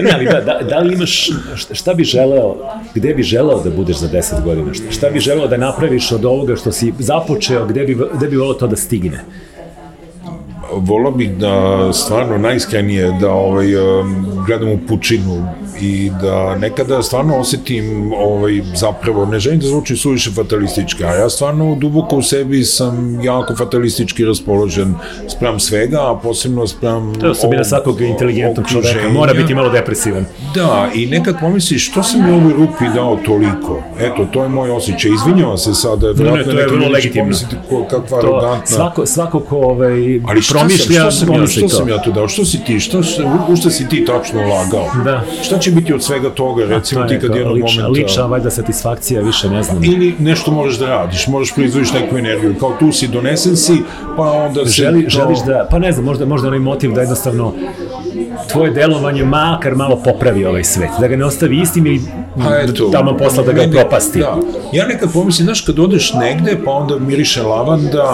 ne, ali da, da, da li imaš, šta bi želeo, gde bi želeo da budeš za 10 godina? Šta, šta bi želeo da napraviš od ovoga što si započeo, gde bi, gde bi volao to da stigne? volao bih da stvarno najiskrenije da ovaj, gledam u pučinu i da nekada stvarno osetim ovaj, zapravo, ne želim da zvuči suviše fatalistički, a ja stvarno duboko u sebi sam jako fatalistički raspoložen sprem svega, a posebno sprem To je osobina svakog inteligentnog čoveka, mora biti malo depresivan. Da, i nekad pomisliš, što sam mi ovoj rupi dao toliko? Eto, to je moj osjećaj. Izvinjavam se sada, vjerojatno ne, ne, to je vrlo legitimno. Ko, kakva to, arogantna. Svako, svako ko ovaj, Ali šta promišlja, sam, što sam, ja, što sam ja to dao? Što si ti? Što, u što si ti tačno ulagao? Da. Šta će biti od svega toga, recimo ti kad jednog lična, momenta... Lična, valjda, satisfakcija, više ne znam. Ili nešto možeš da radiš, možeš proizvodiš neku energiju, kao tu si, donesen si, pa onda se... Želi, to... Želiš da, pa ne znam, možda, možda onaj motiv da jednostavno tvoje delovanje makar malo popravi ovaj svet, da ga ne ostavi istim ili pa eto, tamo posla da ga mene, propasti. Da. Ja nekad pomislim, znaš, kad odeš negde, pa onda miriše lavanda,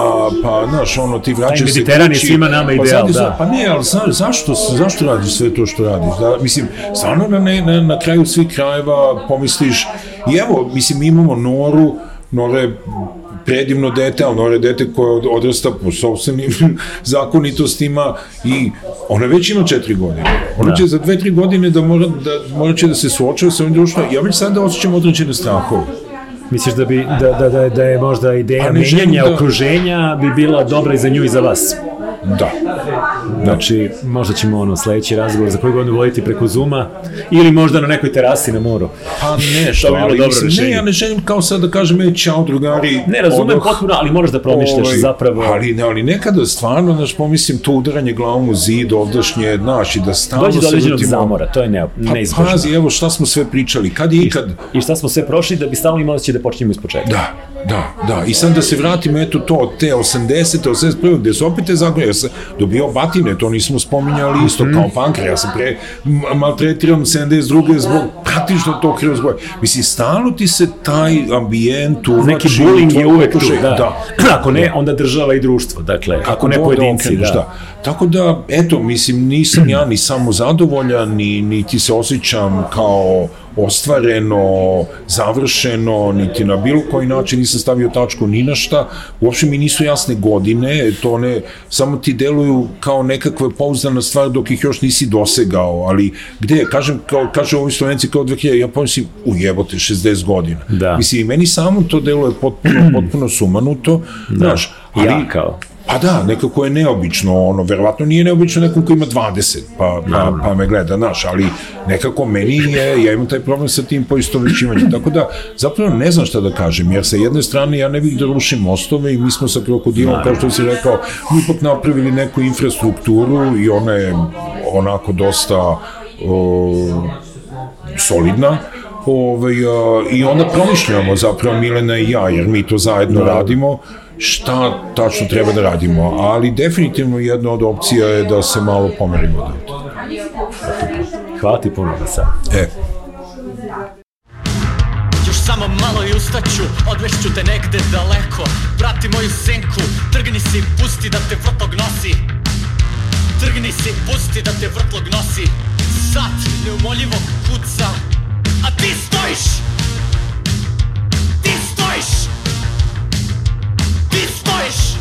pa, znaš, ono, ti vraćaš se kući. Mediteran je svima nama pa ideal, da. Pa ne, ali znaš, zašto, zašto radiš sve to što radiš? Da, mislim, stvarno na, ne, na, na kraju svih krajeva pomisliš, i evo, mislim, mi imamo Noru, Nora je predivno dete, ali Nora je dete koje odrasta po sobstvenim zakonitostima i ona već ima četiri godine. Ona da. će za dve, tri godine da mora, da, mora će da se suočava sa ovim društvom. Ja već sada osjećam određene strahove. Misliš da, bi, da, da, da, da je možda ideja menjanja da... okruženja bi bila dobra i za nju i za vas? Da. Znači, možda ćemo ono sledeći razgovor za koju godinu voditi preko Zuma ili možda na nekoj terasi na moru. Pa nešto, ali dobro mislim, rešenje. ne, ja ne želim kao sad da kažem, e, čao drugari. Ne, razumem odoh, potpuno, ali moraš da promišljaš ovaj, zapravo. Ali, ne, ali nekada stvarno, znaš, pomislim, to udaranje glavom u zid ovdašnje, znaš, i da stalno Dođe do određenog zamora, to je ne, pa, neizbežno. Pazi, evo šta smo sve pričali, kad je ikad... I, I šta smo sve prošli da bi stalno imali da počinjemo iz početka. Da, da, da. I sad da se vratimo, eto to, te 80. 81. gde su opet te zakone, ja sam dobio batine, to nismo spominjali isto, mm. kao pankre, ja sam pre maltretiran 72. zbog praktično to krivozboja. Mislim, stalno ti se taj ambijent uvlači... Neki bullying je uvek tu, da. da. Ako ne, onda država i društvo, dakle, ako, ako ne pojedinci, da. da. Tako da, eto, mislim, nisam ja ni samo zadovoljan, ni, ni ti se osjećam kao ostvareno, završeno, niti na bilo koji način nisam stavio tačku ni na šta. Uopšte mi nisu jasne godine, to ne, samo ti deluju kao nekakva pouzdana stvar dok ih još nisi dosegao, ali gde, kažem, kao, kaže ovi slovenci kao 2000, ja pomislim, ujebote, 60 godina. Da. Mislim, i meni samo to deluje potpuno, potpuno sumanuto, da. znaš, ali, ja kao. Pa da, nekako je neobično, ono, verovatno nije neobično nekom ko ima 20, pa, pa, pa me gleda, znaš, ali nekako meni je, ja imam taj problem sa tim poistovećivanjem, tako da zapravo ne znam šta da kažem, jer sa jedne strane ja ne bih da rušim mostove i mi smo sa krokodilom, kao što si rekao, ipak napravili neku infrastrukturu i ona je onako dosta o, solidna, ovaj, a, i onda promišljamo zapravo Milena i ja, jer mi to zajedno da. radimo, šta tačno treba da radimo, ali definitivno jedna od opcija je da se malo pomerimo od Hvala ti puno da sad. E. Još samo malo i ustaću, odvešću te negde daleko. Prati moju senku, trgni si, pusti da te vrtlog nosi. Trgni si, pusti da te vrtlog nosi. Sat neumoljivo kuca, a ti stojiš voice.